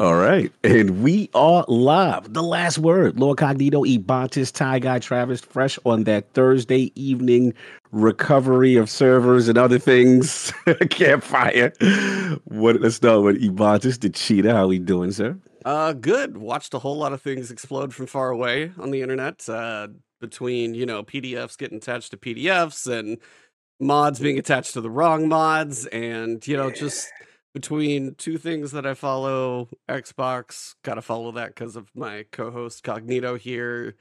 All right. And we are live. The last word. Lord Cognito, Ebontis, Tie Guy, Travis, fresh on that Thursday evening recovery of servers and other things. Campfire. What let's start with Ebontis, the cheetah. How we doing, sir? Uh good. Watched a whole lot of things explode from far away on the internet. Uh between, you know, PDFs getting attached to PDFs and mods being attached to the wrong mods and, you know, just between two things that I follow Xbox, gotta follow that because of my co host Cognito here.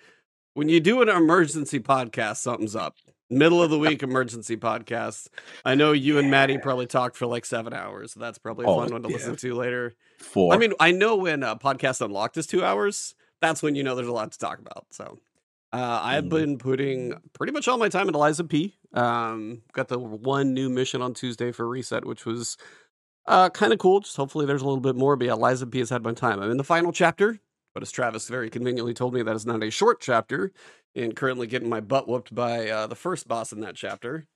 When you do an emergency podcast, something's up. Middle of the week emergency podcast. I know you and Maddie probably talked for like seven hours. So that's probably a Oh, fun one to yeah. listen to later. Four. I mean, I know when uh, podcast unlocked is two hours. That's when you know there's a lot to talk about. So, uh, I've Mhm. been putting pretty much all my time at Lies of P. Um, got the one new mission on Tuesday for reset, which was uh, kind of cool. Just hopefully there's a little bit more. But yeah, Lies of P has had my time. I'm in the final chapter, but as Travis very conveniently told me, that is not a short chapter, and currently getting my butt whooped by uh, the first boss in that chapter.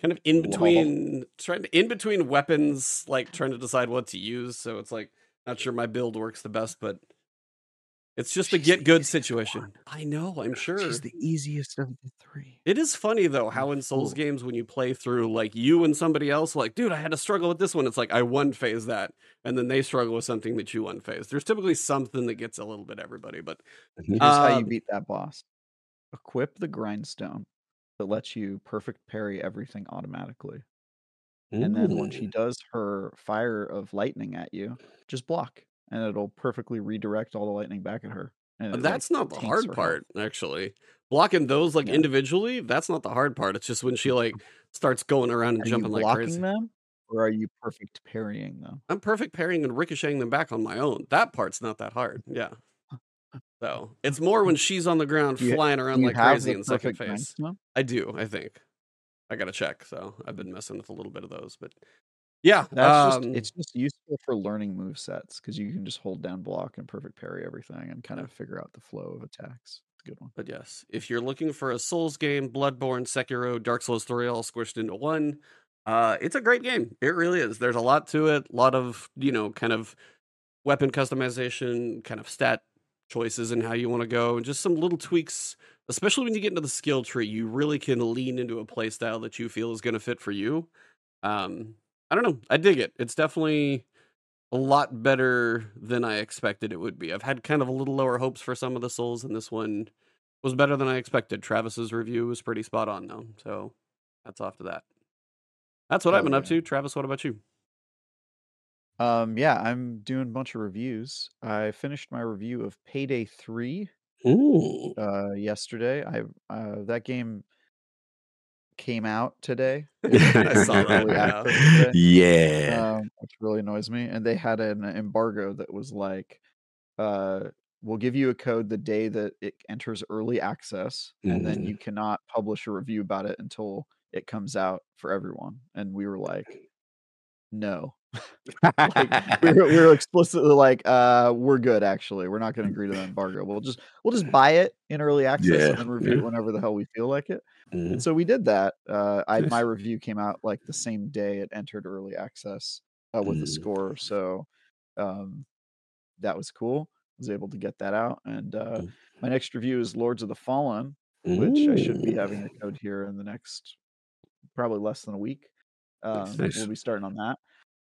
Kind of in between, trying to in between weapons, like trying to decide what to use. So it's like not sure my build works the best, but it's just a get good situation. one. I know, I'm sure. She's the easiest of the three. It is funny though how in Souls Cool. games when you play through like you and somebody else, like, dude, I had to struggle with this one. It's like I one phase that, and then they struggle with something that you one phase. There's typically something that gets a little bit everybody, but Here's how Uh, you beat that boss. Equip the grindstone that lets you perfect parry everything automatically. And then when she does her fire of lightning at you, just block. And it'll perfectly redirect all the lightning back at her. And uh, it, like, that's not the hard her health. part actually. Blocking those like Yeah. individually, that's not the hard part. It's just when she like starts going around and Are you jumping like blocking crazy. them? Or are you perfect parrying them? I'm perfect parrying and ricocheting them back on my own. That part's not that hard. Yeah. So it's more when she's on the ground you, flying around like crazy in second phase. I do, I think. I gotta check. So I've been messing with a little bit of those, but yeah. That's Um, just it's just useful for learning move sets because you can just hold down block and perfect parry everything and kind of figure out the flow of attacks. It's a good one. but yes, if you're looking for a Souls game, Bloodborne, Sekiro, Dark Souls 3 all squished into one, uh, it's a great game. It really is. There's a lot to it, a lot of, you know, kind of weapon customization, kind of stat choices and how you want to go, and just some little tweaks, especially when you get into the skill tree, you really can lean into a play style that you feel is going to fit for you. Um, I don't know. I dig it. It's definitely a lot better than I expected it would be. I've had kind of a little lower hopes for some of the souls, and this one was better than I expected. Travis's review was pretty spot on, though. So that's off to that. That's what I've Hell been up to. Travis, what about you? Um, yeah, I'm doing a bunch of reviews. I finished my review of Payday 3 Ooh. uh yesterday. I uh that game came out today. I saw that. Yeah. yeah. um, which really annoys me. And they had an embargo that was like, uh, we'll give you a code the day that it enters early access, and then Mhm. you cannot publish a review about it until it comes out for everyone. And we were like, no. like we were, we were explicitly like, uh, we're good actually. We're not going to agree to the embargo. We'll just we'll just buy it in early access Yeah, and then review yeah. it whenever the hell we feel like it. Mhm. And so we did that. Uh, I my review came out like the same day it entered early access uh, with the Mm. score. So um, that was cool. I Was able to get that out. And uh, Mm. my next review is Lords of the Fallen, which I should be having a code here in the next probably less than a week. Um, Nice. we'll be starting on that.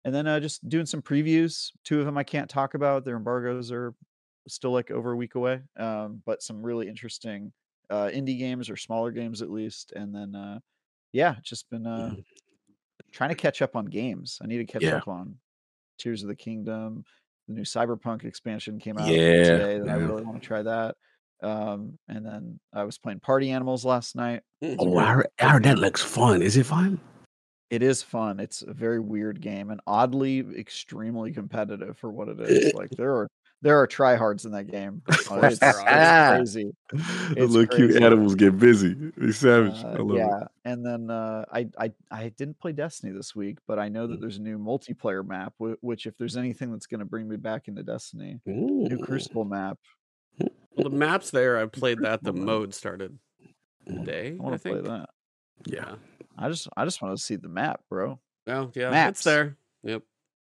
And then uh, just doing some previews. Two of them I can't talk about. Their embargoes are still like over a week away. Um, but some really interesting uh, indie games or smaller games at least. And then uh, yeah, just been uh, Mhm. trying to catch up on games. I need to catch Yeah. up on Tears of the Kingdom. The new Cyberpunk expansion came out Yeah. today that I really want to try that. Um, and then I was playing Party Animals last night. Mm. Oh, I heard, I heard that looks fun. Is it fun? It is fun. It's a very weird game and oddly extremely competitive for what it is. Like there are there are tryhards in that game. Of Uh, it's, there it's crazy. The It's little cute animals get busy. They savage. I Uh, love it. yeah, and then uh, I I I didn't play Destiny this week, but I know that Mm. there's a new multiplayer map. Which, if there's anything that's going to bring me back into Destiny, Ooh. new Crucible map. Well, the maps there, I played that. The mode started Mm. today, I I want to play think. that. Yeah. I just I just want to see the map, bro. Oh, yeah. It's there. Yep.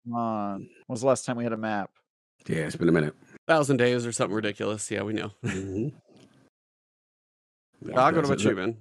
Come on. When was the last time we had a map? Yeah, it's been a minute. Thousand days or something ridiculous. Yeah, we know. Mhm. Dog, what That's about it. you, man?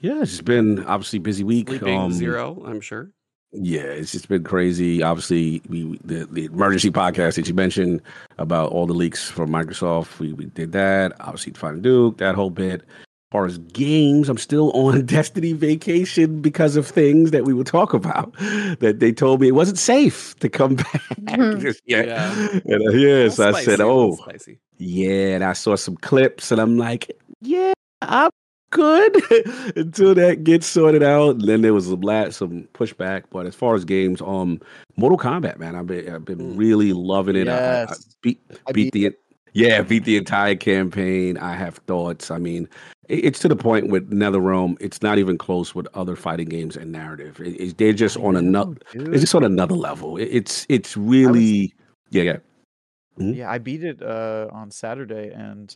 Yeah, it's just been obviously busy week. Sleeping um, zero, I'm sure. Yeah, it's just been crazy. Obviously, we we- the, the emergency podcast that you mentioned about all the leaks from Microsoft, we, we did that. Obviously, Finding Duke, that whole bit. As far as games, I'm still on Destiny vacation because of things that we will talk about. That they told me it wasn't safe to come back. Mhm. just yet. Yeah. And, uh, yes, Little I said, spicy, a oh, spicy. yeah, and I saw some clips, and I'm like, yeah, I'm good until that gets sorted out. And then there was some la- some pushback, but as far as games, um, Mortal Kombat, man, I've been I've been Mm. really loving it. I- I, I beat I beat the yeah beat the entire campaign. I have thoughts. I mean, it- it's to the point with NetherRealm. It's not even close with other fighting games and narrative. It, it's- they're just on another. It's just on another level. It, it's it's really yeah yeah. Mhm. Yeah, I beat it uh, on Saturday, and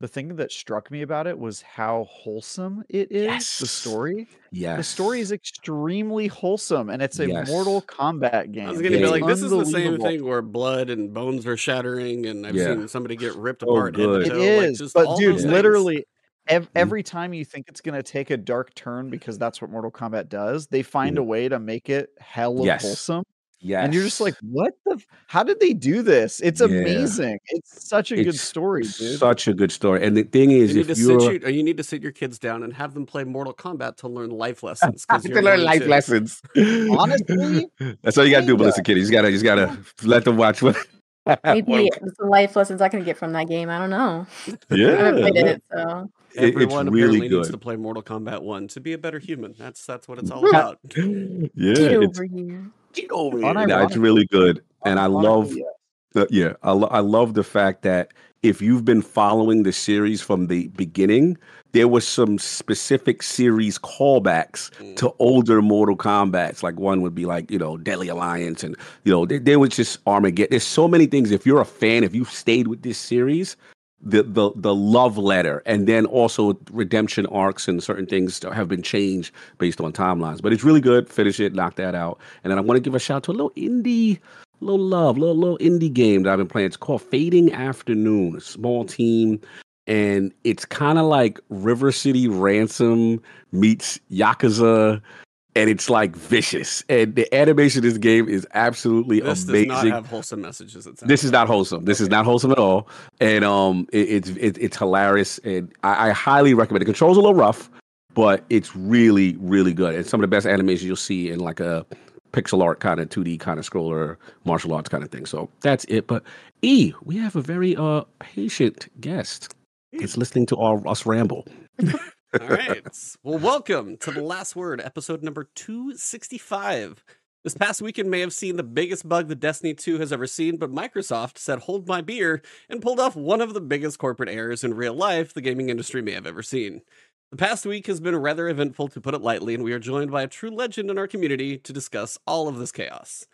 the thing that struck me about it was how wholesome it is. The story, Yes. the story is extremely wholesome, and it's a Yes. Mortal Kombat game. I was gonna be like, this is the same thing where blood and bones are shattering, and I've Yeah. seen somebody get ripped So apart. head to good. It toe, like, is, just but dude, those things. literally, ev- Mhm. every time you think it's gonna take a dark turn because that's what Mortal Kombat does, they find a way to make it hella Yes. wholesome, Yes. and you're just like, what the? f- How did they do this? It's Yeah. amazing. It's such a good story, dude. Such a good story. And the thing You is, need if to you're sit you, or you need to sit your kids down and have them play Mortal Kombat to learn life lessons. 'cause to you're learn life to. lessons. Honestly, that's all you gotta do, kinda. Melissa Kitty. You just gotta, you just gotta let them watch what. Maybe some life lessons I can get from that game. I don't know. I yeah, haven't played it, so it- it's Everyone really apparently needs to play Mortal Kombat One to be a better human. That's that's what it's all about. Yeah, get it's, over here. get over here. No, it's really good, and I love. Unironically, Uh, yeah, I, lo- I love the fact that if you've been following the series from the beginning, there was some specific series callbacks Mm. to older Mortal Kombat's. Like one would be like you know Deadly Alliance, and you know there, there was just Armageddon. There's so many things. If you're a fan, if you've stayed with this series, the the the love letter, and then also redemption arcs and certain things have been changed based on timelines. But it's really good. Finish it, knock that out, and then I want to give a shout to a little indie little love, little little indie game that I've been playing. It's called Fading Afternoon. Small team, and it's kind of like River City Ransom meets Yakuza, and it's like vicious. And the animation of this game is absolutely This amazing. does not have wholesome messages. This is not wholesome. This is not wholesome at all, and um, it, it's it, it's hilarious, and I, I highly recommend. it. The controls a little rough, but it's really really good. It's some of the best animations you'll see in like a pixel art kind of 2D kind of scroller martial arts kind of thing. So that's it. But E, we have a very uh patient guest. It's listening to our us ramble. All right. Well, welcome to the last word, episode number 265. This past weekend may have seen the biggest bug that Destiny 2 has ever seen, but Microsoft said hold my beer and pulled off one of the biggest corporate errors in real life the gaming industry may have ever seen. The past week has been rather eventful, to put it lightly, and we are joined by a true legend in our community to discuss all of this chaos.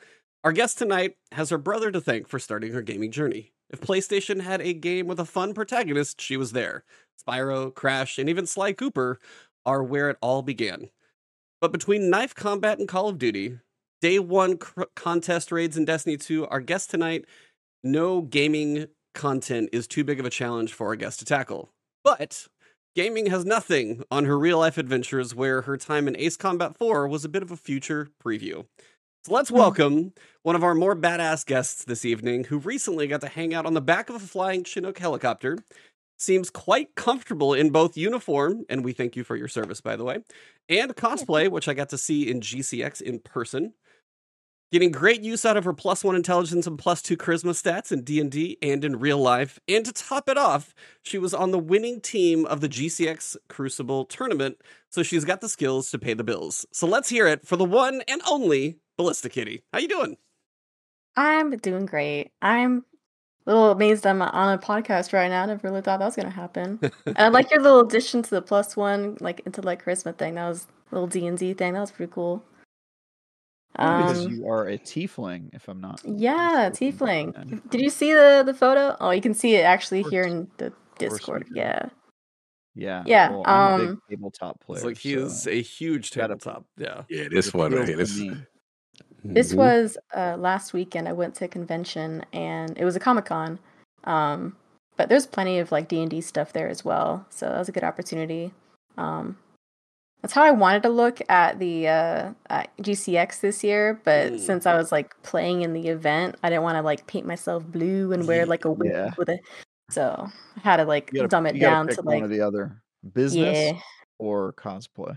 Our guest tonight has her brother to thank for starting her gaming journey. If PlayStation had a game with a fun protagonist, she was there. Spyro, Crash, and even Sly Cooper are where it all began. But between Knife Combat and Call of Duty, Day One cr- contest raids in Destiny 2, our guest tonight, no gaming content is too big of a challenge for our guest to tackle. But gaming has nothing on her real life adventures where her time in Ace Combat 4 was a bit of a future preview. So let's hmm. welcome one of our more badass guests this evening who recently got to hang out on the back of a flying Chinook helicopter. Seems quite comfortable in both uniform, and we thank you for your service, by the way, and cosplay, which I got to see in GCX in person. Getting great use out of her plus one intelligence and plus two charisma stats in D&D and in real life. And to top it off, she was on the winning team of the GCX Crucible tournament, so she's got the skills to pay the bills. So let's hear it for the one and only BallistiKitty. How you doing? I'm doing great. I'm little amazed I'm on a podcast right now. I never really thought that was gonna happen. and I like your little addition to the plus one, like into like charisma thing. That was a little D and D thing. That was pretty cool. because Um, you are a tiefling, if I'm not. yeah, mistaken. tiefling. Did you see the the photo? Oh, you can see it actually here in the Discord. Yeah. Yeah. Yeah, Well, I'm a big um, tabletop player. It's like he so is a huge tabletop. Yeah. Yeah, this one right here. This me. This Mhm. was uh, last weekend. I went to a convention and it was a Comic Con. Um, but there's plenty of like D and D stuff there as well, so that was a good opportunity. Um, that's how I wanted to look at the uh, at GCX this year, but Mm. since I was like playing in the event, I didn't want to like paint myself blue and wear like a wig Yeah. with it. So I had to like gotta, dumb it down to one like or the other, business yeah. or cosplay.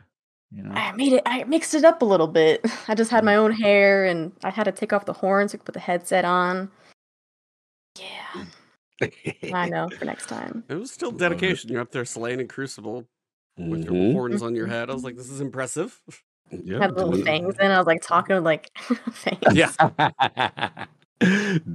You know, I made it. I mixed it up a little bit. I just had my own hair, and I had to take off the horns, to put the headset on. Yeah, I know for next time. It was still dedication. You're up there slaying in Crucible with your Mhm. horns on your head. I was like, this is impressive. Yep, had little do it. fangs in. I was like talking like fangs. yeah.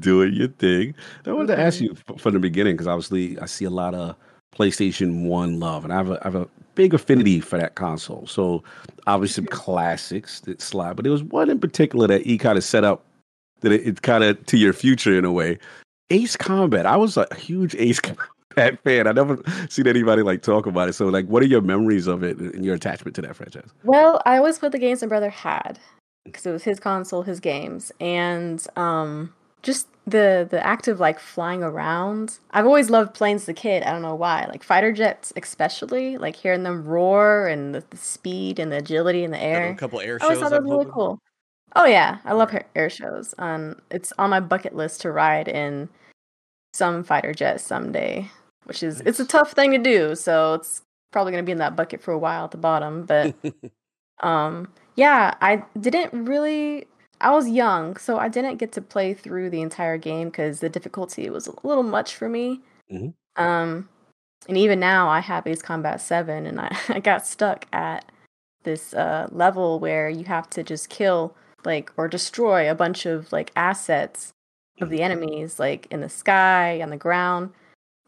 Doing your thing. I wanted to ask Mhm. you from the beginning because obviously I see a lot of PlayStation One love, and I have a, I have a big affinity for that console. So obviously some classics that slide, but there was one in particular that you kind of set up that it, it kind of to your future in a way. Ace Combat. I was a huge Ace Combat fan. I never seen anybody like talk about it. So like, what are your memories of it and your attachment to that franchise? Well, I always played the games my brother had because it was his console, his games, and um, just the the act of like flying around. I've always loved planes as a kid. I don't know why, like fighter jets, especially like hearing them roar and the, the speed and the agility in the air. A couple air I always shows. thought that was really cool. Oh yeah, I love air shows. Um, it's on my bucket list to ride in some fighter jet someday, which is it's a tough thing to do. So it's probably gonna be in that bucket for a while at the bottom. But um, yeah, I didn't really. I was young, so I didn't get to play through the entire game because the difficulty was a little much for me. Mhm. Um, and even now, I have Ace Combat Seven, and I, I got stuck at this uh, level where you have to just kill like or destroy a bunch of like assets of the enemies, like in the sky, on the ground.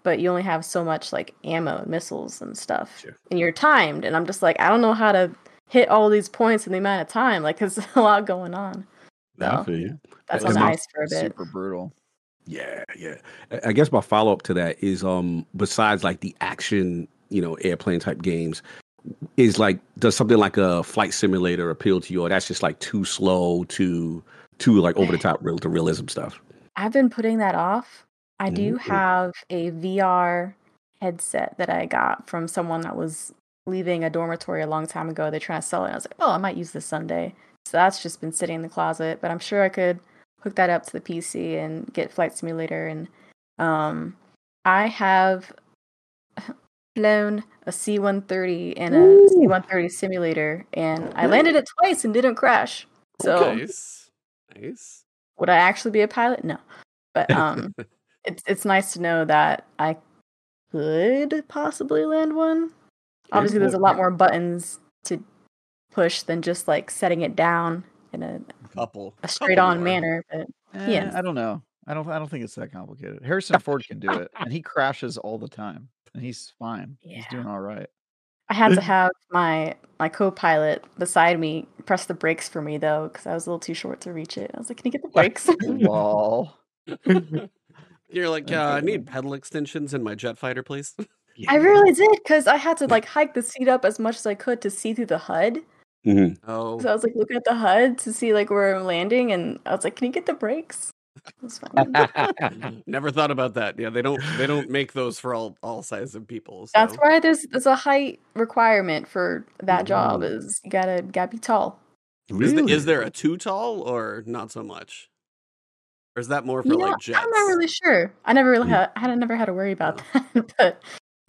But you only have so much like ammo and missiles and stuff, Sure. and you're timed. And I'm just like, I don't know how to hit all these points in the amount of time. Like, there's a lot going on. I So feel you. that's And on ice for a bit. super brutal. Yeah, yeah. I- I guess my follow up to that is um besides like the action, you know, airplane type games, is like does something like a flight simulator appeal to you, or that's just like too slow, too too like over the top real to realism stuff? I've been putting that off. I do Mhm. have a VR headset that I got from someone that was leaving a dormitory a long time ago. They're trying to sell it. I was like, oh, I might use this Sunday. So that's just been sitting in the closet, but I'm sure I could hook that up to the PC and get Flight Simulator. And um, I have flown a C-130 in a Ooh. C-130 simulator, and I landed it twice and didn't crash. So nice. Nice. would I actually be a pilot? No. But um it's it's nice to know that I could possibly land one. Obviously there's a lot more buttons to push than just like setting it down in a, Couple. a straight on manner. But Eh, Yes. I don't know. I don't. I don't think it's that complicated. Harrison Ford can do it, and he crashes all the time, and he's fine. He's doing all right. I had to have my my co-pilot beside me press the brakes for me though because I was a little too short to reach it. I was like, "Can you get the brakes?" Lol. You're like, yeah, I need pedal extensions in my jet fighter, please. I really did because I had to like hike the seat up as much as I could to see through the HUD. Mhm. Oh, So I was like looking at the HUD to see like where I'm landing, and I was like, "Can you get the brakes?" It was fine. never thought about that. Yeah, they don't they don't make those for all all sizes of people. So. That's why there's there's a height requirement for that job. Is you gotta gotta be tall. Is, the, is there a too tall or not so much? Or is that more for You know, like jets? I'm not really sure. I never really Hmm. had I never had to worry about that. but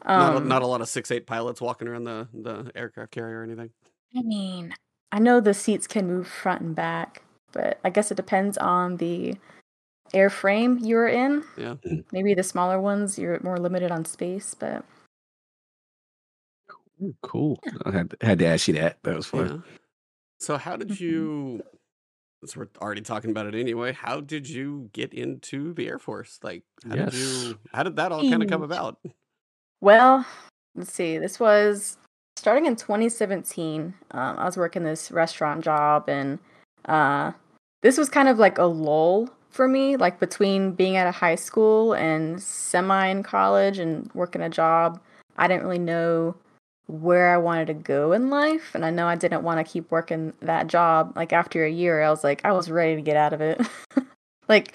not, a, um, not a lot of six eight pilots walking around the the aircraft carrier or anything. I mean, I know the seats can move front and back, but I guess it depends on the airframe you're in. Yeah. Maybe the smaller ones you're more limited on space, but Ooh, cool. I had had to ask you that. That was fun. Yeah. So how did Mhm. you? Since we're already talking about it anyway, how did you get into the Air Force? Like, how did you? How did that all kind of come about? Well, let's see. This was starting in 2017. Um, I was working this restaurant job, and uh, this was kind of like a lull for me, like between being at a high school and semi in college and working a job. I didn't really know where I wanted to go in life. And I know I didn't want to keep working that job. Like after a year, I was like, I was ready to get out of it. like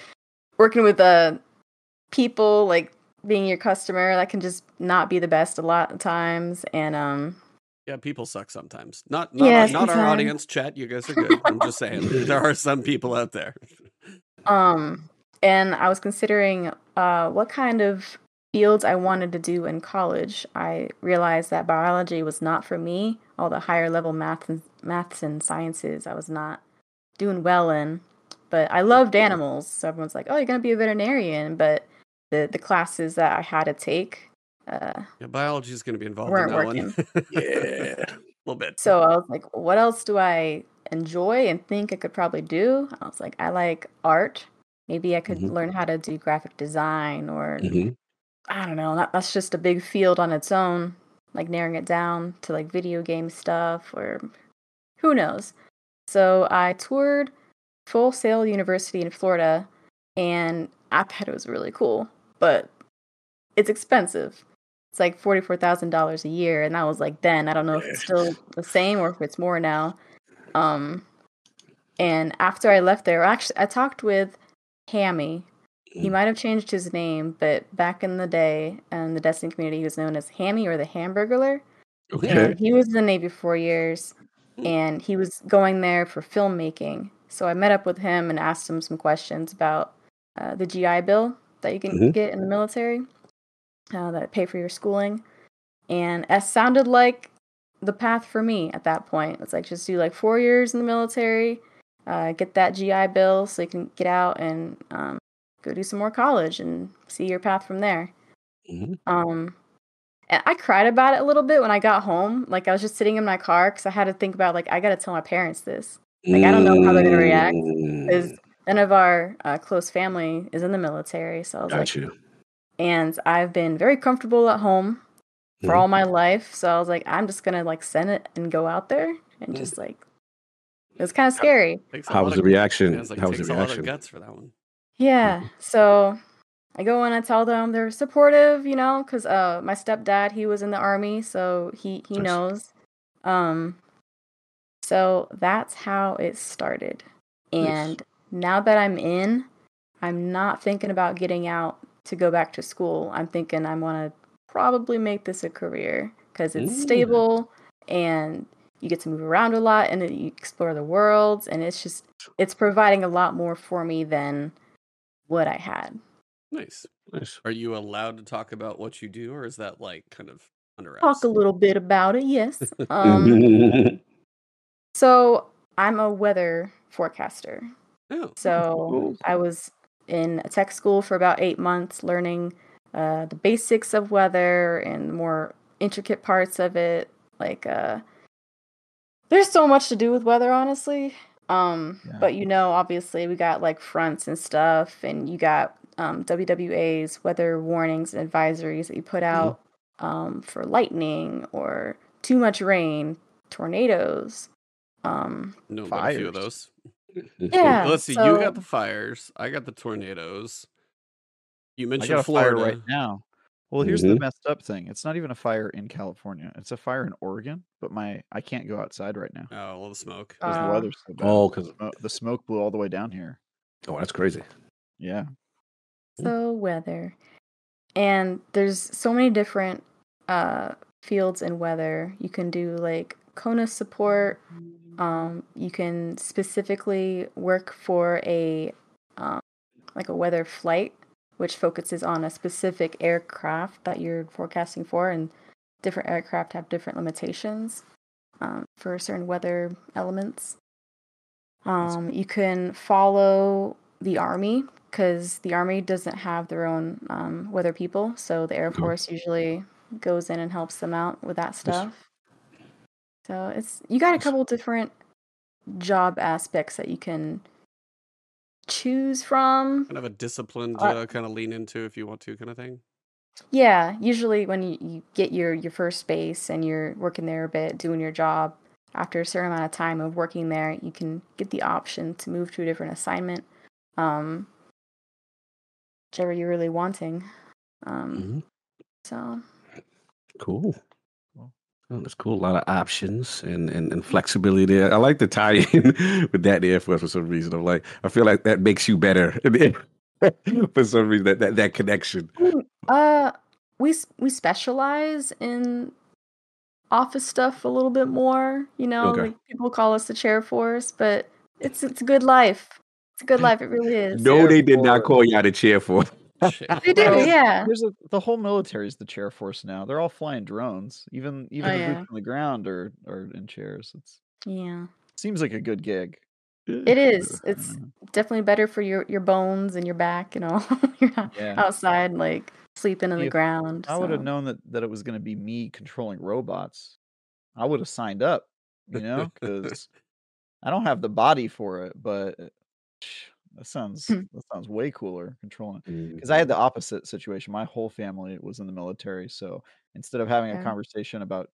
working with uh, people, like being your customer, that can just not be the best a lot of times. And um, Yeah, people suck sometimes. Not not, Yeah, our, not our audience chat. You guys are good. I'm just saying there are some people out there. Um, and I was considering uh, what kind of fields I wanted to do in college. I realized that biology was not for me. All the higher level math and maths and sciences I was not doing well in. But I loved animals, so everyone's like, "Oh, you're gonna be a veterinarian." But the the classes that I had to take, uh, Yeah, biology is going to be involved in that one. Yeah. a little bit. So I was like, what else do I enjoy and think I could probably do? I was like, I like art. Maybe I could Mhm. learn how to do graphic design or Mhm. I don't know. That, that's just a big field on its own. Like narrowing it down to like video game stuff or who knows. So I toured Full Sail University in Florida and I bet it was really cool, but it's expensive. It's like $44,000 a year. And that was like then. I don't know if it's still the same or if it's more now. Um, and after I left there, actually, I talked with Hammy. He Mm. might have changed his name, but back in the day, in the Destiny community, he was known as Hammy or the Hamburglar. Okay. And he was in the Navy four years, Hmm. and he was going there for filmmaking. So I met up with him and asked him some questions about uh, the GI Bill that you can Mhm. get in the military, uh, that pay for your schooling, and it sounded like the path for me at that point. It's like just do like four years in the military, uh, get that GI Bill so you can get out and um, go do some more college and see your path from there. Mhm. Um, and I cried about it a little bit when I got home. Like I was just sitting in my car because I had to think about like I got to tell my parents this Like, I don't know how they're gonna react, because Mm. none of our uh, close family is in the military. So I was Got like, you. And I've been very comfortable at home for all my life. So I was like, I'm just gonna like send it and go out there and just like it was kind of scary. How was the reaction? Yeah, like How was the a lot of reaction? guts for that one. Yeah. So I go in and tell them they're supportive, you know, because uh, my stepdad he was in the army, so he he Nice. knows. Um, so that's how it started, Nice. and now that I'm in, I'm not thinking about getting out to go back to school. I'm thinking I want to probably make this a career because it's Mm. stable and you get to move around a lot and you explore the worlds and it's just it's providing a lot more for me than what I had. Nice. Nice. Are you allowed to talk about what you do, or is that like kind of under wraps? Talk a little bit about it, yes. Um, so I'm a weather forecaster. Oh, So Cool. I was in a tech school for about eight months, learning uh, the basics of weather and the more intricate parts of it. Like, uh, there's so much to do with weather, honestly. Um, Yeah. but you know, obviously, we got like fronts and stuff, and you got um, WWA's weather warnings and advisories that you put out um, for lightning or too much rain, tornadoes. Um, no, but a few of those. Yeah. Let's see. You got the fires. I got the tornadoes. You I mentioned got a Florida. fire right now. Well, here's the Mhm. messed up thing. It's not even a fire in California. It's a fire in Oregon, but my I can't go outside right now Oh, well, the smoke. because Uh, the weather's so bad. Oh, because Smo- the smoke blew all the way down here. oh, that's crazy. Yeah. So weather. And there's so many different uh fields in weather. You can do like CONUS support. Um you can specifically work for a um like a weather flight which focuses on a specific aircraft that you're forecasting for and different aircraft have different limitations um, for certain weather elements. Um, you can follow the army because the army doesn't have their own um, weather people, so the Air. Force usually goes in and helps them out with that stuff. So it's you got a couple different job aspects that you can choose from. Kind of a discipline to Uh, kind of lean into if you want to, kind of thing. Yeah, usually when you, you get your your first base and you're working there a bit, doing your job, after a certain amount of time of working there, you can get the option to move to a different assignment, um, whichever you're really wanting. Um, Mhm. so Cool. Oh, that's cool. A lot of options and, and, and flexibility there. I like the tie in with that Air Force for some reason. I'm like, I feel like that makes you better for some reason. That that, that connection. Uh, we we specialize in office stuff a little bit more. You know, Okay. like people call us the chair force, but it's it's a good life. It's a good life. It really is. No, they did not call you out a chair for. Shit. They do, Well, yeah. There's a, the whole military is the chair force now. They're all flying drones. Even even Oh, the yeah. boots on the ground are are in chairs. It's Yeah, seems like a good gig. it is. It's definitely better for your your bones and your back and all. You're not Yeah. outside like sleeping on the ground. I would have known that that it was going to be me controlling robots. I would have signed up, you know, because I don't have the body for it. But uh, that sounds Hmm. that sounds way cooler controlling. Because I had the opposite situation. My whole family was in the military, so instead of having a Okay. conversation about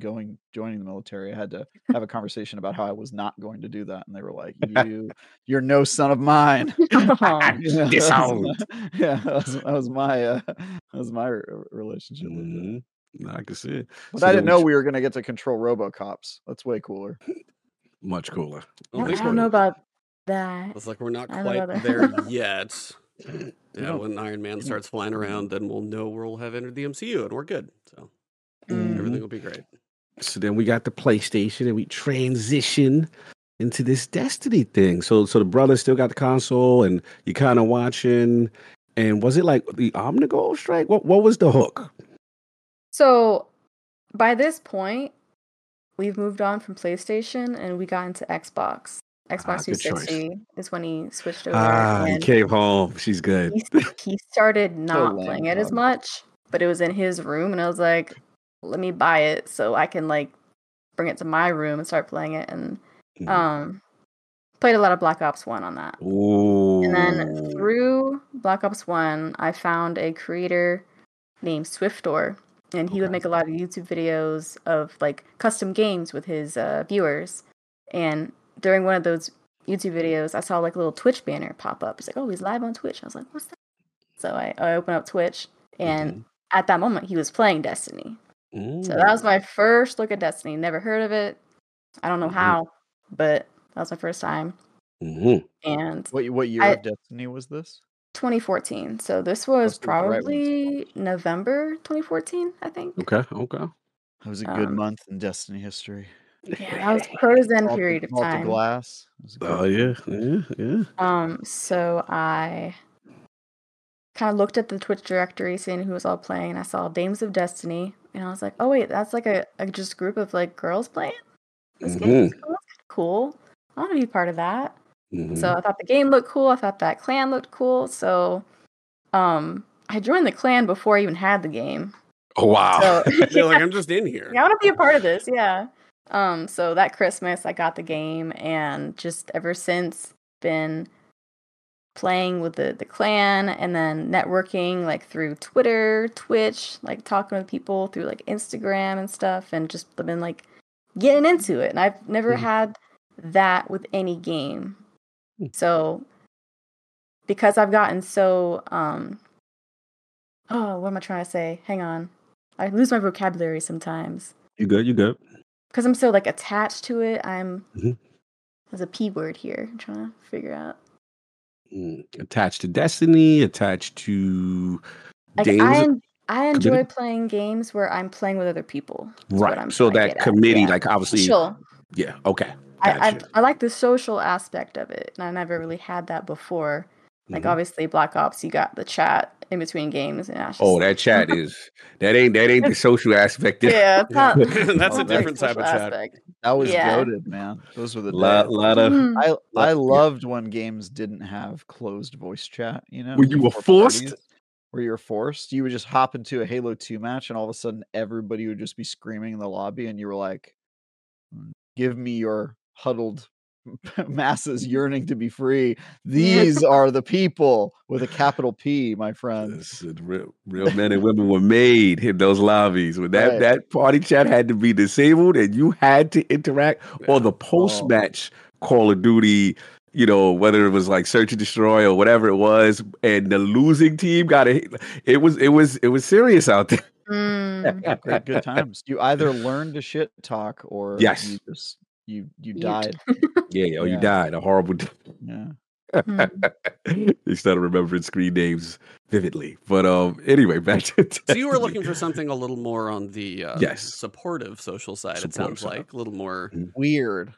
going joining the military, I had to have a conversation about how I was not going to do that, and they were like, "You, you're no son of mine." You know, that was Disowned. my- yeah, that was, that was my uh, that was my re- relationship with it. Mhm. I can see it. But So I then didn't know we were going to get to control RoboCops. That's way cooler. much cooler. I don't, I don't know about that. It's like we're not I don't know quite there yet. Yeah, don't- when Iron Man starts flying around, then we'll know we'll have entered the MCU and we're good. So Mm. everything will be great. So then we got the PlayStation and we transition into this Destiny thing. So so the brother still got the console and you kind of watching. And was it like the Omnigul strike? What what was the hook? So by this point, we've moved on from PlayStation and we got into Xbox. Xbox Ah, good choice. 360 is when he switched over. Ah, he came home. She's good. he, he started not lame, playing it as much, but it was in his room, and I was like, let me buy it so I can like bring it to my room and start playing it. And Mhm. um, played a lot of Black Ops One on that. Ooh. And then through Black Ops 1, I found a creator named Swiftor. And he would make a lot of YouTube videos of like custom games with his uh, viewers. And during one of those YouTube videos, I saw like a little Twitch banner pop up. It's like, oh, he's live on Twitch. I was like, what's that? So I, I opened up Twitch, and Mhm. at that moment, he was playing Destiny. So that was my first look at Destiny. Never heard of it. I don't know Mhm. how, but that was my first time. Mhm. And What what year I- of Destiny was this? 2014. So this was Must be right probably November 2014, I think. Okay. Okay. That was a good Um, month in Destiny history. Yeah, that was frozen Vault period of Vault of time. Glass. It was a Oh yeah. Yeah. Yeah. Um, so I kind of looked at the Twitch directory, seeing who was all playing, and I saw Dames of Destiny, and I was like, oh wait, that's like a, a just group of like girls playing this game. That's cool. That's cool. I want to be part of that. Mhm. So I thought the game looked cool. I thought that clan looked cool. So, um, I joined the clan before I even had the game. oh wow. So They're like, I'm just in here. Yeah, I want to be a part of this. Yeah. Um. So that Christmas, I got the game, and just ever since been playing with the the clan, and then networking like through Twitter, Twitch, like talking with people through like Instagram and stuff, and just been like getting into it. And I've never Mhm. had that with any game. Hmm. So because I've gotten so um. Oh, what am I trying to say? Hang on. I lose my vocabulary sometimes you good? You good? Because I'm so like attached to it. I'm Mhm. there's a p word here. I'm trying to figure out. Mm. Attached to Destiny. Attached to Like Dames. I en- I enjoy committee? playing games where I'm playing with other people. right. So that committee, yeah. like obviously, Social. yeah. Okay. I, I I like the social aspect of it, and I never really had that before. Like Mhm. obviously Black Ops, you got the chat in between games, and I just Oh, that chat is that ain't that ain't the social aspect. yeah, it's not, That's it's a not the different type of chat. aspect. That was Yeah. goaded, man. Those were the lot, lot of Mhm. I I yeah. loved when games didn't have closed voice chat. You know, When you were forced? parties, Where you were forced, you would just hop into a Halo Two match, and all of a sudden, everybody would just be screaming in the lobby, and you were like, "Mm, "Give me your huddled masses yearning to be free. These are the people with a capital P, my friends." Real, real men and women were made in those lobbies. When that Right. that party chat had to be disabled and you had to interact, or the Oh. post match Call of Duty, you know, whether it was like search and destroy or whatever it was, and the losing team got it. it was it was it was serious out there. Mm. Great, good times. You either learned to shit talk or Yes. you just you you died. Yeah, oh, you died a horrible. death. Yeah. you started remembering screen names vividly. But um, anyway, back to So you were looking for something a little more on the uh, Yes. supportive social side. it sounds side. like a little more. Weird.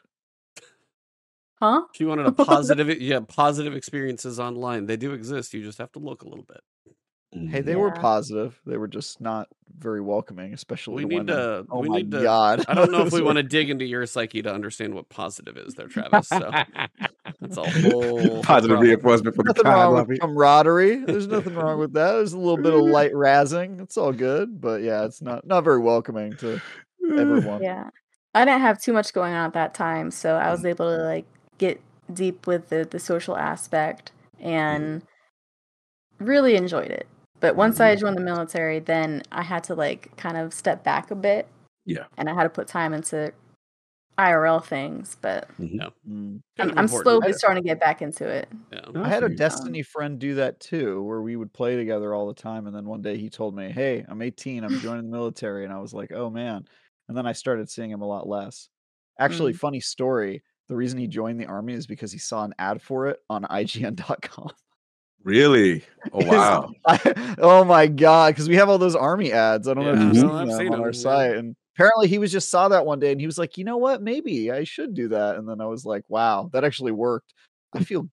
Huh? If you wanted a positive, yeah, positive experiences online, they do exist. You just have to look a little bit. Hey, they were positive. They were just not very welcoming, especially We to need women. to. Oh we my need to. god! I don't know if we want to dig into your psyche to understand what positive is, there, Travis. So that's a whole positive reinforcement for the Nothing wrong lobby. with camaraderie. There's nothing wrong with that. There's a little bit of light razzing. It's all good, but yeah, it's not not very welcoming to everyone. Yeah. I didn't have too much going on at that time, so I was mm. able to like get deep with the the social aspect mm. and really enjoyed it. But once I mm-hmm. joined the military, then I had to like kind of step back a bit. Yeah. And I had to put time into IRL things, but mm-hmm. Mm. Kind I'm, I'm important. slowly starting to get back into it. Yeah. I had a. Um, Destiny friend do that too, where we would play together all the time. And then one day he told me, Hey, I'm 18, I'm joining the military. And I was like, Oh man. And then I started seeing him a lot less. Actually, mm. funny story. The reason he joined the army is because he saw an ad for it on IGN.com. Really? Oh wow. I, oh my god! Because we have all those army ads. I don't know if you've seen them seen on our yeah. site. And apparently, he was just saw that one day, and he was like, "You know what? Maybe I should do that." And then I was like, "Wow, that actually worked." I feel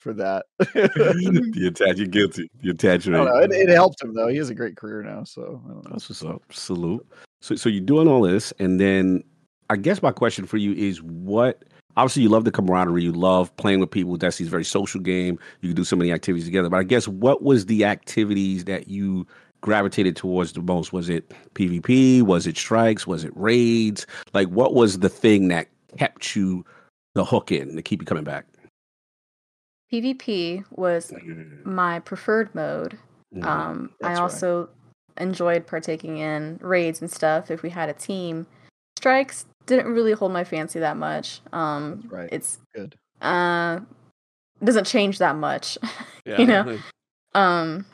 for that. The attach, you're guilty. The attachment. don't. It, it helped him though. He has a great career now. So I don't know. That's what's up. Salute. So, so you're doing all this, and then I guess my question for you is, what? Obviously, you love the camaraderie. You love playing with people. Destiny's a very social game. You can do so many activities together. But I guess what was the activities that you gravitated towards the most? Was it PvP? Was it strikes? Was it raids? Like, what was the thing that kept you the hook in to keep you coming back? PvP was my preferred mode. Mhm. Um, I That's right. also enjoyed partaking in raids and stuff if we had a team. Strikes didn't really hold my fancy that much. Um, right. It's Good. uh doesn't change that much, Yeah. you know. like, Um,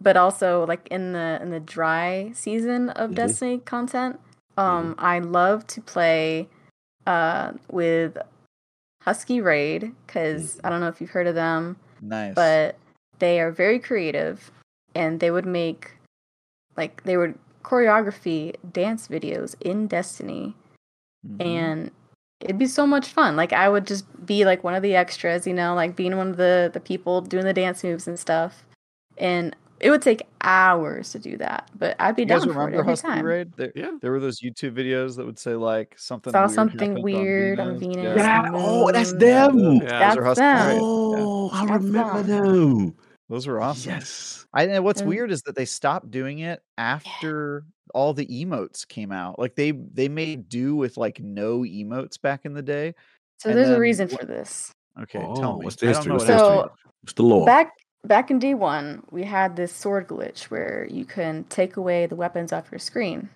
but also like in the in the dry season of Mhm. Destiny content, um, I love to play uh with Husky Raid because I don't know if you've heard of them Nice. but they are very creative and they would make like they would choreography dance videos in Destiny Mhm. and it'd be so much fun. Like I would just be like one of the extras, you know, like being one of the the people doing the dance moves and stuff. And it would take hours to do that, but I'd be you guys down for it remember every Husky time. Raid? There, Yeah. there were those YouTube videos that would say like something Saw weird something weird on on Venus. Venus. Yeah. Oh, that's them. Yeah. That's Husky them. Raid. Yeah. Oh, I That's remember them. Them. Those were awesome. Yes. I and what's And- weird is that they stopped doing it after all the emotes came out. Like they they made do with like no emotes back in the day. So And there's a reason for this. Okay, Oh, tell me. what's the I history? What's the happened. history? So What's the law? Back back in D1, we had this sword glitch where you can take away the weapons off your screen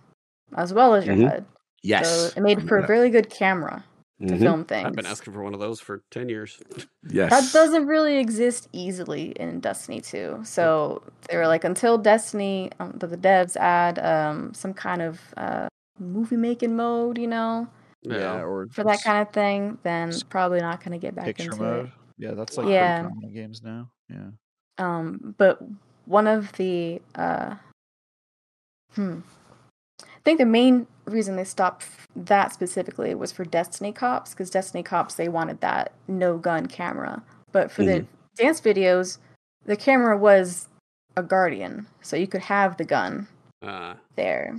as well as your Mhm. HUD. yes. So it made for a really good camera to Mhm. film things. I've been asking for one of those for ten years. Yes. That doesn't really exist easily in Destiny 2. So they were like, until Destiny, um, the, the devs add um, some kind of uh, movie making mode, you know, Yeah, or for that kind of thing, then s- probably not going to get back picture into mode. it. Yeah, that's like Yeah. pretty common games now. Yeah. Um, but one of the uh, hmm, I think the main reason they stopped that specifically was for Destiny Cops because Destiny Cops they wanted that no gun camera, but for the dance videos, the camera was a guardian, so you could have the gun Uh, there.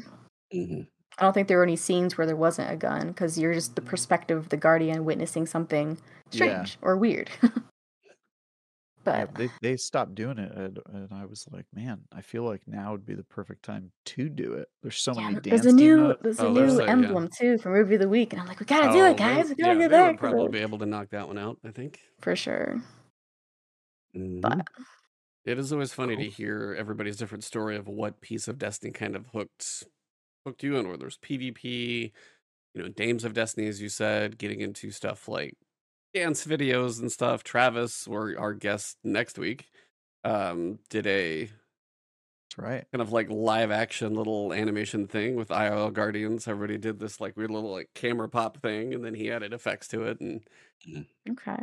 Mhm. I don't think there were any scenes where there wasn't a gun because you're just the perspective of the guardian witnessing something Yeah. strange or weird. Yeah, but they they stopped doing it, and, and I was like, man, I feel like now would be the perfect time to do it. There's so Yeah, many there's a new there's a Oh, there's new yeah. emblem too from Movie of the Week, and I'm like, we gotta do oh, it, guys. They, We gotta yeah, they that would probably be able to knock that one out. I think. for sure. Mhm. But It is always funny to hear everybody's different story of what piece of Destiny kind of hooked hooked you in. Where there's PvP, you know, Dames of Destiny, as you said, getting into stuff like dance videos and stuff. Travis, or our guest next week, um, did a That's right. kind of like live action little animation thing with IRL Guardians. Everybody did this like weird little like camera pop thing, and then he added effects to it. And Okay.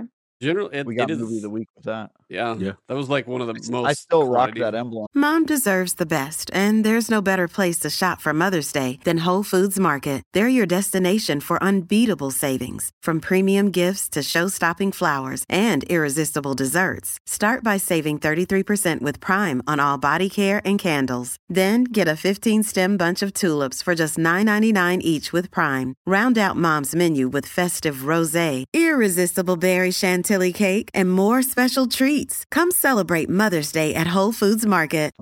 Generally, it, We got it movie of the week with that. yeah, Yeah. That was like one of the I s- most. I still rock quantity- that emblem. Mom deserves the best, and there's no better place to shop for Mother's Day than Whole Foods Market. They're your destination for unbeatable savings, from premium gifts to show-stopping flowers and irresistible desserts. Start by saving 33% with Prime on all body care and candles. Then get a 15-stem bunch of tulips for just $9.99 each with Prime. Round out Mom's menu with festive rosé, irresistible berry chantilly cake, and more special treats. Come celebrate Mother's Day at Whole Foods Market.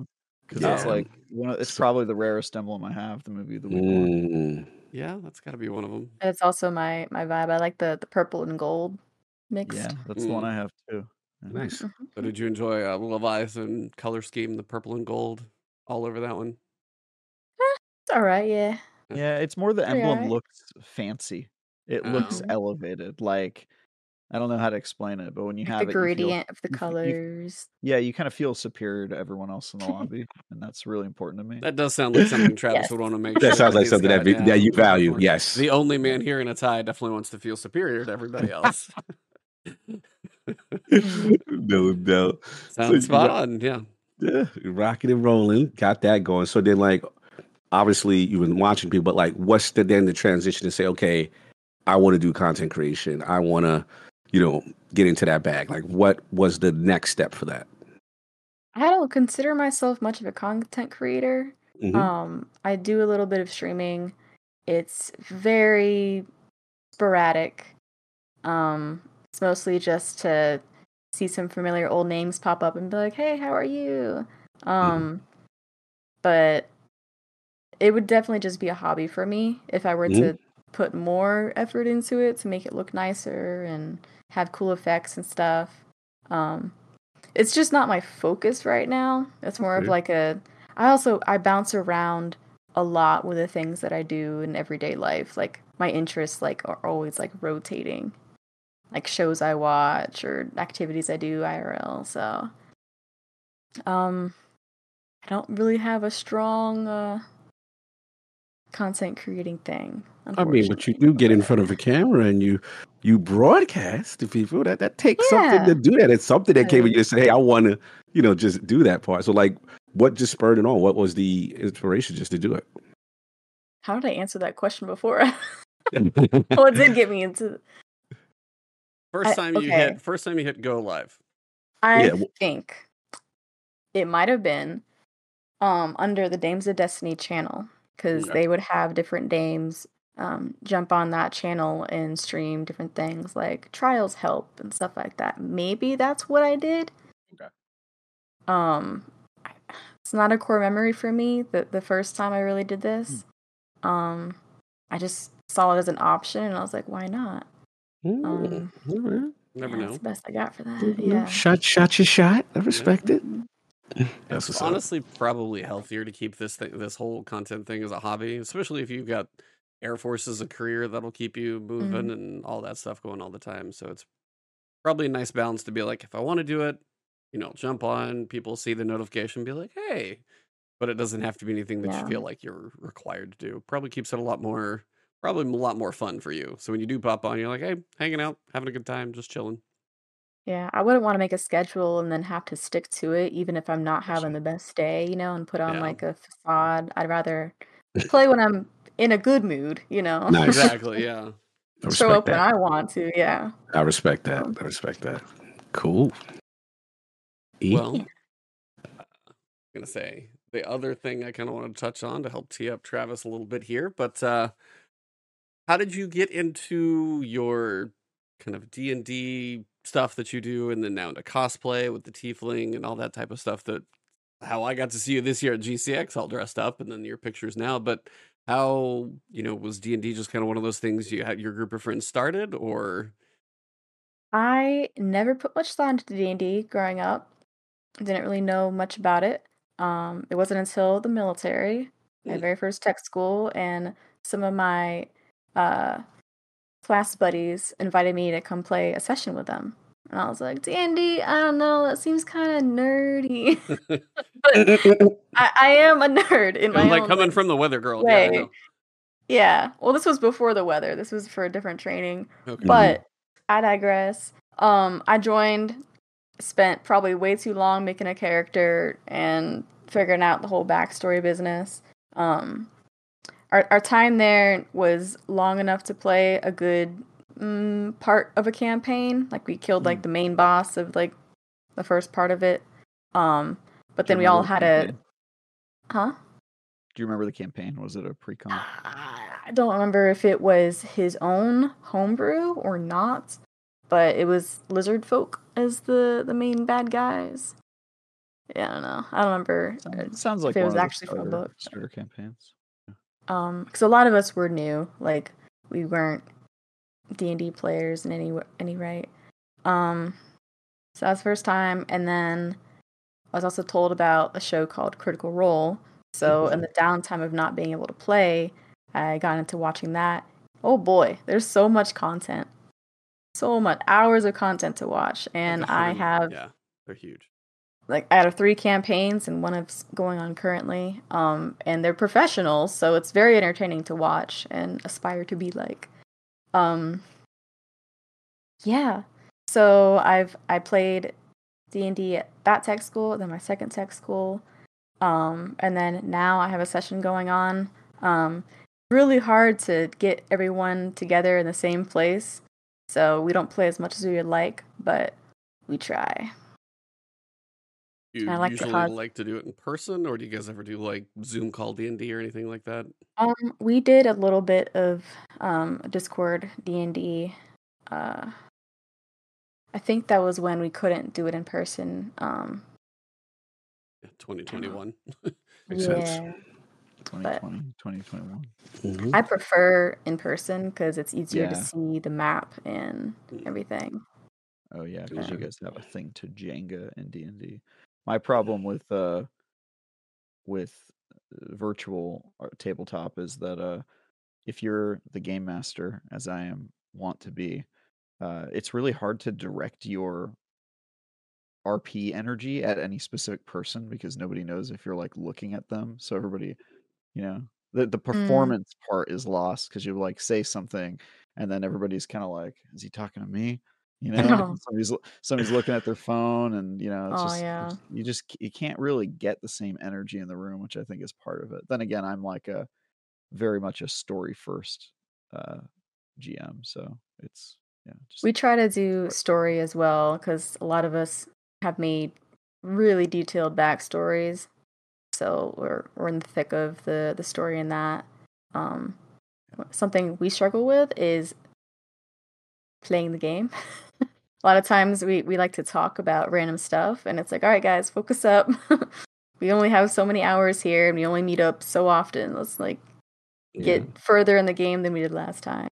because it's Yeah. like one of, it's probably the rarest emblem I have. The movie of the week. one. Mm. Yeah, that's got to be one of them. And It's also my my vibe. I like the the purple and gold mixed. Yeah, that's the one Mm. I have too. Yeah. Nice. Mhm. So did you enjoy uh, Leviathan color scheme, the purple and gold, all over that one? It's all right. Yeah. Yeah, it's more the emblem alright. looks fancy. It looks Oh. elevated. Like I don't know how to explain it, but when you Like have the it, you feel- gradient of the you you colors. yeah, you kind of feel superior to everyone else in the lobby, and that's really important to me. That does sound like something Travis Yes. would want to make. That sure sounds like something that got, yeah, that you value. Yes. The only man here in a tie definitely wants to feel superior to everybody else. no, no. Sounds you spot ro- on. Yeah. Yeah, rocking and rolling. Got that going. So then, like, obviously, you've been watching people, but like, what's the then the transition to say, okay, I want to do content creation. I want to, you know, get into that bag. Like, what was the next step for that? I don't consider myself much of a content creator. Mhm. Um, I do a little bit of streaming. It's very sporadic. Um, it's mostly just to see some familiar old names pop up and be like, "Hey, how are you?" Um, but it would definitely just be a hobby for me if I were Mhm. to put more effort into it to make it look nicer and have cool effects and stuff. Um, it's just not my focus right now. It's more Okay. of like a. I also I bounce around a lot with the things that I do in everyday life. Like my interests like are always like rotating, like shows I watch or activities I do IRL. So, um, I don't really have a strong uh content creating thing. I mean, but you do get in front of a camera and you you broadcast to people. That that takes something to do that. It's something that came and Right. you say, "Hey, I want to," you know, just do that part. So, like, what just spurred it on? What was the inspiration just to do it? How did I answer that question before? oh, it did get me into. First I- time you hit. First time you hit go live. I Yeah, think it might have been um under the Dames of Destiny channel because Okay. they would have different dames um jump on that channel and stream different things like trials help and stuff like that. Maybe that's what I did. Okay. Um, it's not a core memory for me. The the first time I really did this, um, I just saw it as an option and I was like, why not? Mm, Um, right. Never Yeah, know. That's the best I got for that. Mhm. Yeah. Shot, shot your shot. I respect it. It's That's up. honestly probably healthier to keep this thing, this whole content thing as a hobby, especially if you've got Air Force as a career that'll keep you moving mm-hmm. and all that stuff going all the time. So it's probably a nice balance to be like, if I want to do it, you know, jump on, people see the notification, be like, hey, but it doesn't have to be anything that Yeah. you feel like you're required to do. Probably keeps it a lot more, probably a lot more fun for you. So when you do pop on, you're like, hey, hanging out, having a good time, just chilling. Yeah, I wouldn't want to make a schedule and then have to stick to it, even if I'm not having the best day, you know, and put on Yeah. like a facade. I'd rather play when I'm in a good mood, you know. Nice. Exactly. Yeah. I Show respect up when that. I want to, yeah. I respect that. Um, I respect that. Cool. E? Well, I'm gonna say the other thing I kind of want to touch on to help tee up Travis a little bit here, but uh how did you get into your kind of D and D stuff that you do, and then now into cosplay with the tiefling and all that type of stuff? That how I got to see you this year at GCX all dressed up, and then your pictures now. But how you know was D and D just kind of one of those things you had your group of friends started, or I never put much thought into D&D growing up. Didn't really know much about it. Um, it wasn't until the military, my Mm. very first tech school, and some of my uh, class buddies invited me to come play a session with them. And I was like, D&D, I don't know, that seems kind of nerdy. but I, I am a nerd in my was like own coming like, from the weather girl. Yeah, I way. know. Yeah. Well, this was before the weather. This was for a different training. Okay. But I digress. Um, I joined, spent probably way too long making a character and figuring out the whole backstory business. Um, our our time there was long enough to play a good mm, part of a campaign. Like we killed like the main boss of like the first part of it. Um, but then we all had the a huh. Do you remember the campaign? Was it a pre-con? I don't remember if it was his own homebrew or not, but it was lizard folk as the the main bad guys. Yeah, I don't know. I don't remember. Sounds, sounds like it one was actually from a book. starter campaigns. Um, because a lot of us were new. Like we weren't D and D players in any any right. Um, so that was first time, and then I was also told about a show called Critical Role. So in the downtime of not being able to play, I got into watching that. Oh boy, there's so much content, so much hours of content to watch, and I have Yeah, they're huge. Like out of three campaigns and one is going on currently um and they're professionals so it's very entertaining to watch and aspire to be like. Um yeah. So i've i played d&d at that tech school then my second tech school um and then now i have a session going on. Um really hard to get everyone together in the same place so we don't play as much as we would like but we try You I like the usually hard- like to do it in person, or do you guys ever do like Zoom call D and D or anything like that? Um, we did a little bit of um Discord D and D. Uh, I think that was when we couldn't do it in person. Um, Twenty twenty one. Makes sense. yeah, 2020, 2021. Mhm. I prefer in person because it's easier to Yeah. see the map and Mm. everything. Oh yeah, because you Yeah. guys have a thing to Jenga and D and D. My problem with uh with uh, virtual tabletop is that uh if you're the game master, as I am want to be, uh, it's really hard to direct your RP energy at any specific person because nobody knows if you're like looking at them. So everybody, you know, the the performance part is lost because you like say something and then everybody's kind of like, is he talking to me? You know, know. somebody's somebody's looking at their phone and you know, it's Oh, just yeah. you just you can't really get the same energy in the room, which I think is part of it. Then again, I'm like a very much a story first uh GM, so it's yeah, just We try to do story as well because a lot of us have made really detailed backstories. So we're we're in the thick of the the story in that. Um, something we struggle with is playing the game. a lot of times we we like to talk about random stuff, and it's like, all right, guys, focus up. we only have so many hours here, and we only meet up so often. Let's like get further in the game than we did last time.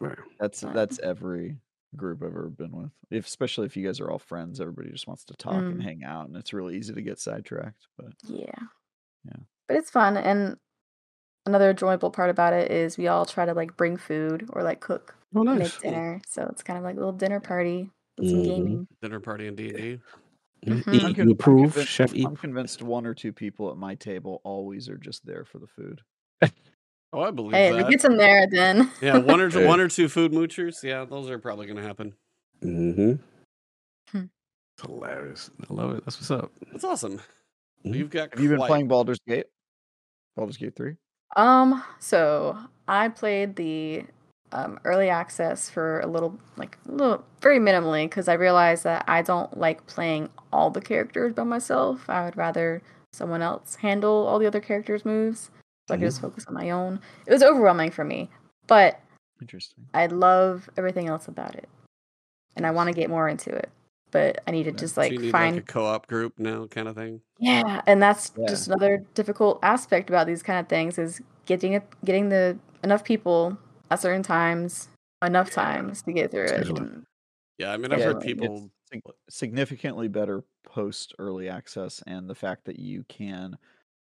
Right. That's But- that's every group I've ever been with. If especially if you guys are all friends, everybody just wants to talk and Mm. hang out, and it's really easy to get sidetracked. But Yeah. Yeah. But it's fun and another enjoyable part about it is we all try to like bring food or like cook Oh, make dinner. So it's kind of like a little dinner party with some Mhm. gaming. Dinner party in D and D. Eat, I'm con- I'm approve, convinced- Chef E. I'm convinced one or two people at my table always are just there for the food. Oh, I believe Hey, that. it gets in there, then Yeah, one or two, one or two food moochers. Yeah, those are probably going to happen. Mm-hmm. Hmm. Hilarious. I love it. That's what's up. That's awesome. Mhm. You've got. Have you been playing Baldur's Gate? Baldur's Gate three. Um, so I played the um, early access for a little, like, a little, very minimally, because I realized that I don't like playing all the characters by myself. I would rather someone else handle all the other characters' moves, so I could just focus on my own. It was overwhelming for me, but Interesting. I love everything else about it, and I want to get more into it. But I need to Yeah. just So like you need find like a co-op group now, kind of thing. yeah, and that's Yeah. just another difficult aspect about these kind of things is getting it, getting the enough people at certain times, enough times to get through it. Scheduling. Yeah, I mean, I've Yeah, heard people. significantly better post early access, and the fact that you can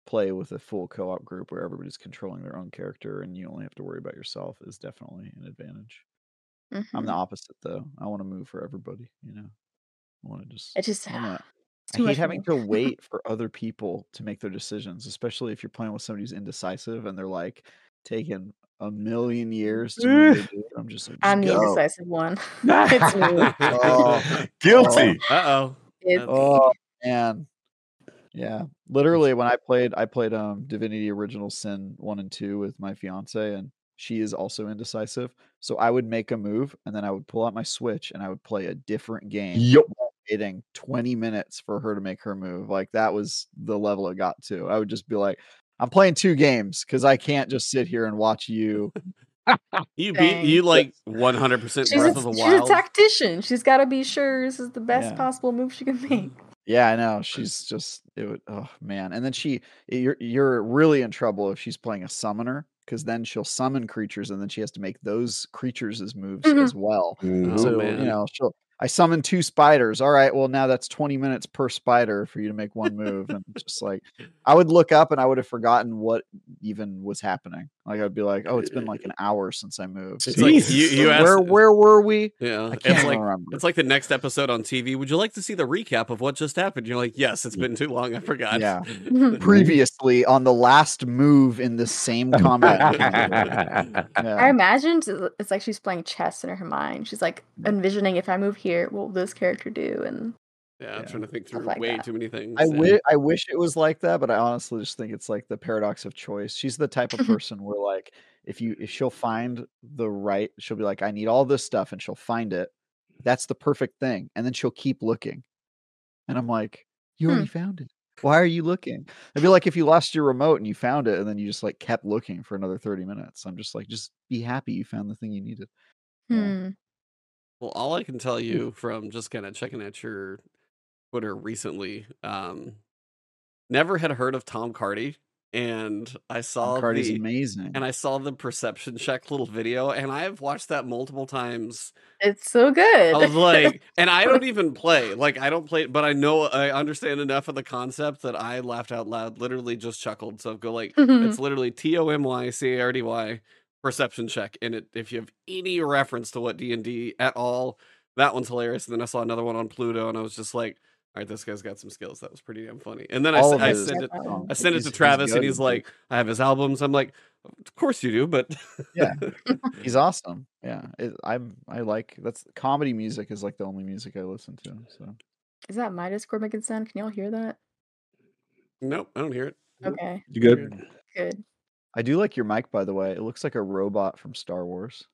play with a full co-op group where everybody's controlling their own character and you only have to worry about yourself is definitely an advantage. I'm Mhm. the opposite though. I want to move for everybody, you know. I want to just. It just I don't I too hate much for having to wait for other people to make their decisions, especially if you're playing with somebody who's indecisive and they're like taking a million years to move their dude. I'm just like, I'm just the indecisive one. it's me. Oh, Guilty. Uh oh. It's Oh man. Yeah. Literally when I played I played um Divinity Original Sin 1 and 2 with my fiance and she is also indecisive. So I would make a move and then I would pull out my Switch and I would play a different game Yup. While waiting 20 minutes for her to make her move. Like that was the level it got to. I would just be like I'm playing two games cuz I can't just sit here and watch you. You beat you like 100 percent she's, Breath a, of the she's a tactician. She's got to be sure this is the best Yeah. possible move she can make. Yeah, I know. She's just it would oh man. And then she you're you're really in trouble if she's playing a summoner because then she'll summon creatures and then she has to make those creatures as moves Mhm. as well. So, man. you know, she'll I summoned two spiders. All right, well now that's 20 minutes per spider for you to make one move. And just like I would look up and I would have forgotten what even was happening. Like I'd be like, oh, it's been like an hour since I moved. It's like you, you asked, where where were we? yeah, I it's can't like remember. it's like the next episode on TV. Would you like to see the recap of what just happened? You're like, yes, it's been too long. I forgot. Yeah. previously on the last move in the same combat. game. I Yeah. imagine it's- it's like she's playing chess in her mind. She's like envisioning if I move here, what will this character do? And Yeah, I'm Yeah. trying to think through like way that. too many things. I yeah. wish I wish it was like that, but I honestly just think it's like the paradox of choice. She's the type of person where like if you if she'll find the right, she'll be like, I need all this stuff, and she'll find it. That's the perfect thing, and then she'll keep looking. And I'm like, you Hmm. already found it. Why are you looking? I'd be like if you lost your remote and you found it, and then you just like kept looking for another 30 minutes. I'm just like, just be happy you found the thing you needed. Yeah. hmm. Well, all I can tell you from just kind of checking at your Twitter recently, um, never had heard of Tom Cardy, and I saw Tom Cardy's the amazing. and I saw the perception check little video, and I have watched that multiple times. it's so good. I was like, and I don't even play, like I don't play, but I know I understand enough of the concept that I laughed out loud, literally just chuckled. So go like, it's literally T O M Y C A R D Y perception check, and it if you have any reference to what D and D at all, that one's hilarious. And then I saw another one on Pluto, and I was just like, all right, this guy's got some skills. That was pretty damn funny. And then I, All s- I his sent it. I sent it to Travis, and he's like, "I have his albums." I'm like, "Of course you do," but Yeah. He's awesome. Yeah, it, I'm. I like that's comedy music is like the only music I listen to. So Is that my Discord making sound? Can y'all hear that? nope, I don't hear it. Okay, You good? good. I do like your mic, by the way. It looks like a robot from Star Wars.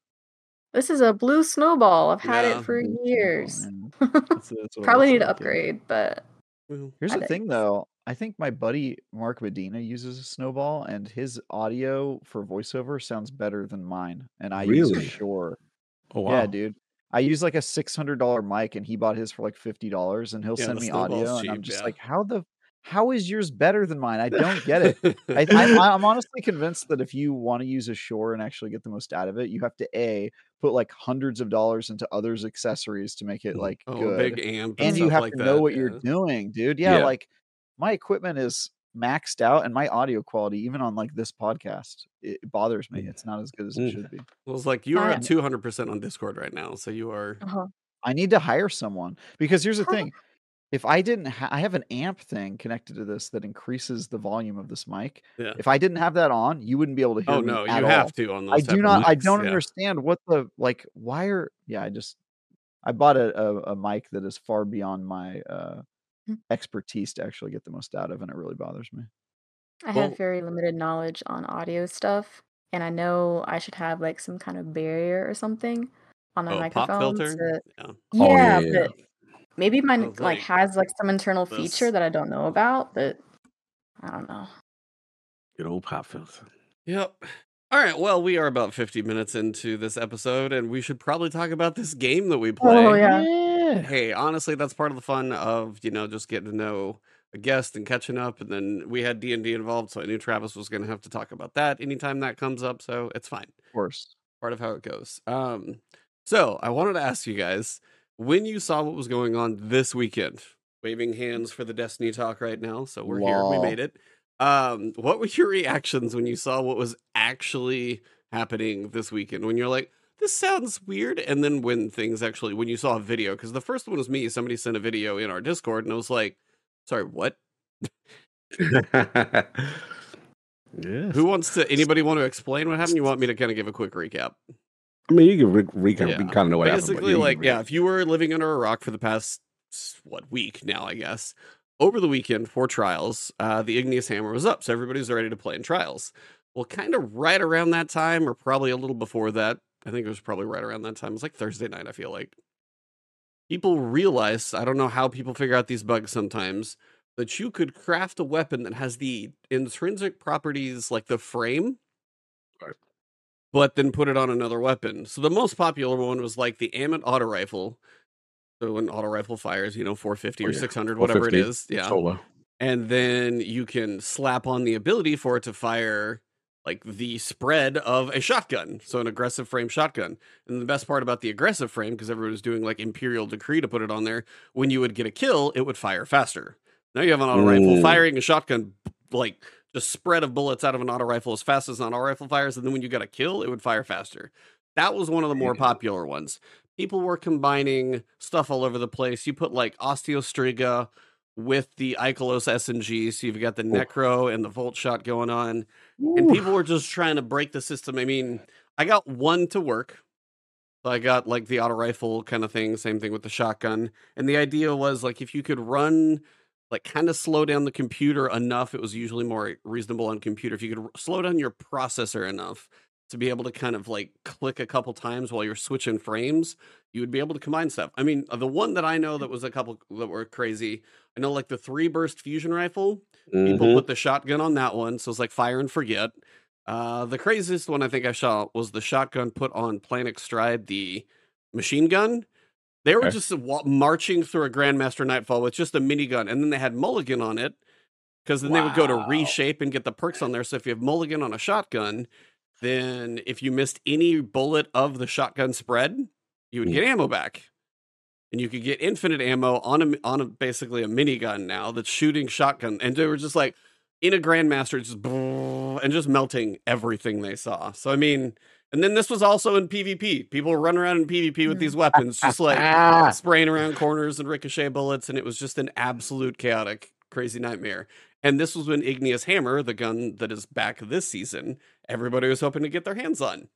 This is a blue snowball. I've had Yeah. it for years. That's- that's Probably need to like, yeah. upgrade, but Here's I the think- thing, though. I think my buddy Mark Medina uses a snowball, and his audio for voiceover sounds better than mine. And I use Really? a Shure. Oh wow. Yeah, dude. I use like a six hundred dollar mic, and he bought his for like fifty dollars, and he'll Yeah, send me snowball's audio, and I'm just yeah. like, how the how is yours better than mine? I don't get it. I, I, I'm honestly convinced that if you want to use a Shure and actually get the most out of it, you have to a put like hundreds of dollars into others accessories to make it Mm. like oh, good, big amp, and, and you have like to that, know what yeah. you're doing, dude. Yeah, Yeah. like my equipment is maxed out, and my audio quality, even on like this podcast, it bothers me. It's not as good as it Mm. should be. Well, it's like you are at 200 percent on Discord right now, so you are. uh-huh. I need to hire someone because here's the thing. If I didn't, ha- I have an amp thing connected to this that increases the volume of this mic. Yeah. If I didn't have that on, you wouldn't be able to hear me. Oh me no, you at all. have to on those. I do of not. I don't yeah. understand what the like. Why are? Yeah, I just. I bought a, a, a mic that is far beyond my uh, Hmm. expertise to actually get the most out of, and it really bothers me. I Well- have very limited knowledge on audio stuff, and I know I should have like some kind of barrier or something on my Oh, pop microphone. filter. to- Yeah. Oh, yeah, yeah, yeah. but maybe mine Sounds like like has like some internal this. feature that I don't know about. That I don't know. Good old pop filter. Yep. All right. Well, we are about 50 minutes into this episode, and we should probably talk about this game that we play. Oh yeah. Hey, honestly, that's part of the fun of you know just getting to know a guest and catching up. And then we had D and D involved, so I knew Travis was going to have to talk about that anytime that comes up. So it's fine. Of course. Part of how it goes. Um, so I wanted to ask you guys when you saw what was going on this weekend. Waving hands for the Destiny talk right now. So we're here. We made it. Um, what were your reactions when you saw what was actually happening this weekend? When you're like, this sounds weird. And then when things actually, when you saw a video, because the first one was me, somebody sent a video in our Discord, and I was like, sorry, what? yes. Who wants to? Anybody want to explain what happened? You want me to kind of give a quick recap? I mean, you can re- recap. Yeah. Kind of know what Basically, can like, recap. yeah, if you were living under a rock for the past what week now, I guess over the weekend for trials, uh, the Igneous Hammer was up, so everybody's ready to play in trials. Well, kind of right around that time, or probably a little before that, I think it was probably right around that time. It was like Thursday night. I feel like people realize I don't know how people figure out these bugs sometimes that you could craft a weapon that has the intrinsic properties like the frame Right. But then put it on another weapon. So the most popular one was like the Ammit auto rifle. So an auto rifle fires, you know, 450 Oh, or yeah. 600, whatever it is. Yeah. Solo. And then you can slap on the ability for it to fire like the spread of a shotgun. So an aggressive frame shotgun. And the best part about the aggressive frame, because everyone was doing like Imperial Decree to put it on there, when you would get a kill, it would fire faster. Now you have an auto rifle Mm. firing a shotgun, like just spread of bullets out of an auto rifle as fast as an auto rifle fires. And then when you got a kill, it would fire faster. That was one of the more mm-hmm. popular ones. People were combining stuff all over the place. You put like Osteostriga with the Ikelos SMG. So you've got the Necro and the Volt Shot going on. And people were just trying to break the system. I mean, I got one to work. So I got like the auto rifle kind of thing, same thing with the shotgun. And the idea was like if you could run like kind of slow down the computer enough, it was usually more reasonable on computer. If you could r- slow down your processor enough to be able to kind of like click a couple times while you're switching frames, you would be able to combine stuff. I mean, the one that I know that was a couple that were crazy. I know like the three burst fusion rifle. People Mhm. put the shotgun on that one, so it's like fire and forget. Uh, the craziest one I think I saw was the shotgun put on Planet Stride, the machine gun. They were Okay. just wa- marching through a Grandmaster Nightfall with just a minigun, and then they had Mulligan on it because then they would go to reshape and get the perks on there. So if you have Mulligan on a shotgun, then if you missed any bullet of the shotgun spread, you would Mm. get ammo back, and you could get infinite ammo on a on a basically a minigun now that's shooting shotgun, and they were just like in a Grandmaster, just and just melting everything they saw. So I mean, and then this was also in PvP. People were running around in PvP with these weapons, just like spraying around corners and ricochet bullets, and it was just an absolute chaotic, crazy nightmare. And this was when Igneous Hammer, the gun that is back this season, everybody was hoping to get their hands on.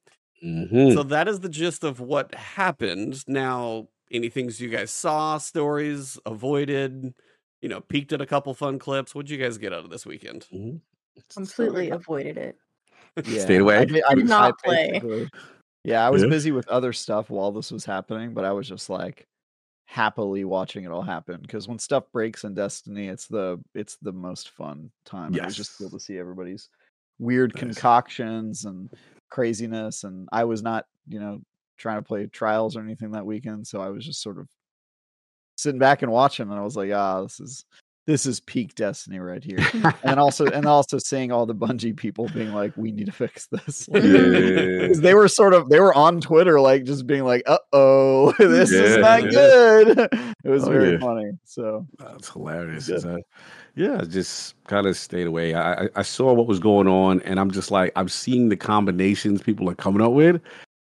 Mhm. So that is the gist of what happened. Now, any things you guys saw, stories, avoided, you know, peeked at a couple fun clips. What'd you guys get out of this weekend? Mhm. Completely avoided it. Yeah, Stayed away? I did, I, Did I not play. Yeah, I was Yeah. busy with other stuff while this was happening, but I was just like happily watching it all happen because when stuff breaks in Destiny, it's the it's the most fun time. and It was just cool to see everybody's weird Nice. concoctions and craziness. And I was not, you know, trying to play trials or anything that weekend, so I was just sort of sitting back and watching, and I was like, ah, this is this is peak Destiny right here and also and also seeing all the Bungie people being like, "We need to fix this." Like, Yeah. 'cause they were sort of they were on Twitter like just being like, "Uh oh, this is not Yeah. good." It was Oh, very yeah. funny. So That's hilarious. Yeah. It's, yeah, just kind of stayed away. I, I- I saw what was going on, and I'm just like, I'm seeing the combinations people are coming up with,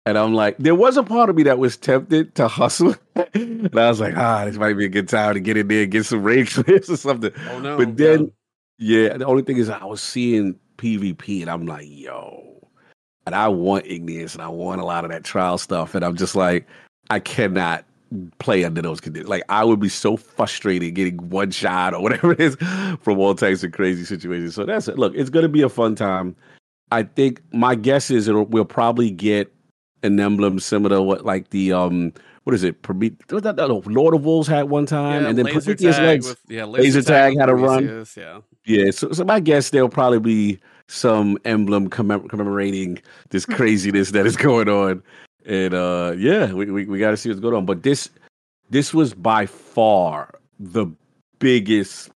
and I'm like, there was a part of me that was tempted to hustle, and I was like, ah, this might be a good time to get in there and get some raid clips or something. Oh no! But then, yeah, the only thing is, I was seeing PvP, and I'm like, yo, and I want Igneous, and I want a lot of that trial stuff, and I'm just like, I cannot play under those conditions. Like, I would be so frustrated getting one shot or whatever it is from all types of crazy situations. So that's it. Look, it's going to be a fun time. I think my guess is it'll, we'll probably get an emblem similar to what like the um what is it? Promet- what that, no, Lord of Wolves had one time, yeah, and then laser Prometheus tag legs. with yeah, Laser tag with had a run. Yeah, Yeah, so, so my guess there'll probably be some emblem commem- commemorating this craziness that is going on, and uh, yeah, we we, we got to see what's going on. But this this was by far the biggest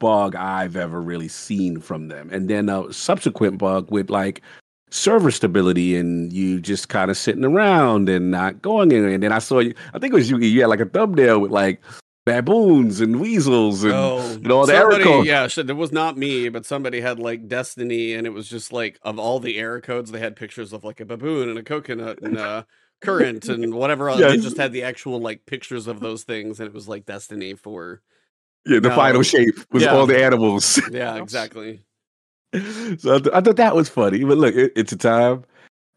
bug I've ever really seen from them, and then a subsequent bug with like server stability and you just kind of sitting around and not going anywhere. And then I saw you, I think it was you, you had like a thumbnail with like baboons and weasels and, oh, and all the error Oh, codes. yeah, shit, it was not me, but somebody had like Destiny, and it was just like of all the error codes, they had pictures of like a baboon and a coconut and a currant and whatever else. They just had the actual like pictures of those things, and it was like Destiny for. Yeah, the No. final shape was Yeah. all the animals. Yeah, exactly. so I, th- I thought that was funny. But look, it, it's a time.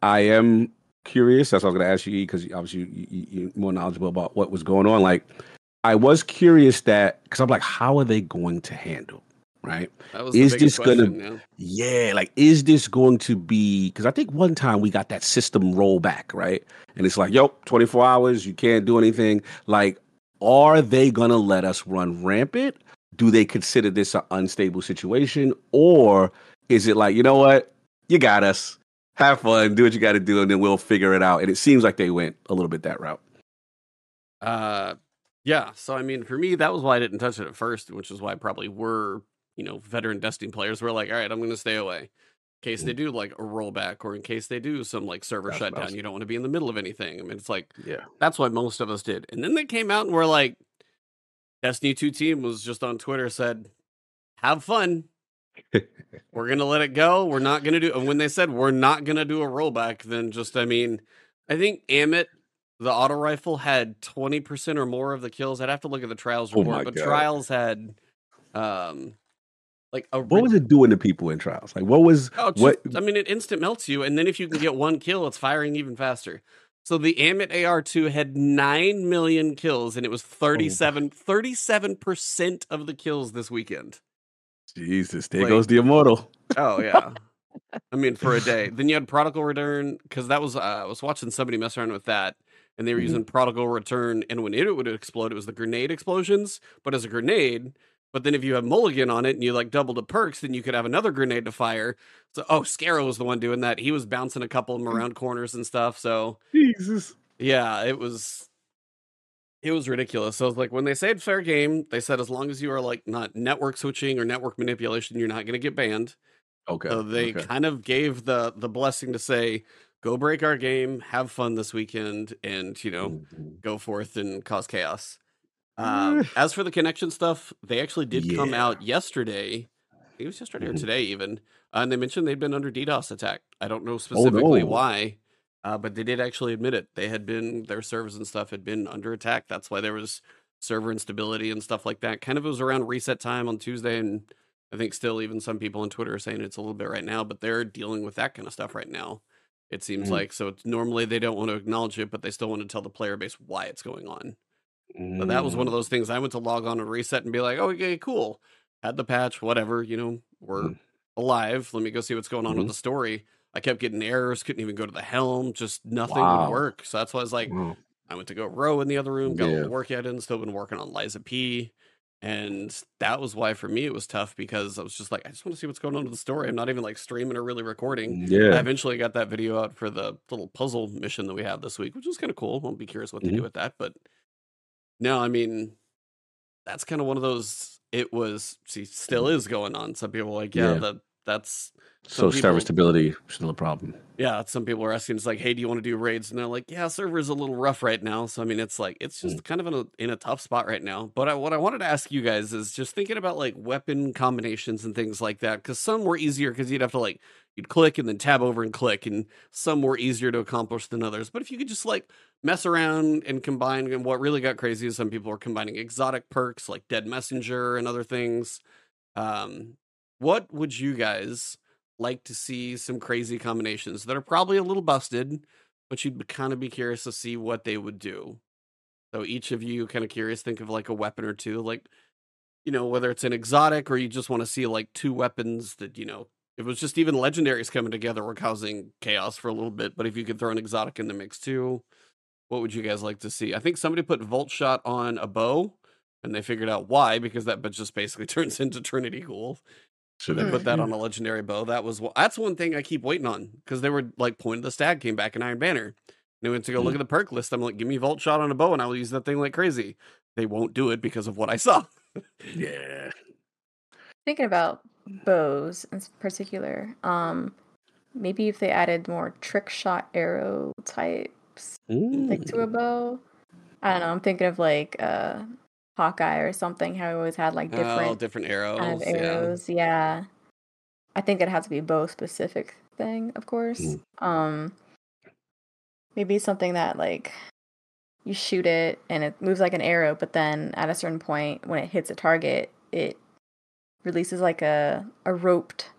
I am curious. That's what I was going to ask you because obviously you, you, you're more knowledgeable about what was going on. Like, I was curious that because I'm like, how are they going to handle? Right? Is this gonna-. Yeah, like, is this going to be? Because I think one time we got that system rollback, right? And it's like, yo, 24 hours, you can't do anything. Like, are they going to let us run rampant? Do they consider this an unstable situation? Or is it like, you know what? You got us. Have fun, do what you got to do, and then we'll figure it out. And it seems like they went a little bit that route. Uh, yeah. So I mean, for me, that was why I didn't touch it at first, which is why probably we're you know veteran Destiny players were like, all right, I'm going to stay away in case they do like a rollback or in case they do some like server That's shutdown. You don't want to be in the middle of anything. I mean, it's like Yeah. that's why most of us did. And then they came out and were like, Destiny 2 team was just on Twitter said, have fun. we're gonna let it go. We're not gonna do. And when they said we're not gonna do a rollback, then just I mean, I think Ammit, the auto rifle, had twenty percent or more of the kills. I'd have to look at the trials Oh report, but God. trials had, um, like a What was it doing to people in trials? Like, what was Oh, just, what? I mean, it instant melts you, and then if you can get one kill, it's firing even faster. So the Ammit AR2 had 9 million kills, and it was 37, 37% of the kills this weekend. Jesus, there Like- goes the immortal. Oh, yeah. I mean, for a day. Then you had Prodigal Return, because that was, uh, I was watching somebody mess around with that, and they were Mhm. using Prodigal Return, and when it would explode, it was the grenade explosions, but as a grenade. But then if you have Mulligan on it and you like double the perks, then you could have another grenade to fire. So, oh, Scarrow was the one doing that. He was bouncing a couple of them around corners and stuff. So, Jesus. yeah, it was it was ridiculous. So, it's like when they said fair game, they said as long as you are like not network switching or network manipulation, you're not going to get banned. Okay. So they okay. kind of gave the the blessing to say, go break our game, have fun this weekend, and you know, Mhm. go forth and cause chaos. Um, as for the connection stuff, they actually did come out yesterday. I it was yesterday or Mhm. today, even, and they mentioned they'd been under DDoS attack. I don't know specifically Oh, no. why, uh, but they did actually admit it. They had been their servers and stuff had been under attack. That's why there was server instability and stuff like that. Kind of it was around reset time on Tuesday, and I think still even some people on Twitter are saying it's a little bit right now, but they're dealing with that kind of stuff right now. It seems Mm. like so. It's normally they don't want to acknowledge it, but they still want to tell the player base why it's going on. So that was one of Mm. those things. I went to log on and reset and be like, "Oh, okay, cool. Had the patch, whatever. You know, we're Mhm. alive. Let me go see what's going on with Mhm. the story." I kept getting errors. Couldn't even go to the helm. Just nothing Wow. would work. So that's why I was like, Wow. I went to go row in the other room. Got a Yeah. little work yet in. Still been working on Lies of P. And that was why for me it was tough because I was just like, I just want to see what's going on with the story. I'm not even like streaming or really recording. I Yeah. eventually got that video out for the little puzzle mission that we have this week, which was kind of cool. I'll be curious what they do Mhm. with that. But no, I mean, that's kind of one of those. It was, see, still is going on. Some people are like, yeah, Mm-hmm. Yeah. that that's So people- server stability still a problem. yeah. Some people are asking, it's like, hey, do you want to do raids? And they're like, yeah, server's a little rough right now. So I mean, it's like it's Mm. just kind of in a in a tough spot right now. But I, what I wanted to ask you guys is just thinking about like weapon combinations and things like that, because some were easier because you'd have to like you'd click and then tab over and click, and some were easier to accomplish than others. But if you could just like mess around and combine, and what really got crazy is some people were combining exotic perks like Dead Messenger and other things. Um, what would you guys like to see some crazy combinations that are probably a little busted, but you'd kind of be curious to see what they would do. So each of you kind of curious, think of like a weapon or two, like you know, whether it's an exotic or you just want to see like two weapons that, you know, if it was just even legendaries coming together were causing chaos for a little bit, but if you could throw an exotic in the mix too, what would you guys like to see? I think somebody put Volt Shot on a bow and they figured out why because that just basically turns into Trinity Ghoul. So they put that on a legendary bow. That was that's one thing I keep waiting on because they were like point of the stag came back in Iron Banner. And they went to go look Mm. at the perk list. I'm like, give me Volt Shot on a bow and I will use that thing like crazy. They won't do it because of what I saw. Yeah. Thinking about bows in particular, um, maybe if they added more trick shot arrow types, like to a bow. I don't know. I'm thinking of like uh, Hawkeye or something. How he always had like oh, different different arrows. kind of yeah. arrows. Yeah. I think it has to be bow specific thing, of course. Mm. Um, maybe something that like you shoot it and it moves like an arrow, but then at a certain point when it hits a target, it releases like a a roped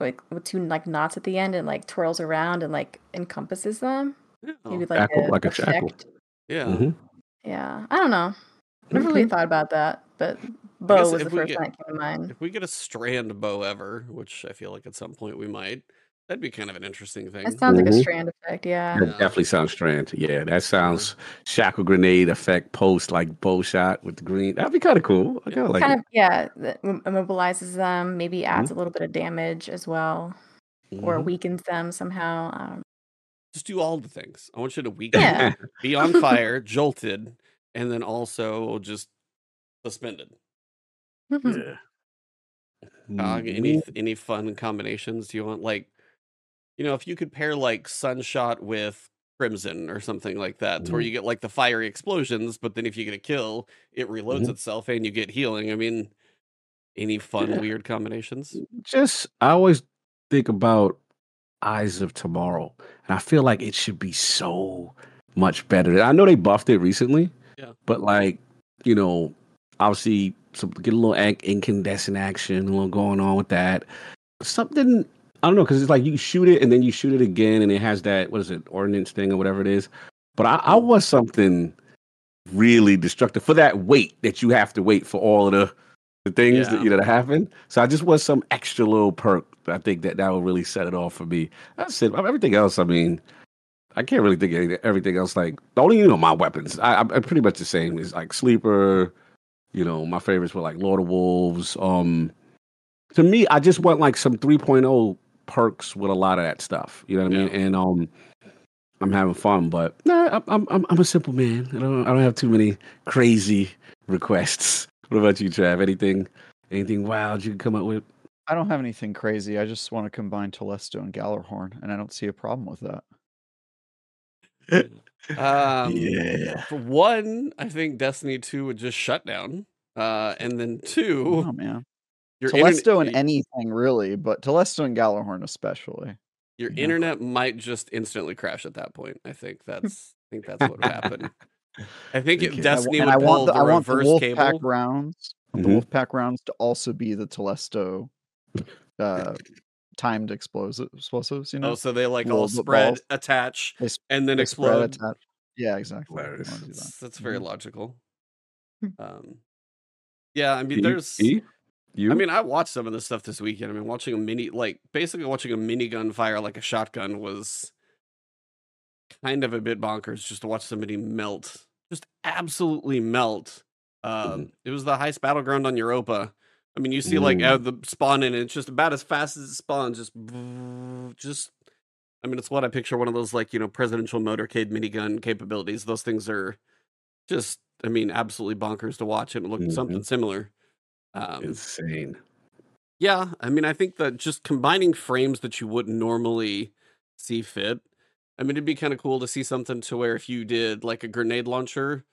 like with two like knots at the end and like twirls around and like encompasses them. Maybe Oh, like Shackle, a like a shackle. effect. yeah. Mhm. Yeah, I don't know. Never really thought about that, but bow was the first get- one that came to mind. If we get a strand bow ever, which I feel like at some point we might, that'd be kind of an interesting thing. That sounds like a Mhm. strand effect, yeah. That definitely sounds strand. Yeah, that sounds shackle grenade effect post like bow shot with the green. That'd be kind of cool. I Yeah. kind of like kind it. of yeah, that immobilizes them, maybe adds Mm-hmm. a little bit of damage as well, or Mhm. weakens them somehow. I don't Just do all the things. I want you to weaken, Yeah. be on fire, jolted, and then also just suspended. yeah. Dog, any Mhm. any fun combinations? Do you want like, you know, if you could pair like Sunshot with Crimson or something like that, to where you get like the fiery explosions, but then if you get a kill, it reloads Mhm. itself and you get healing. I mean, any fun Yeah. weird combinations? Just I always think about Eyes of Tomorrow, and I feel like it should be so much better. I know they buffed it recently, Yeah. but like you know, obviously some get a little inc- incandescent action, a little going on with that. Something I don't know because it's like you shoot it and then you shoot it again, and it has that what is it ordinance thing or whatever it is. But I, I want something really destructive for that wait that you have to wait for all of the the things that you know that happen. So I just want some extra little perk. I think that that will really set it off for me. That's it. Everything else, I mean, I can't really think of anything- everything else. Like the only you know my weapons, I, I'm I'm pretty much the same. Is like sleeper. You know, my favorites were like Lord of Wolves. Um, to me, I just want like some 3.0 perks with a lot of that stuff. You know what I mean? Yeah. And um, I'm having fun, but nah, I'm I'm I'm- I'm a simple man. I don't I don't have too many crazy requests. What about you, Trav? Anything anything wild you can come up with? I don't have anything crazy. I just want to combine Telesto and Gjallarhorn, and I don't see a problem with that. Um, yeah. For one, I think Destiny 2 would just shut down. Uh, and then two, Oh man, your internet- Telesto and anything really, but Telesto and Gjallarhorn especially. your yeah. internet might just instantly crash at that point. I think that's I think that's what would happen. I think if Destiny and would I pull want the, the, I want the reverse Wolfpack cable. rounds, the Mhm. Wolfpack rounds to also be the Telesto uh, timed explosive explosives. You know, Oh, so they like Little all spread, balls. attach, They s- and then they spread explode. attach- Yeah, exactly. I Hilarious. wanna do that. That's, that's very Mhm. logical. Hmm. Um, yeah, I mean, You- there's. you? You? I mean, I watched some of this stuff this weekend. I mean, watching a mini, like basically watching a minigun fire like a shotgun was kind of a bit bonkers. Just to watch somebody melt, just absolutely melt. Um, It was the highest battleground on Europa. I mean, you see like out the spawn in, and it's just about as fast as it spawns. Just, just. I mean, it's what I picture one of those like you know presidential motorcade minigun capabilities. Those things are just, I mean, absolutely bonkers to watch, and it looked Mhm. something similar. Um, insane. yeah, I mean, I think that just combining frames that you wouldn't normally see fit. I mean, it'd be kind of cool to see something to where if you did like a grenade launcher,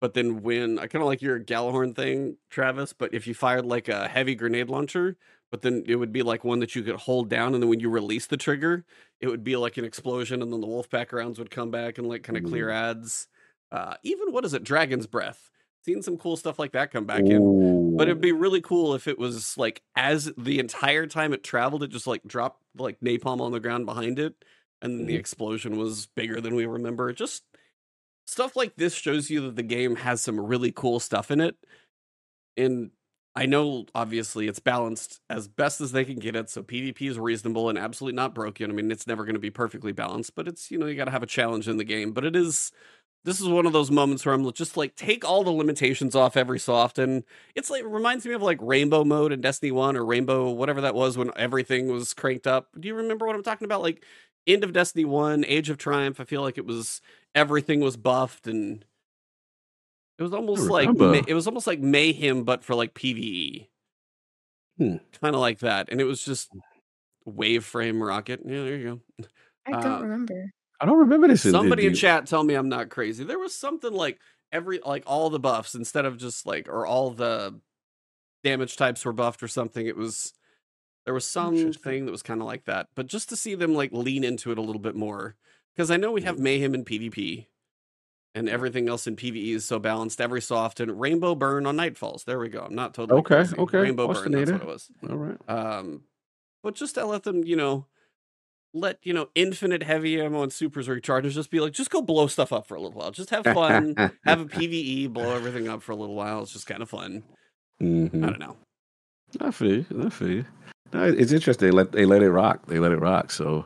but then when I kind of like your Gjallarhorn thing, Travis, but if you fired like a heavy grenade launcher, but then it would be like one that you could hold down, and then when you release the trigger, it would be like an explosion, and then the Wolfpack rounds would come back and like kind of clear ads. Uh, even what is it, Dragon's Breath? Seen some cool stuff like that come back in. But it'd be really cool if it was like as the entire time it traveled, it just like dropped like napalm on the ground behind it, and then the Mhm. explosion was bigger than we remember. Just stuff like this shows you that the game has some really cool stuff in it. And I know obviously it's balanced as best as they can get it, so PvP is reasonable and absolutely not broken. I mean, it's never going to be perfectly balanced, but it's you know you got to have a challenge in the game. But it is this is one of those moments where I'm just like take all the limitations off every so often. It's like reminds me of like rainbow mode in Destiny 1 or rainbow whatever that was when everything was cranked up. Do you remember what I'm talking about? Like end of Destiny 1, Age of Triumph, I feel like it was everything was buffed and it was almost like ma- it was almost like mayhem but for like PvE. Hmm. Kind of like that. And it was just wave frame rocket. Yeah, there you go. I don't Uh, remember. I don't remember this. Somebody in the- chat tell me I'm not crazy. There was something like every like all the buffs instead of just like or all the damage types were buffed or something. It was there was Interesting. something that was kind of like that. But just to see them like lean into it a little bit more because I know we have mayhem in PvP, and everything else in PvE is so balanced every so often. Rainbow burn on Nightfalls. There we go. I'm not totally Okay, crazy. okay. Rainbow burn. That's what it was. All right. Um, but just to let them, you know, let you know, infinite heavy ammo and supers recharges. Just be like, just go blow stuff up for a little while. Just have fun. have a PVE, blow everything up for a little while. It's just kind of fun. Mhm. I don't know. I feel you. I feel you. No, it's interesting. They let they let it rock. They let it rock. So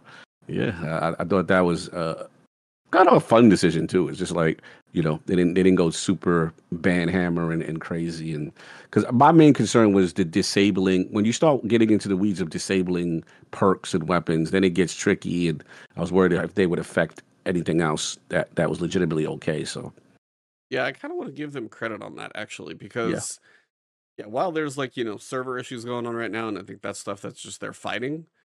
yeah, I, I thought that was uh, kind of a fun decision too. It's just like you know they didn't they didn't go super ban hammer and, and crazy and because my main concern was the disabling when you start getting into the weeds of disabling perks and weapons, then it gets tricky and I was worried if they would affect anything else that that was legitimately okay. So Yeah, I kind of want to give them credit on that actually because yeah. while there's like, you know, server issues going on right now and I think that's stuff that's just they're fighting.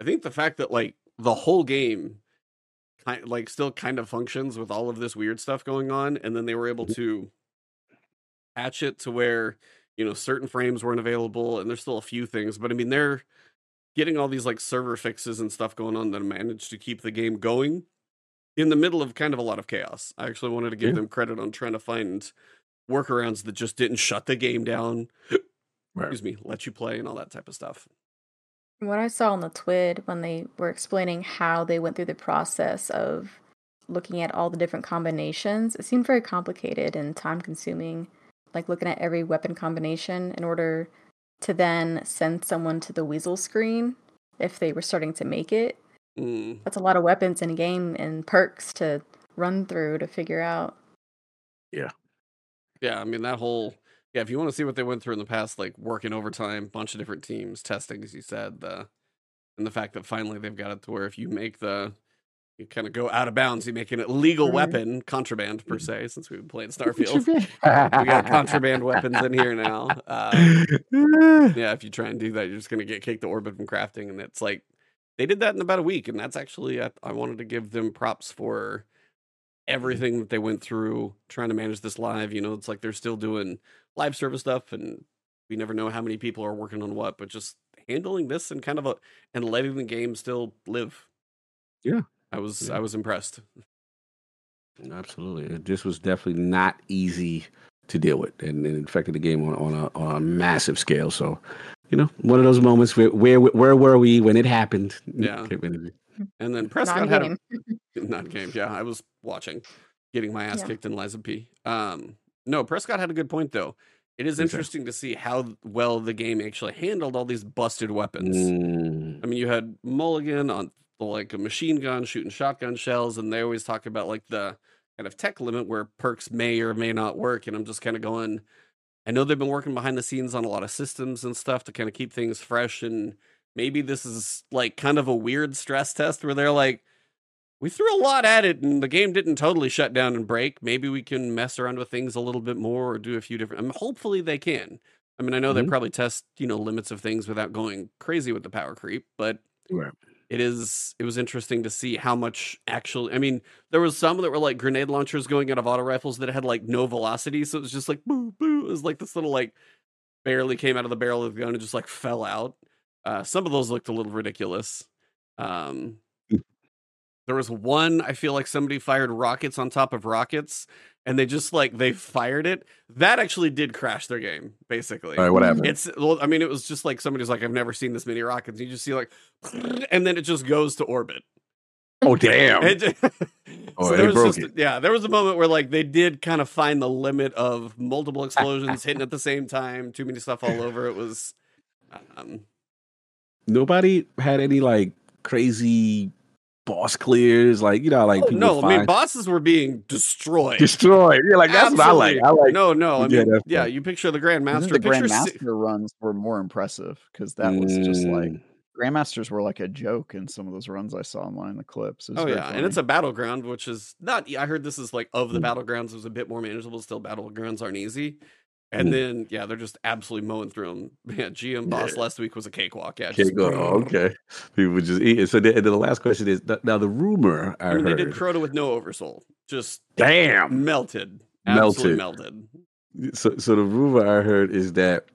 I think the fact that like the whole game kind like still kind of functions with all of this weird stuff going on and then they were able mm-hmm. to patch it to where you know certain frames weren't available and there's still a few things but I mean they're getting all these like server fixes and stuff going on that managed to keep the game going in the middle of kind of a lot of chaos. I actually wanted to give Yeah. them credit on trying to find workarounds that just didn't shut the game down. Right. Excuse me, let you play and all that type of stuff. What I saw on the TWID when they were explaining how they went through the process of looking at all the different combinations, it seemed very complicated and time consuming. Like looking at every weapon combination in order to then send someone to the weasel screen if they were starting to make it. Mm. That's a lot of weapons in a game and perks to run through to figure out. Yeah, Yeah, I mean that whole yeah. If you want to see what they went through in the past, like working overtime, bunch of different teams, testing, as you said, the and the fact that finally they've got it to where if you make the you kind of go out of bounds, you make an illegal Right. weapon, contraband per se, since we've been playing Starfield. we got contraband weapons in here now. Uh, yeah, if you try and do that, you're just gonna get kicked to orbit from crafting, and it's like they did that in about a week, and that's actually I, I wanted to give them props for Mm-hmm. everything that they went through trying to manage this live. You know, it's like they're still doing live service stuff, and we never know how many people are working on what, but just handling this and kind of a and letting the game still live. Yeah. I was Yeah. I was impressed. Absolutely. Just was definitely not easy to deal with and it affected the game on, on, a, on a massive scale. So, you know, one of those moments where where, where were we when it happened? Yeah. And then Prescott had a, not game. Yeah, I was watching, getting my ass Yeah. kicked in Lies of P. Um, no, Prescott had a good point though. It is interesting to see how well the game actually handled all these busted weapons. Mm, I mean, you had Mulligan on like a machine gun shooting shotgun shells, and they always talk about like the kind of tech limit where perks may or may not work. And I'm just kind of going, I know they've been working behind the scenes on a lot of systems and stuff to kind of keep things fresh. And maybe this is like kind of a weird stress test where they're like, we threw a lot at it and the game didn't totally shut down and break. Maybe we can mess around with things a little bit more or do a few different. I mean, hopefully they can. I mean, I know they Mhm. probably test, you know, limits of things without going crazy with the power creep, but right. it is it was interesting to see how much actually I mean, there was some that were like grenade launchers going out of auto rifles that had like no velocity, so it was just like boo boo. It was like this little like barely came out of the barrel of the gun and just like fell out. Uh some of those looked a little ridiculous. Um there was one I feel like somebody fired rockets on top of rockets and they just like they fired it. That actually did crash their game, basically. All right, whatever. It's well, I mean, it was just like somebody's like, I've never seen this many rockets. You just see like, and then it just goes to orbit. Oh damn. It- Oh, so there was just it. yeah, there was a moment where like they did kind of find the limit of multiple explosions hitting at the same time, too many stuff all over. It was, um, Nobody had any like crazy boss clears, like you know, like oh, people no, I mean bosses were being destroyed. destroyed. Yeah, like that's what I like. I like no, no. I Yeah, mean, that's yeah, you picture the Grandmaster. the picture Si- Grandmaster runs were more impressive because that was just like Mm, Grandmasters were like a joke in some of those runs I saw online, the clips. Oh very yeah, and it's a battleground, which is not. I heard this is like of the Mm. battlegrounds it was a bit more manageable. Still, battlegrounds aren't easy. And Mm. then yeah, they're just absolutely mowing through them. Yeah, GM boss Yeah. last week was a cakewalk. Yeah, just. Oh, okay. People just eat it. So then, and then the last question is now the rumor I, I mean, they did Crota with no oversoul, just Damn. melted, Melted. absolutely melted. So, so the rumor I heard is that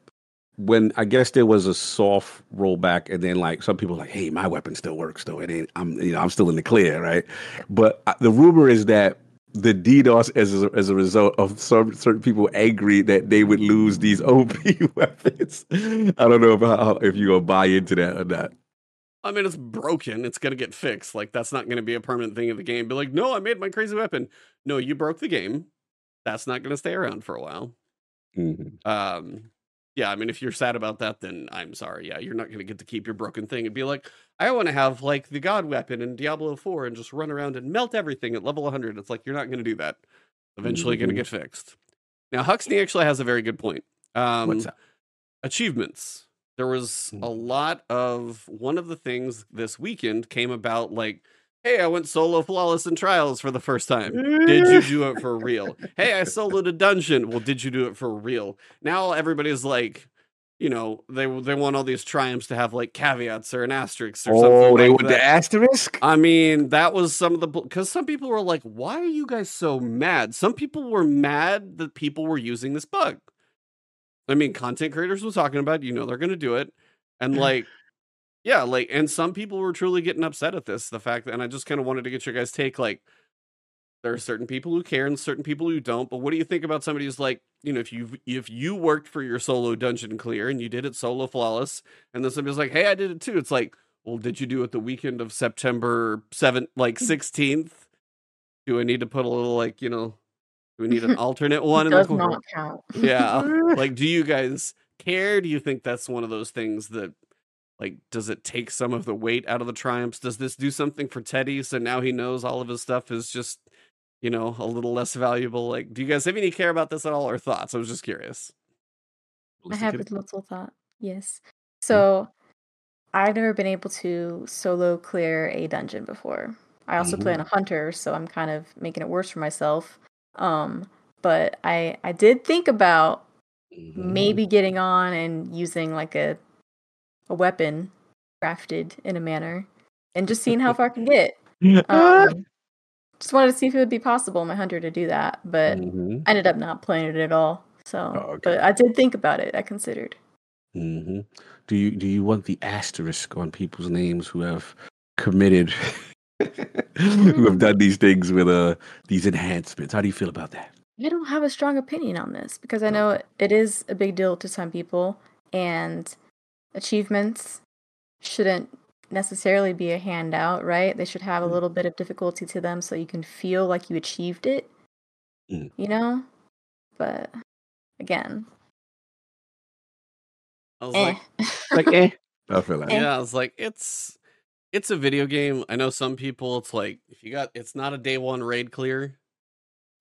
when I guess there was a soft rollback, and then like some people were like, hey, my weapon still works though. It ain't. I'm you know I'm still in the clear, right? But uh, the rumor is that the DDoS as a, as a result of some certain people angry that they would lose these OP weapons. I don't know if how, if you gonna buy into that or not. I mean, it's broken. It's gonna get fixed. Like that's not gonna be a permanent thing of the game. Be like, no, I made my crazy weapon. No, you broke the game. That's not gonna stay around for a while. Mhm. Um, yeah, I mean, if you're sad about that, then I'm sorry. Yeah, you're not going to get to keep your broken thing and be like, I want to have like the God weapon in Diablo 4 and just run around and melt everything at level 100. It's like, you're not going to do that. Eventually going to get fixed. Now, Huxley actually has a very good point. Um, What's up? achievements. There was a lot of one of the things this weekend came about like, hey, I went solo flawless in trials for the first time. Did you do it for real? Hey, I soloed a dungeon. Well, did you do it for real? Now everybody's like, you know, they they want all these triumphs to have like caveats or an asterisk or something. Oh, they like with that. the asterisk. I mean, that was some of the because some people were like, "Why are you guys so mad?" Some people were mad that people were using this bug. I mean, content creators was talking about, it, you know, they're going to do it, and like, yeah, like, and some people were truly getting upset at this. The fact that, and I just kind of wanted to get your guys' take. Like, there are certain people who care and certain people who don't. But what do you think about somebody who's like, you know, if you if you worked for your solo dungeon clear and you did it solo flawless, and then somebody's like, "Hey, I did it too." It's like, well, did you do it the weekend of September seventh, like mm. sixteenth? Do I need to put a little like you know? Do we need an alternate one? in does not count. Yeah. like, do you guys care? Do you think that's one of those things that, like, does it take some of the weight out of the triumphs? Does this do something for Teddy? So now he knows all of his stuff is just, you know, a little less valuable. Like, do you guys have any care about this at all or thoughts? I was just curious. I have a little thought. Yes. So I've never been able to solo clear a dungeon before. I also play on a hunter, so I'm kind of making it worse for myself. Um, but I I did think about Mm-hmm. maybe getting on and using like a a weapon crafted in a manner and just seeing how far I can get. Um, just wanted to see if it would be possible my hunter to do that, but Mhm. I ended up not playing it at all. So, Oh, okay. but I did think about it. I considered. Mm-hmm. Do you do you want the asterisk on people's names who have committed, who have done these things with uh these enhancements? How do you feel about that? I don't have a strong opinion on this because I know it is a big deal to some people, and achievements shouldn't necessarily be a handout, right? They should have a Mm. little bit of difficulty to them so you can feel like you achieved it, Mm. you know? But again, I was eh. like, Like, eh. I feel like yeah, I was like, it's it's a video game. I know some people. It's like if you got, it's not a day one raid clear.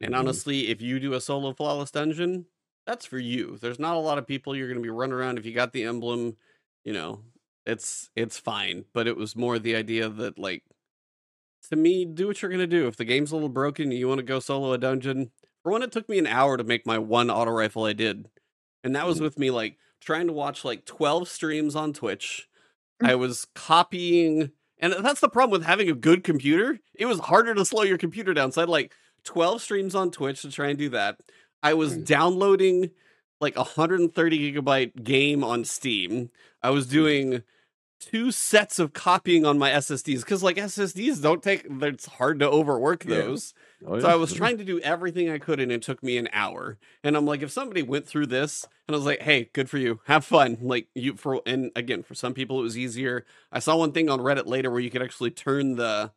And Mhm. honestly, if you do a solo flawless dungeon, that's for you. There's not a lot of people you're going to be running around. If you got the emblem, you know, it's it's fine. But it was more the idea that like, to me, do what you're going to do. If the game's a little broken, you want to go solo a dungeon. For one, it took me an hour to make my one auto rifle I did, and that was Mhm. with me like trying to watch like 12 streams on Twitch. Mm. I was copying, and that's the problem with having a good computer. It was harder to slow your computer down. So I had like 12 streams on Twitch to try and do that. I was Mm. downloading like a 130 gigabyte game on Steam. I was hmm. doing two sets of copying on my SSDs because like SSDs don't take, it's hard to overwork Yeah. those. Oh, So. I was mm-hmm. trying to do everything I could, and it took me an hour. And I'm like, if somebody went through this, and I was like, hey, good for you, have fun. Like you for, and again, for some people it was easier. I saw one thing on Reddit later where you could actually turn the,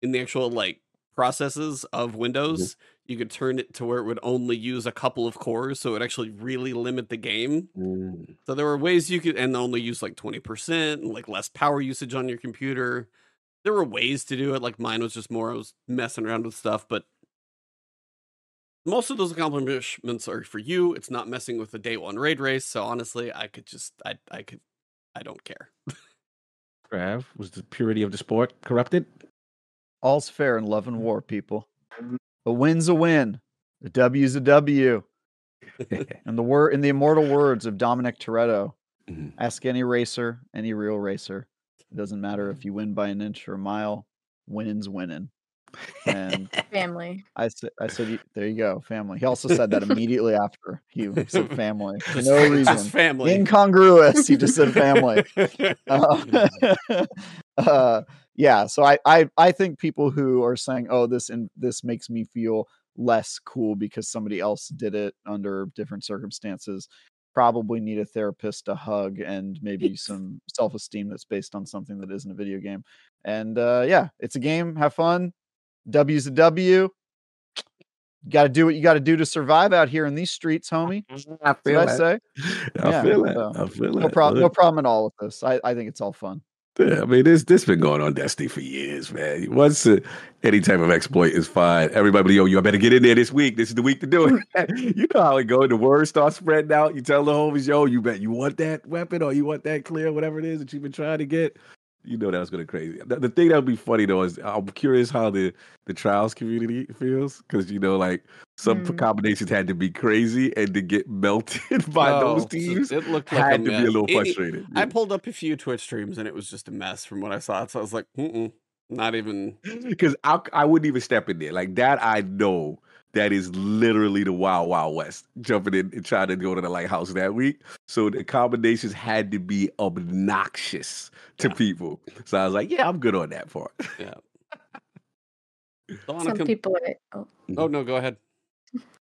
in the actual like processes of Windows, you could turn it to where it would only use a couple of cores, so it would actually really limit the game. Mm. So there were ways you could and only use like 20% and like less power usage on your computer. There were ways to do it. Like mine was just more I was messing around with stuff, but most of those accomplishments are for you. It's not messing with the day one raid race. So honestly, I could just I I could I don't care. Trav, was the purity of the sport corrupted? All's fair in love and war, people. A win's a win. A W's a W. And the word in the immortal words of Dominic Toretto, Mhm. ask any racer, any real racer. It doesn't matter if you win by an inch or a mile, winning's winning. And Family. I said, I said, there you go, family. He also said that immediately after he said family for no reason. Family. Incongruous. He just said family. Uh, uh, yeah. So I, I, I think people who are saying, "Oh, this and this makes me feel less cool because somebody else did it under different circumstances," probably need a therapist, a hug, and maybe some self-esteem that's based on something that isn't a video game. And uh, yeah, it's a game. Have fun. W's a W. You got to do what you got to do to survive out here in these streets, homie. I feel I say. I Yeah, feel that. so, I feel No that. problem. No problem at all with this. I, I think it's all fun. Yeah, I mean, this this been going on Destiny for years, man. Once uh, any type of exploit is fine, everybody, yo, you better get in there this week. This is the week to do it. you know how it go. The word starts spreading out. You tell the homies, yo, you bet you want that weapon or you want that clear, whatever it is that you've been trying to get. You know that was gonna crazy. The, the thing that would be funny though is I'm curious how the the trials community feels because you know like some Mm. combinations had to be crazy and to get melted by those Oh, teams It looked like had a to be a mess. little It- it- frustrated. I pulled up a few Twitch streams and it was just a mess from what I saw. So I was like, Mm-mm, not even. because I I wouldn't even step in there like that. I know that is literally the wild wild west jumping in and trying to go to the lighthouse that week. So the combinations had to be obnoxious to Yeah. people. So I was like, yeah, I'm good on that part. Yeah. Some com- people I, oh, oh no, go ahead.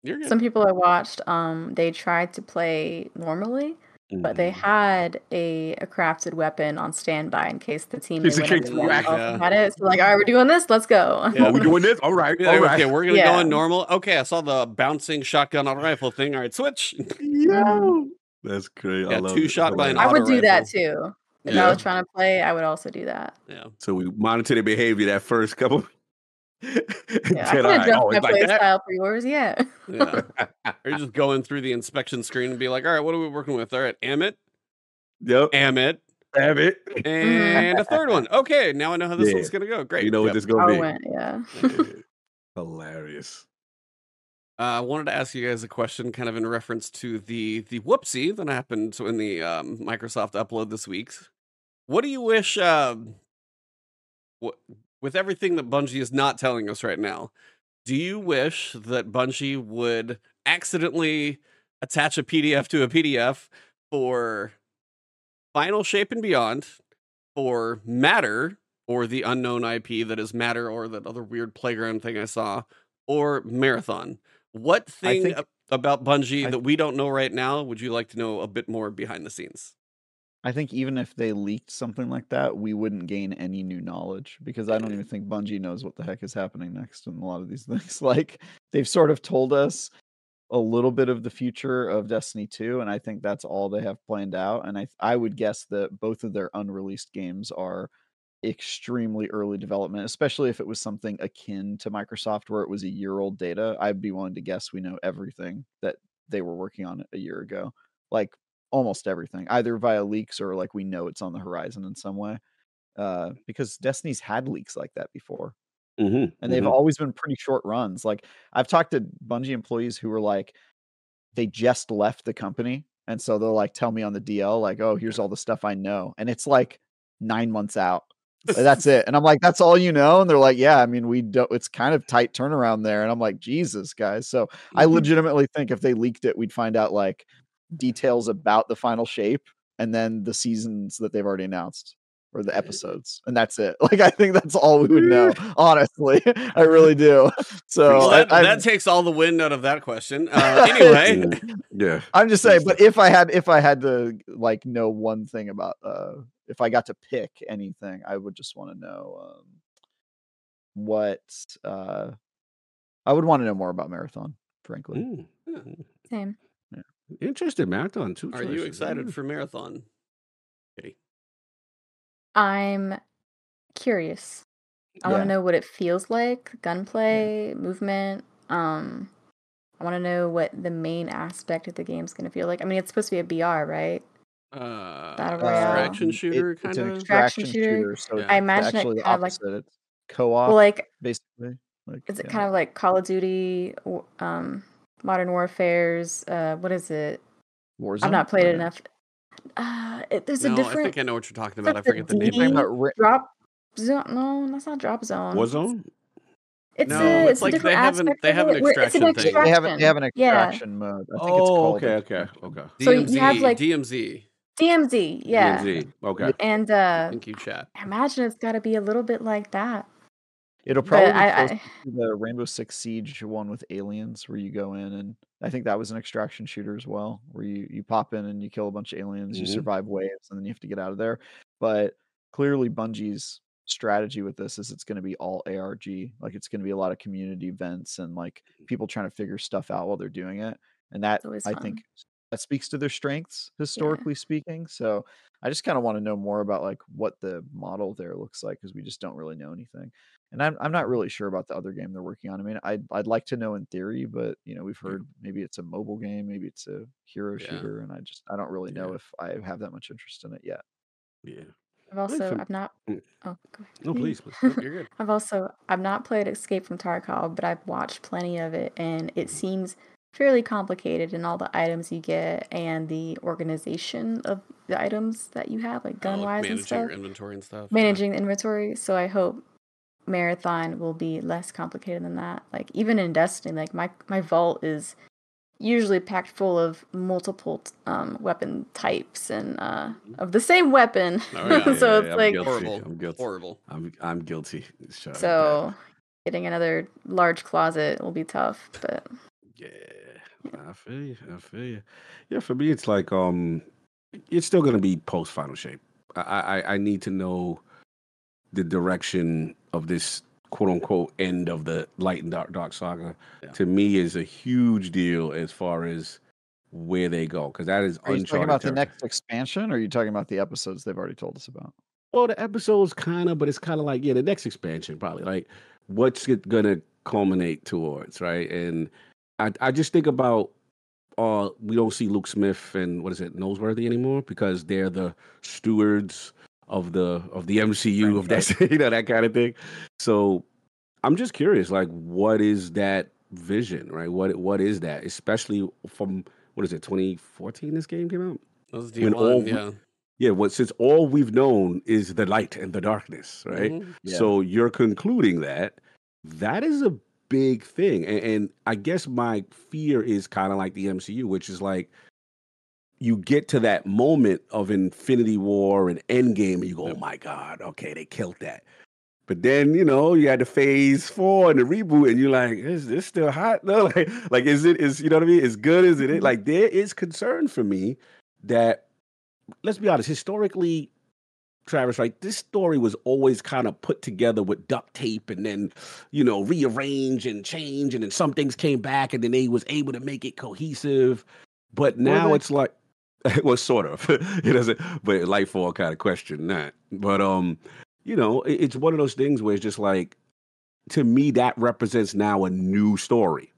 You're good. some people I watched, um, they tried to play normally, but they mm-hmm. had a, a crafted weapon on standby in case the team Just they went case up you against rack- also had it. So like, all right, we're doing this. Let's go. Yeah. we're doing this? All right, Yeah, all okay, we're gonna go Yeah. in normal. Okay, I saw the bouncing shotgun on rifle thing. All right, switch. Yo, that's great. I Yeah, love two it. shot by an I would auto do that too. If Yeah. I was trying to play, I would also do that. Yeah. So we monitor the behavior that first couple. Yeah, I Then, could all right, adjust oh, my it's like play that? style for yours. Yeah. Yeah. or just going through the inspection screen and be like, all right, what are we working with? All right, Ammit, Yep. Ammit, Have it. and a third one. Okay, now I know how this Yeah. one's gonna go. Great. You know what Yep. this I gonna be. went. Yeah. Hilarious. Uh, I wanted to ask you guys a question, kind of in reference to the the whoopsie that happened in the um, Microsoft upload this week. What do you wish? Um, what, with everything that Bungie is not telling us right now, do you wish that Bungie would accidentally attach a PDF to a PDF for Final Shape and Beyond, for Matter, or the unknown IP that is Matter, or that other weird playground thing I saw, or Marathon? What thing think- a- about Bungie I- that we don't know right now would you like to know a bit more behind the scenes? I think even if they leaked something like that, we wouldn't gain any new knowledge because I don't even think Bungie knows what the heck is happening next in a lot of these things. Like they've sort of told us a little bit of the future of Destiny 2 and I think that's all they have planned out and I I would guess that both of their unreleased games are extremely early development, especially if it was something akin to Microsoft where it was a year old data. I'd be willing to guess we know everything that they were working on a year ago. Like almost everything, either via leaks or like we know it's on the horizon in some way. Uh, because Destiny's had leaks like that before, Mm-hmm. and they've always been pretty short runs. Like I've talked to Bungie employees who were like, they just left the company, and so they'll like tell me on the DL like, oh, here's all the stuff I know, and it's like nine months out. That's it, and I'm like, that's all you know, and they're like, yeah, I mean, we don't. It's kind of tight turnaround there, and I'm like, Jesus, guys. So I Mm-hmm. legitimately think if they leaked it, we'd find out like details about the final shape and then the seasons that they've already announced or the episodes, and that's it. Like I think that's all we would know. honestly, I really do. So well, that, I, that takes all the wind out of that question. Uh, anyway, Yeah. I'm just saying, but if I had if I had to like know one thing about uh if I got to pick anything, I would just want to know um what uh I would want to know more about marathon, frankly. Mm. Same. Interesting marathon too. are you excited for marathon? Kitty? I'm curious. I want to know what it feels like, gunplay, movement. Um, I want to know what the main aspect of the game is going to feel like. I mean, it's supposed to be a BR, right? Uh, Battle Royale. extraction it- shooter it's kind an of. extraction Extraction shooter. shooter. So Yeah. I imagine actually it the kind of like. It's co-op, well, like basically. Like is it kind of like Call of Duty, um, Modern Warfare's? Uh, what is it? Warzone? I've not played it enough. Uh, it, there's No, a I different I think I know what you're talking about. I like the forget the name. talking of it. about Ra- drop zone. No, that's not drop zone. Warzone? It's No, a, it's it's, like a they have an- they have an it, where it's an extraction thing. they have they have an extraction. Yeah. mode. I think it's Oh, called okay, ex- okay, okay. So you DMZ. have, like- DMZ. DMZ, yeah. DMZ. Okay. And uh, Thank you, chat. I imagine it's got to be a little bit like that. It'll probably I, I to the Rainbow Six Siege one with aliens, where you go in and I think that was an extraction shooter as well, where you you pop in and you kill a bunch of aliens, you Mhm. survive waves, and then you have to get out of there. But clearly, Bungie's strategy with this is it's going to be all ARG, like it's going to be a lot of community events and like people trying to figure stuff out while they're doing it, and that I fun. think that speaks to their strengths historically speaking. So I just kind of want to know more about like what the model there looks like because we just don't really know anything. And I'm I'm not really sure about the other game they're working on. I mean, I'd I'd like to know in theory, but you know, we've heard maybe it's a mobile game, maybe it's a hero Yeah. shooter, and I just I don't really know Yeah. if I have that much interest in it yet. Yeah. I've also I've not. Mm. Oh, go ahead. No, please. please. Nope, you're good. I've also I've not played Escape from Tarkov, but I've watched plenty of it, and it seems fairly complicated in all the items you get and the organization of the items that you have, like Oh, gun like wise and managing stuff. your inventory and stuff. yeah. Managing the inventory. So I hope Marathon will be less complicated than that. Like even in Destiny, like my my vault is usually packed full of multiple um, weapon types and uh, of the same weapon. Oh, yeah, so yeah, it's yeah, I'm like guilty. horrible. I'm guilty. Horrible. I'm I'm guilty. Shut up, so getting another large closet will be tough, but Yeah, I feel you. I feel you. Yeah, for me, it's like um, it's still gonna be post final shape. I I, I need to know the direction of this quote unquote end of the light and dark dark saga. Yeah. To me, is a huge deal as far as where they go because that is Are you talking about the next expansion, or are you talking about the episodes they've already told us about? Well, the episodes kind of, but it's kind of like yeah, the next expansion probably like what's it gonna culminate towards, right? And I I just think about uh we don't see Luke Smith and what is it Noseworthy anymore because they're the stewards of the of the MCU of that you know that kind of thing. So I'm just curious, like what is that vision, right? What what is that, especially from what is it 2014? This game came out. That was D1, we- yeah. Yeah, what since all we've known is the light and the darkness, right? Mhm. Yeah. So you're concluding that that is a big thing. And, and I guess my fear is kind of like the MCU, which is like you get to that moment of Infinity War and Endgame, and you go, oh my God, okay, they killed that. But then, you know, you had the phase four and the reboot, and you're like, is this still hot? No, like, like is it is you know what I mean? As good as it is? Mm-hmm. Like, there is concern for me that let's be honest, historically, Travis, right? This story was always kind of put together with duct tape and then, you know, rearrange and change. And then some things came back and then they was able to make it cohesive. But now it's like, well, sort of. it doesn't, but Lightfall kind of question that. But, um, you know, it- it's one of those things where it's just like, to me, that represents now a new story.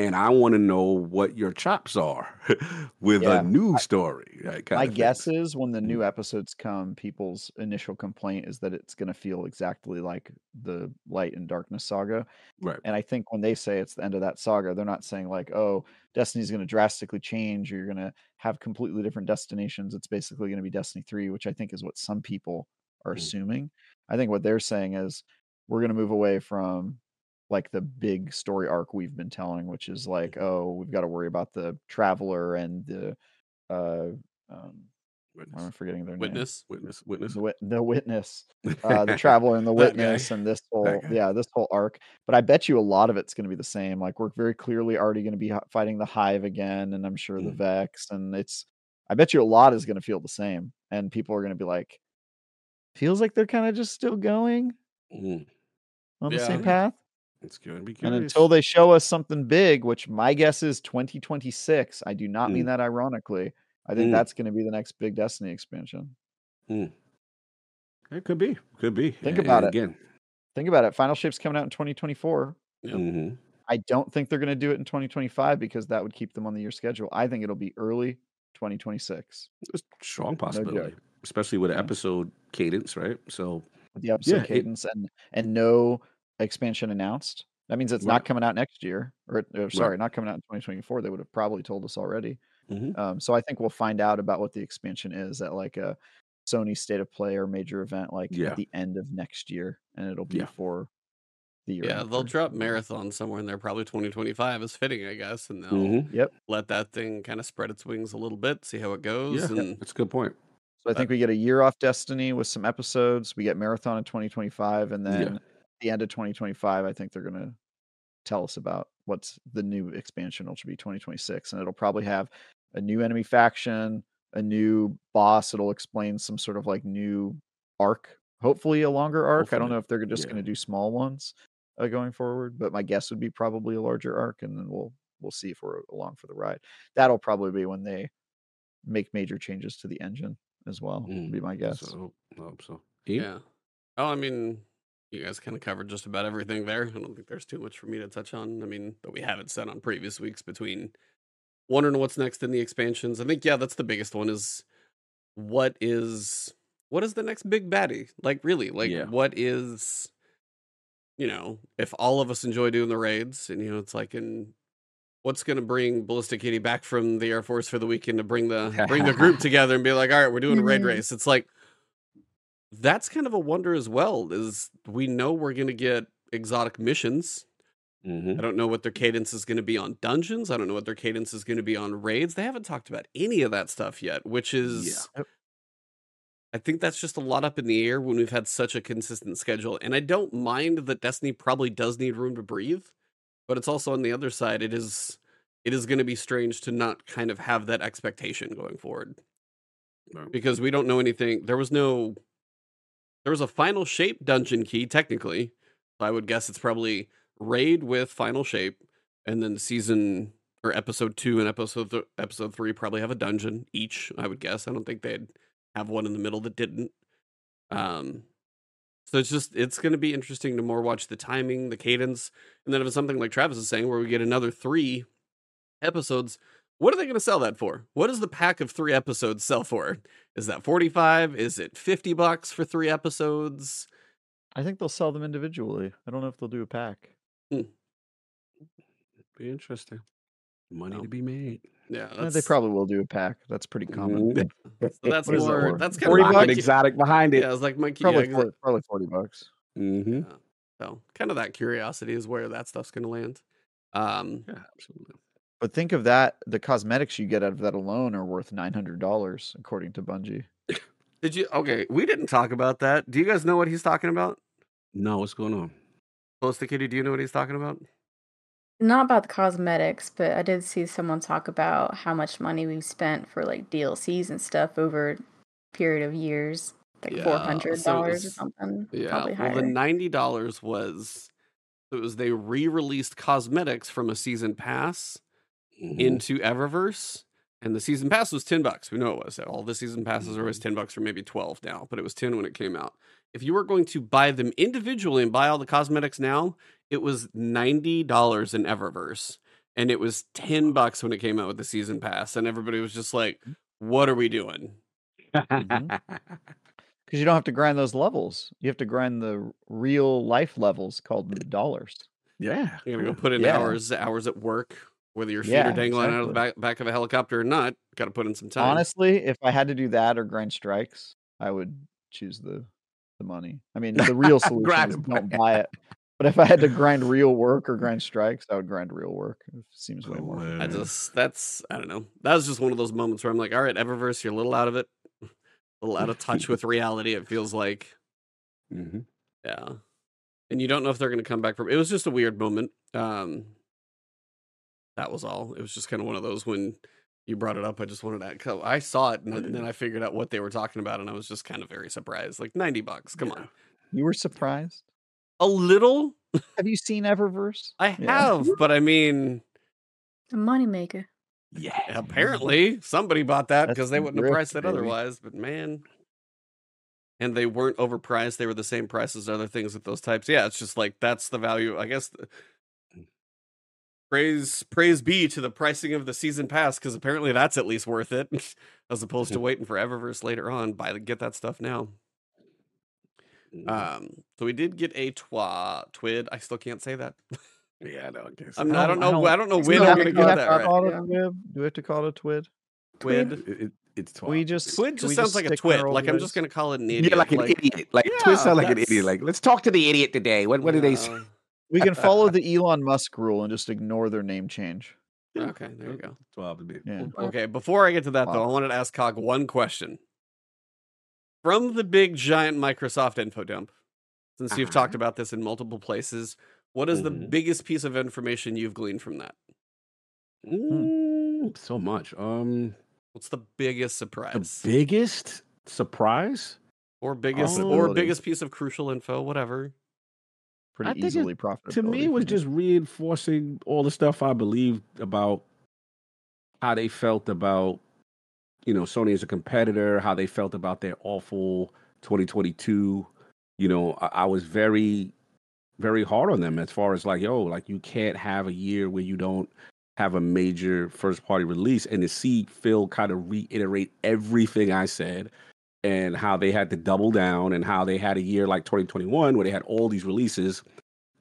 And I want to know what your chops are with Yeah, a new story. kind My of thing. guess is when the new episodes come, people's initial complaint is that it's going to feel exactly like the Light and Darkness saga. Right. And I think when they say it's the end of that saga, they're not saying like, "Oh, Destiny's going to drastically change. Or you're going to have completely different destinations." It's basically going to be Destiny three, which I think is what some people are Mm. assuming. I think what they're saying is we're going to move away from like the big story arc we've been telling, which is like, oh, we've got to worry about the traveler and the uh, um, why am I Witness. forgetting their name? Witness. Witness. Witness. The, wit- the witness, uh, the traveler and the witness, and this whole yeah, this whole arc. But I bet you a lot of it's going to be the same. Like we're very clearly already going to be fighting the hive again, and I'm sure the Mm. vex, and it's. I bet you a lot is going to feel the same, and people are going to be like, feels like they're kind of just still going Mm, on the same path. It's going to be good. And until they show us something big, which my guess is 2026, I do not mean Mm. that ironically. I think Mm. that's going to be the next big Destiny expansion. It could be. Could be. Think And- about and it. again. Think about it. Final Shape's coming out in 2024. Yep. mhm. I don't think they're going to do it in 2025 because that would keep them on the year schedule. I think it'll be early 2026. It's a strong possibility, especially with Yeah. episode cadence, right? So With the episode Yeah, it- cadence and and no expansion announced. That means it's Right. not coming out next year, or, or sorry, not coming out in 2024. They would have probably told us already. Mhm. Um, so I think we'll find out about what the expansion is at like a Sony State of Play or major event, like Yeah. at the end of next year, and it'll be Yeah. for the year. Yeah, they'll drop marathon somewhere in there. Probably 2025 is fitting, I guess, and they'll Mhm. Yep. let that thing kind of spread its wings a little bit, see how it goes. yeah, and that's a good point. So I think we get a year off Destiny with some episodes. We get Marathon in 2025, and Yeah. Then the end of 2025, I think they're gonna tell us about what's the new expansion, which will be 2026, and it'll probably have a new enemy faction, a new boss. It'll explain some sort of like new arc, hopefully a longer arc. I don't know if they're just yeah. gonna do small ones uh, going forward, but my guess would be probably a larger arc, and then we'll we'll see if we're along for the ride. That'll probably be when they make major changes to the engine as well. would Mm, Be my guess. So I hope so. Ian? yeah. Oh, I mean, you guys kind of covered just about everything there. I don't think there's too much for me to touch on. I mean, that we haven't said on previous weeks between wondering what's next in the expansions. I think yeah, that's the biggest one is what is what is the next big baddie? Like really, like Yeah. what is you know, if all of us enjoy doing the raids and you know, it's like in what's going to bring BallistiKitty back from the Air Force for the weekend to bring the bring the group together and be like, "All right, we're doing a raid Mhm. race." It's like that's kind of a wonder as well is we know we're going to get exotic missions. Mhm. I don't know what their cadence is going to be on dungeons. I don't know what their cadence is going to be on raids. They haven't talked about any of that stuff yet, which is Yep. I think that's just a lot up in the air when we've had such a consistent schedule. And I don't mind that Destiny probably does need room to breathe, but it's also on the other side it is it is going to be strange to not kind of have that expectation going forward Right. because we don't know anything. There was no there was a final shape dungeon key technically. So I would guess it's probably raid with final shape and then season or episode 2 and episode th- episode 3 probably have a dungeon each, I would guess. I don't think they'd have one in the middle that didn't. Um so it's just it's going to be interesting to more watch the timing, the cadence, and then if it's something like Travis is saying where we get another 3 episodes, what are they going to sell that for? What does the pack of 3 episodes sell for? Is that 45? Is it 50 bucks for 3 episodes? I think they'll sell them individually. I don't know if they'll do a pack. Be interesting. Money Oh. to be made. Yeah, that's they probably will do a pack. That's pretty common. So that's What is that more that's kind 40 of Lock my an bucks? cu- exotic behind it. Yeah, it's like my cu- Probably yeah, for, probably forty bucks. hmm Yeah. So kind of that curiosity is where that stuff's going to land. Um, Yeah, absolutely. But think of that. The cosmetics you get out of that alone are worth nine hundred dollars, according to Bungie. did you? Okay, we didn't talk about that. Do you guys know what he's talking about? No, what's going on? Close to Kitty, do you know what he's talking about? Not about the cosmetics, but I did see someone talk about how much money we've spent for like DLCs and stuff over a period of years. Like Yeah, four hundred so it dollars or something. Yeah. Probably well, higher. the ninety dollars was it was they re-released cosmetics from a season pass Mhm. into Eververse, and the season pass was ten bucks. We know it was. All the season passes are always mm-hmm. ten bucks, or maybe twelve now, but it was ten when it came out. If you were going to buy them individually and buy all the cosmetics now, it was ninety dollars in Eververse, and it was ten bucks when it came out with the season pass, and everybody was just like, "What are we doing?" Mm-hmm. Mm-hmm. Because you don't have to grind those levels. You have to grind the real life levels called dollars. yeah. You're gonna go put in Yeah. hours hours at work, whether your feet Yeah, are dangling out of the back, back of a helicopter or not. Got to put in some time. Honestly, if I had to do that or grind strikes, I would choose the the money. I mean, the real solution is don't buy it. But if I had to grind real work or grind strikes, I would grind real work. It seems way more. I just that's I don't know. That was just one of those moments where I'm like, all right, Eververse, you're a little out of it, a little out of touch with reality. It feels like, Mhm. yeah, and you don't know if they're going to come back from. It was just a weird moment. Um, that was all. It was just kind of one of those when you brought it up. I just wanted to. 'cause I saw it and then- then mm. I figured out what they were talking about, and I was just kind of very surprised. Like ninety bucks, come on, You were surprised? a little. Have you seen Eververse? I Yeah. have, but I mean, A moneymaker. Yeah. Mm. apparently somebody bought that because they wouldn't have priced it baby. otherwise. But man, and they weren't overpriced; they were the same price as other things with those types. Yeah, it's just like that's the value. I guess th- praise praise be to the pricing of the season pass because apparently that's at least worth it, as opposed to waiting for Eververse later on. Buy get that stuff now. Mm, Um, so we did get a twa twid. I still can't say that. yeah, I don't guess. I'm, I I don't don't- know. I I don't- don't, know when have I'm gonna get have that to right. call it Yeah. a twib? Do we have to call it a twid? Twid. It, it, it's Can we just Twid just we sounds like a stick twit. Like I'm just gonna call it an idiot. Yeah, like an idiot. Like Yeah, twist sound like an idiot. Like let's talk to the idiot today. What what did they say? Yeah. We can follow the Elon Musk rule and just ignore their name change. Okay, there you go. Twelve to me. Yeah. Okay, before I get to that though, I wanted to ask Cog one question. From the big giant Microsoft info dump, since you've talked Uh-huh. about this in multiple places, what is the Mhm. biggest piece of information you've gleaned from that? Mm, so much. Um, What's the biggest surprise? the surprise? biggest surprise. or biggest or biggest piece of crucial info, whatever. Pretty I think easily profitable. to me it was just reinforcing all the stuff I believed about how they felt about you know Sony as a competitor, how they felt about their awful 2022. You know, I, I was very, very hard on them as far as like, yo, like you can't have a year where you don't have a major first party release, and to see Phil kind of reiterate everything I said and how they had to double down and how they had a year like 2021 where they had all these releases.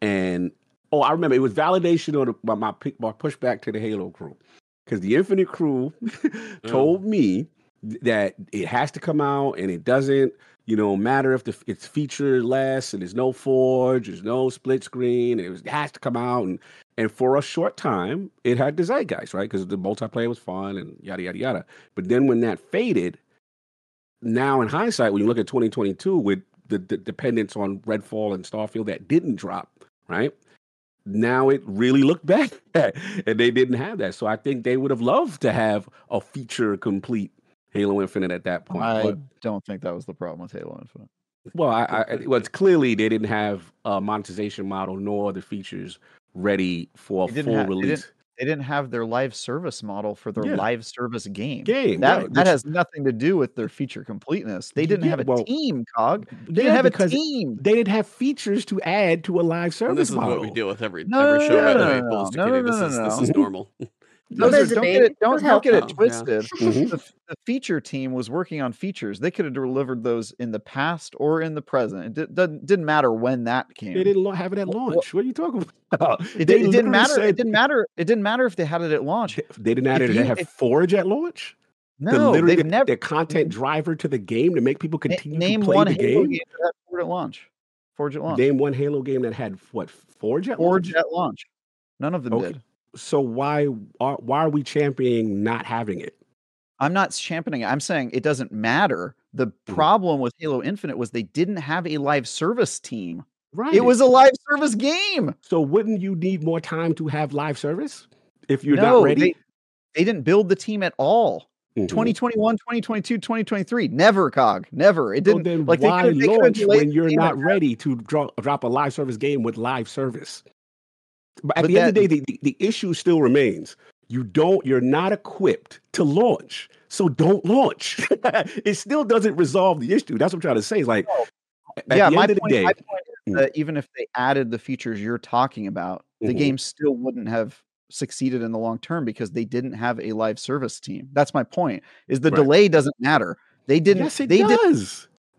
And oh i remember it was validation on my, my, pick- my pushback to the halo crew. Because the infinite crew mm. told me that it has to come out and it doesn't you know matter if the, it's featured less and there's no forge there's no split screen it, was, it has to come out. And and for a short time it had the zeitgeist right? Because the multiplayer was fun and yada yada yada. But then when that faded now in hindsight, when you look at 2022 with the, the dependence on Redfall and Starfield that didn't drop, right? Now it really looked bad, and they didn't have that. So I think they would have loved to have a feature complete Halo Infinite at that point. I But, don't think that was the problem with Halo Infinite. well, I, I, well, it's clearly they didn't have a monetization model nor the features ready for a full have- release They didn't have their live service model for their Yeah. live service game. game. That right, that which- has nothing to do with their feature completeness. They didn't Yeah, have a well, team, Cog. They didn't have a team. They didn't have features to add to a live And service this is model. what we deal with every No, every show. no, by the no, no, no, no, This no, is no, this no. is normal. No, there's don't get it. Don't, don't get it help. Oh, yeah. twisted. Mhm. the, the feature team was working on features. They could have delivered those in the past or in the present. It di- doesn't didn't matter when that came. They didn't have it at Wha- wha- launch. What are you talking about? It, did, it didn't matter. said- It didn't matter. It didn't matter if they had it at launch. They didn't have If it. you- They have if- Forge at launch. The No, literally they've the, never the content driver to the game to make people continue name to play one the Halo game. game that had Forge at launch. Forge at launch. Name one Halo game that had what Forge at Forge launch. at launch. None of them Okay. did. So why are why are we championing not having it? I'm not championing it. I'm saying it doesn't matter. The Mm. problem with Halo Infinite was they didn't have a live service team. Right. It was a live service game. So wouldn't you need more time to have live service if you're no, not ready? They, they didn't build the team at all. Mhm. 2021, 2022, 2023. Never, Cog. Never. It didn't. like they why they could've launch delayed when you're not ready to draw, drop a live service game with live service? But at But the end of the day, the, the, the issue still remains. You don't, you're not equipped to launch. So don't launch. it still doesn't resolve the issue. That's what I'm trying to say. It's like at yeah, the my end of the point, day, my point is Mm. that even if they added the features you're talking about, the Mhm. game still wouldn't have succeeded in the long term because they didn't have a live service team. That's my point. Is the Right. delay doesn't matter. They didn't. yes, it they did.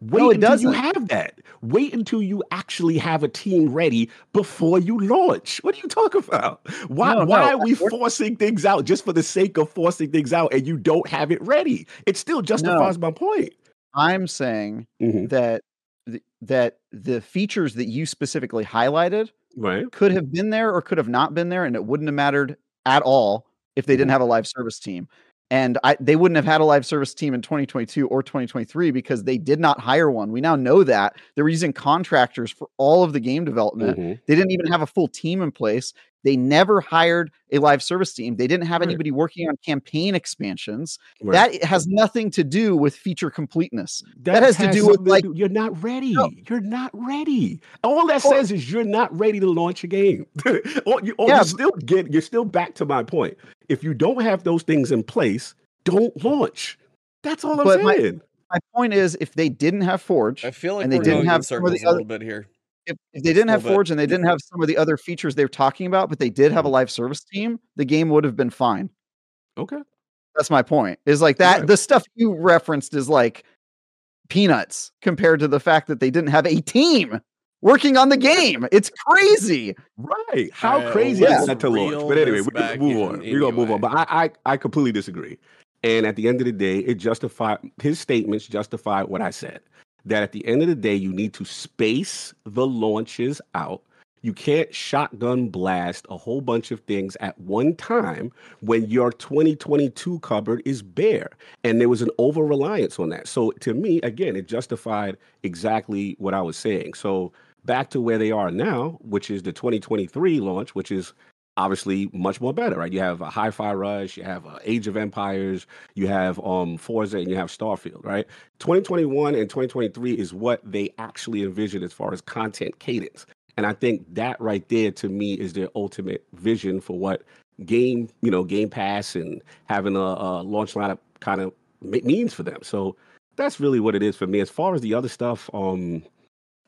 Wait No, until you doesn't. have that. Wait until you actually have a team ready before you launch. What are you talking about? Why, No, why no, are we forcing things out just for the sake of forcing things out and you don't have it ready? It still justifies my point. I'm saying Mhm. that the, that the features that you specifically highlighted Right. could have been there or could have not been there, and it wouldn't have mattered at all if they Mhm. didn't have a live service team. And I, they wouldn't have had a live service team in 2022 or 2023 because they did not hire one. We now know that they were using contractors for all of the game development. Mhm. They didn't even have a full team in place. They never hired a live service team. They didn't have Right. anybody working on campaign expansions. Right. That has nothing to do with feature completeness. that has to do with, like- do- you're not ready. No. You're not ready. All that Or- says is you're not ready to launch a game. or you, or Yeah, you still get you're still back to my point. If you don't have those things in place, don't launch. That's all I'm But my- saying. My point is, if they didn't have Forge, I feel like And they didn't have some of the circles a other- little bit here. if, if they didn't have Well, but- Forge and they didn't have some of the other features they're talking about, but they did have a live service team, the game would have been fine. Okay. That's my point. Is like that Right. the stuff you referenced is like peanuts compared to the fact that they didn't have a team working on the game. It's crazy. Right. How Alright, crazy let's is that to launch? But anyway, we're gonna move in on. We're gonna move on. But. I, I I completely disagree. And at the end of the day, it justified his statements justified what I said. That at the end of the day, you need to space the launches out. You can't shotgun blast a whole bunch of things at one time when your 2022 cupboard is bare. And there was an over reliance on that. So to me, again, it justified exactly what I was saying. So back to where they are now, which is the 2023 launch, which is obviously much more better, right? You have a Hi-Fi Rush, you have uh, Age of Empires, you have um Forza, and you have Starfield, right? 2021 and 2023 is what they actually envision as far as content cadence. And I think that right there to me is their ultimate vision for what game, you know, Game Pass and having a, a launch lineup kind of means for them. So that's really what it is for me. As far as the other stuff, um,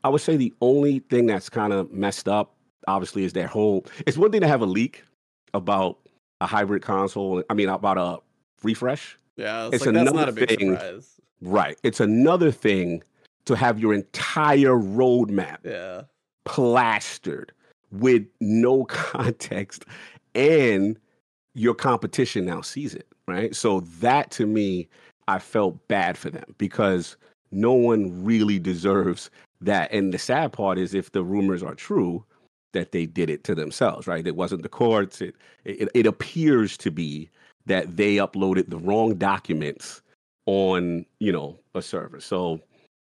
I would say the only thing that's kind of messed up, obviously, is their whole. It's one thing to have a leak about a hybrid console. I mean, about a refresh. Yeah, it's, It's like, that's not a another big thing- surprise. Right. It's another thing to have your entire roadmap Yeah. plastered with no context and your competition now sees it, right? So that to me, I felt bad for them because no one really deserves that. And the sad part is if the rumors are true, that they did it to themselves, right? It wasn't the courts. It it, it appears to be that they uploaded the wrong documents on, you know, a server. So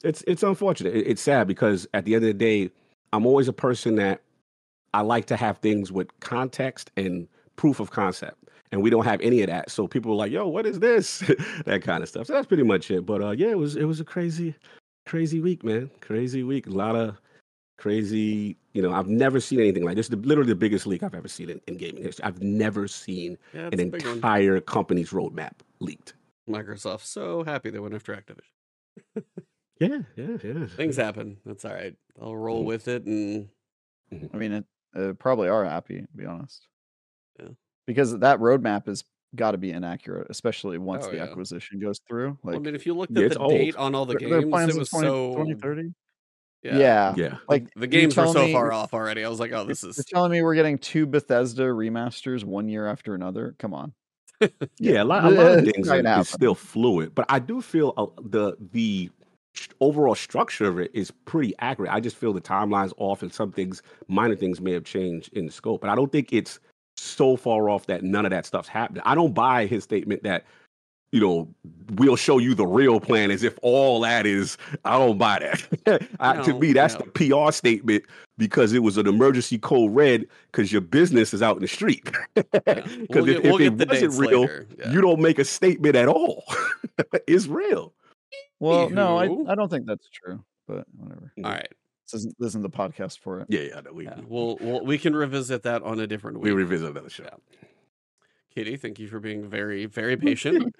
it's it's unfortunate. It- it's sad because at the end of the day, I'm always a person that I like to have things with context and proof of concept. And we don't have any of that. So people are like, yo, what is this? that kind of stuff. So that's pretty much it. But uh yeah, it was it was a crazy, crazy week, man. Crazy week. A lot of crazy, you know, I've never seen anything like this. The, literally the biggest leak I've ever seen in, in gaming history. I've never seen Yeah, an a one. entire company's roadmap leaked. Microsoft so happy they went after Activision. Yeah, yeah, yeah. Things happen. That's all right. I'll roll Mhm. with it and I mean, it uh, probably are happy, to be honest. Yeah. Because that roadmap has got to be inaccurate, especially once Oh, the yeah. acquisition goes through. well, Like, I mean if you looked at it's the old. date on all the their- their games, plans it is was 20 so 2030. yeah. Yeah. Yeah. Like The games were so me- far off already. I was like, oh, this You're is telling me we're getting two Bethesda remasters one year after another? Come on. Yeah, a lot, a lot of things not are, gonna is still fluid, but I do feel uh, the the overall structure of it is pretty accurate. I just feel the timelines off, and some things, minor things, may have changed in the scope. But I don't think it's so far off that none of that stuff's happening. I don't buy his statement that you know we'll show you the real plan as if all that is. I don't buy that. I, to me, that's no. the PR statement because it was an emergency code red because your business is out in the street. Yeah. Because We'll if, get, we'll if it the wasn't real. Yeah. you don't make a statement at all. it's real. Well, no, I, I don't think that's true, but whatever. all right. This isn't, this isn't the podcast for it. Yeah, yeah. No, we, Yeah. We'll, we'll we can revisit that on a different we revisit that show. Yeah. Kitty, thank you for being very, very patient.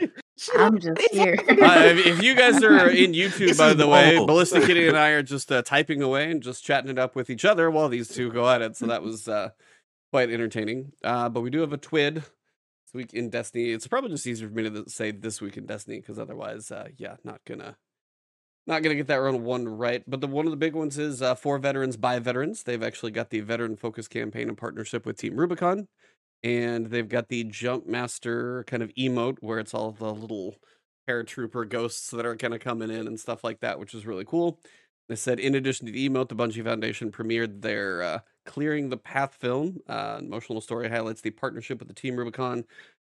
I'm just here. uh, if, if you guys are in YouTube, This by the way, normal. BallistiKitty and I are just uh, typing away and just chatting it up with each other while these two go at it. So that was uh, quite entertaining. Uh, but we do have a twid this week in Destiny. It's probably just easier for me to say this week in Destiny because otherwise, uh, yeah, not gonna. Not gonna get that one one right, but the one of the big ones is uh, for veterans by veterans. They've actually got the veteran focus campaign in partnership with Team Rubicon, and they've got the Jump Master kind of emote where it's all the little paratrooper ghosts that are kind of coming in and stuff like that, which is really cool. They said, in addition to the emote, the Bungie Foundation premiered their uh, Clearing the Path film. Uh, emotional story highlights the partnership with the Team Rubicon,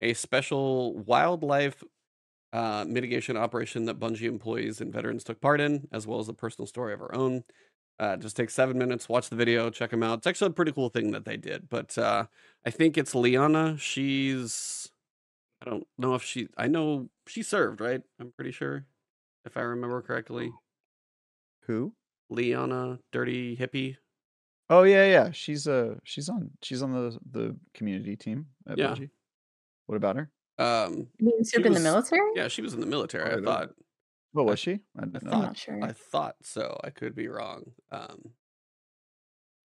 a special wildlife uh, mitigation operation that Bungie employees and veterans took part in, as well as a personal story of our own. Uh, just take seven minutes, watch the video, check them out. It's actually a pretty cool thing that they did. But uh, I think it's Liana. She's I don't know if she. I know she served, right? I'm pretty sure, if I remember correctly. Who? Liana, dirty hippie. Oh yeah, yeah. She's uh she's on she's on the the community team at Yeah. Bungie. What about her? Um, You mean She served in the military? yeah, she was in the military. I Oh, thought. What was she? I I didn't know. thought. not sure. I thought so. I could be wrong. Um,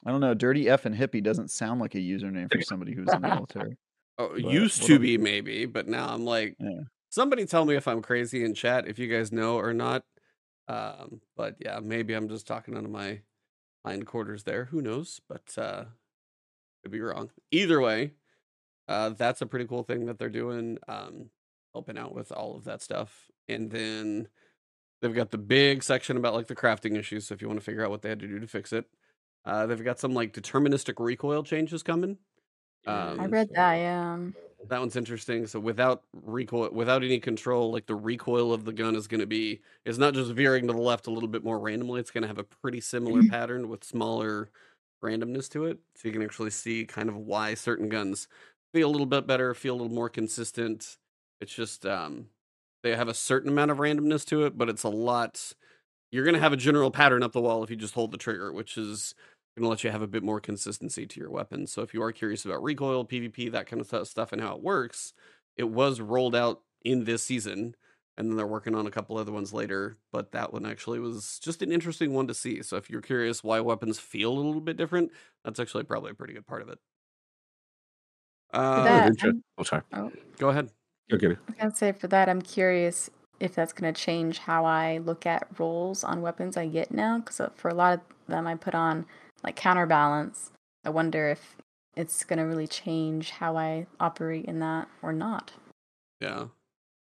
I don't know. Dirty F and hippie doesn't sound like a username for somebody who's in the military. Oh, But used to be maybe, but now I'm like, Yeah. somebody tell me if I'm crazy in chat, if you guys know or not. Um, but yeah, maybe I'm just talking out of my hindquarters there. Who knows? But uh, could be wrong. Either way, uh, that's a pretty cool thing that they're doing, um, helping out with all of that stuff. And then they've got the big section about like the crafting issues. So if you want to figure out what they had to do to fix it, uh, they've got some like deterministic recoil changes coming. Um, I read that. Yeah. that one's interesting. So without recoil, without any control, like the recoil of the gun is going to be, it's not just veering to the left a little bit more randomly. It's going to have a pretty similar pattern with smaller randomness to it. So you can actually see kind of why certain guns feel a little bit better, feel a little more consistent. It's just um, they have a certain amount of randomness to it, but it's a lot. You're going to have a general pattern up the wall if you just hold the trigger, which is going to let you have a bit more consistency to your weapon. So if you are curious about recoil, PvP, that kind of stuff, and how it works, it was rolled out in this season, and then they're working on a couple other ones later. But that one actually was just an interesting one to see. So if you're curious why weapons feel a little bit different, that's actually probably a pretty good part of it. For Uh, that, Inter- I'm- Oh, sorry. oh, go ahead. Okay. I was gonna say for that, I'm curious if that's gonna change how I look at rolls on weapons I get now. Because for a lot of them, I put on like counterbalance. I wonder if it's gonna really change how I operate in that or not. Yeah.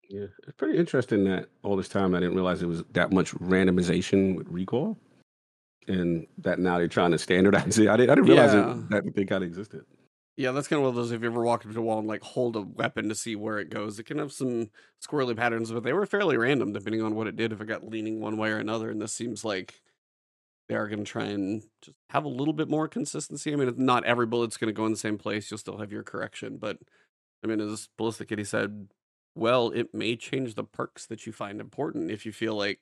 Yeah, it's pretty interesting that all this time I didn't realize it was that much randomization with recoil, and that now they're trying to standardize it. I didn't, I didn't realize Yeah. it, that they kind of existed. Yeah, that's kind of one of those. If you ever walk up to a wall and like hold a weapon to see where it goes, it can have some squirrely patterns, but they were fairly random depending on what it did. If it got leaning one way or another, and this seems like they are going to try and just have a little bit more consistency. I mean, not every bullet's going to go in the same place. You'll still have your correction, but I mean, as BallistiKitty said, well, it may change the perks that you find important if you feel like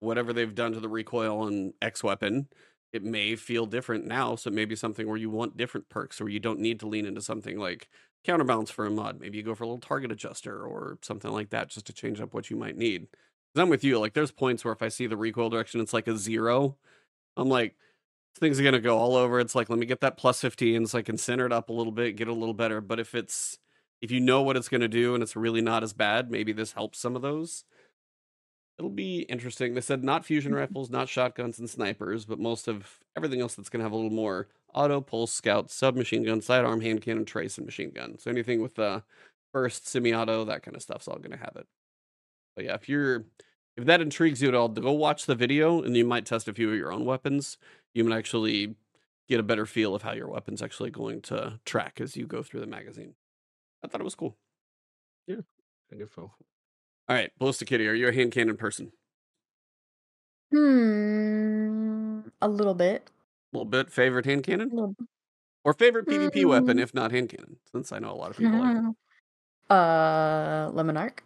whatever they've done to the recoil on X weapon it may feel different now. So maybe something where you want different perks, or you don't need to lean into something like counterbalance for a mod. Maybe you go for a little target adjuster or something like that, just to change up what you might need. Because I'm with you. Like, there's points where if I see the recoil direction, it's like a zero. I'm like, things are gonna go all over. It's like, let me get that plus 15 so I can center it up a little bit, get a little better. But if it's if you know what it's gonna do and it's really not as bad, maybe this helps some of those it'll be interesting. They said not fusion mm-hmm. rifles, not shotguns and snipers, but most of everything else that's going to have a little more auto, pulse, scout, submachine gun, sidearm, hand cannon, trace, and machine gun. So anything with the first semi-auto, that kind of stuff's all going to have it. But yeah, if you're if that intrigues you at all, go watch the video and you might test a few of your own weapons. You might actually get a better feel of how your weapon's actually going to track as you go through the magazine. I thought it was cool. Good info. All right, BallistiKitty, are you a hand cannon person? Hmm. A little bit. A little bit favorite hand cannon? A little. Or favorite PvP weapon, Mm. if not hand cannon, since I know a lot of people like it. Uh, lemon arc.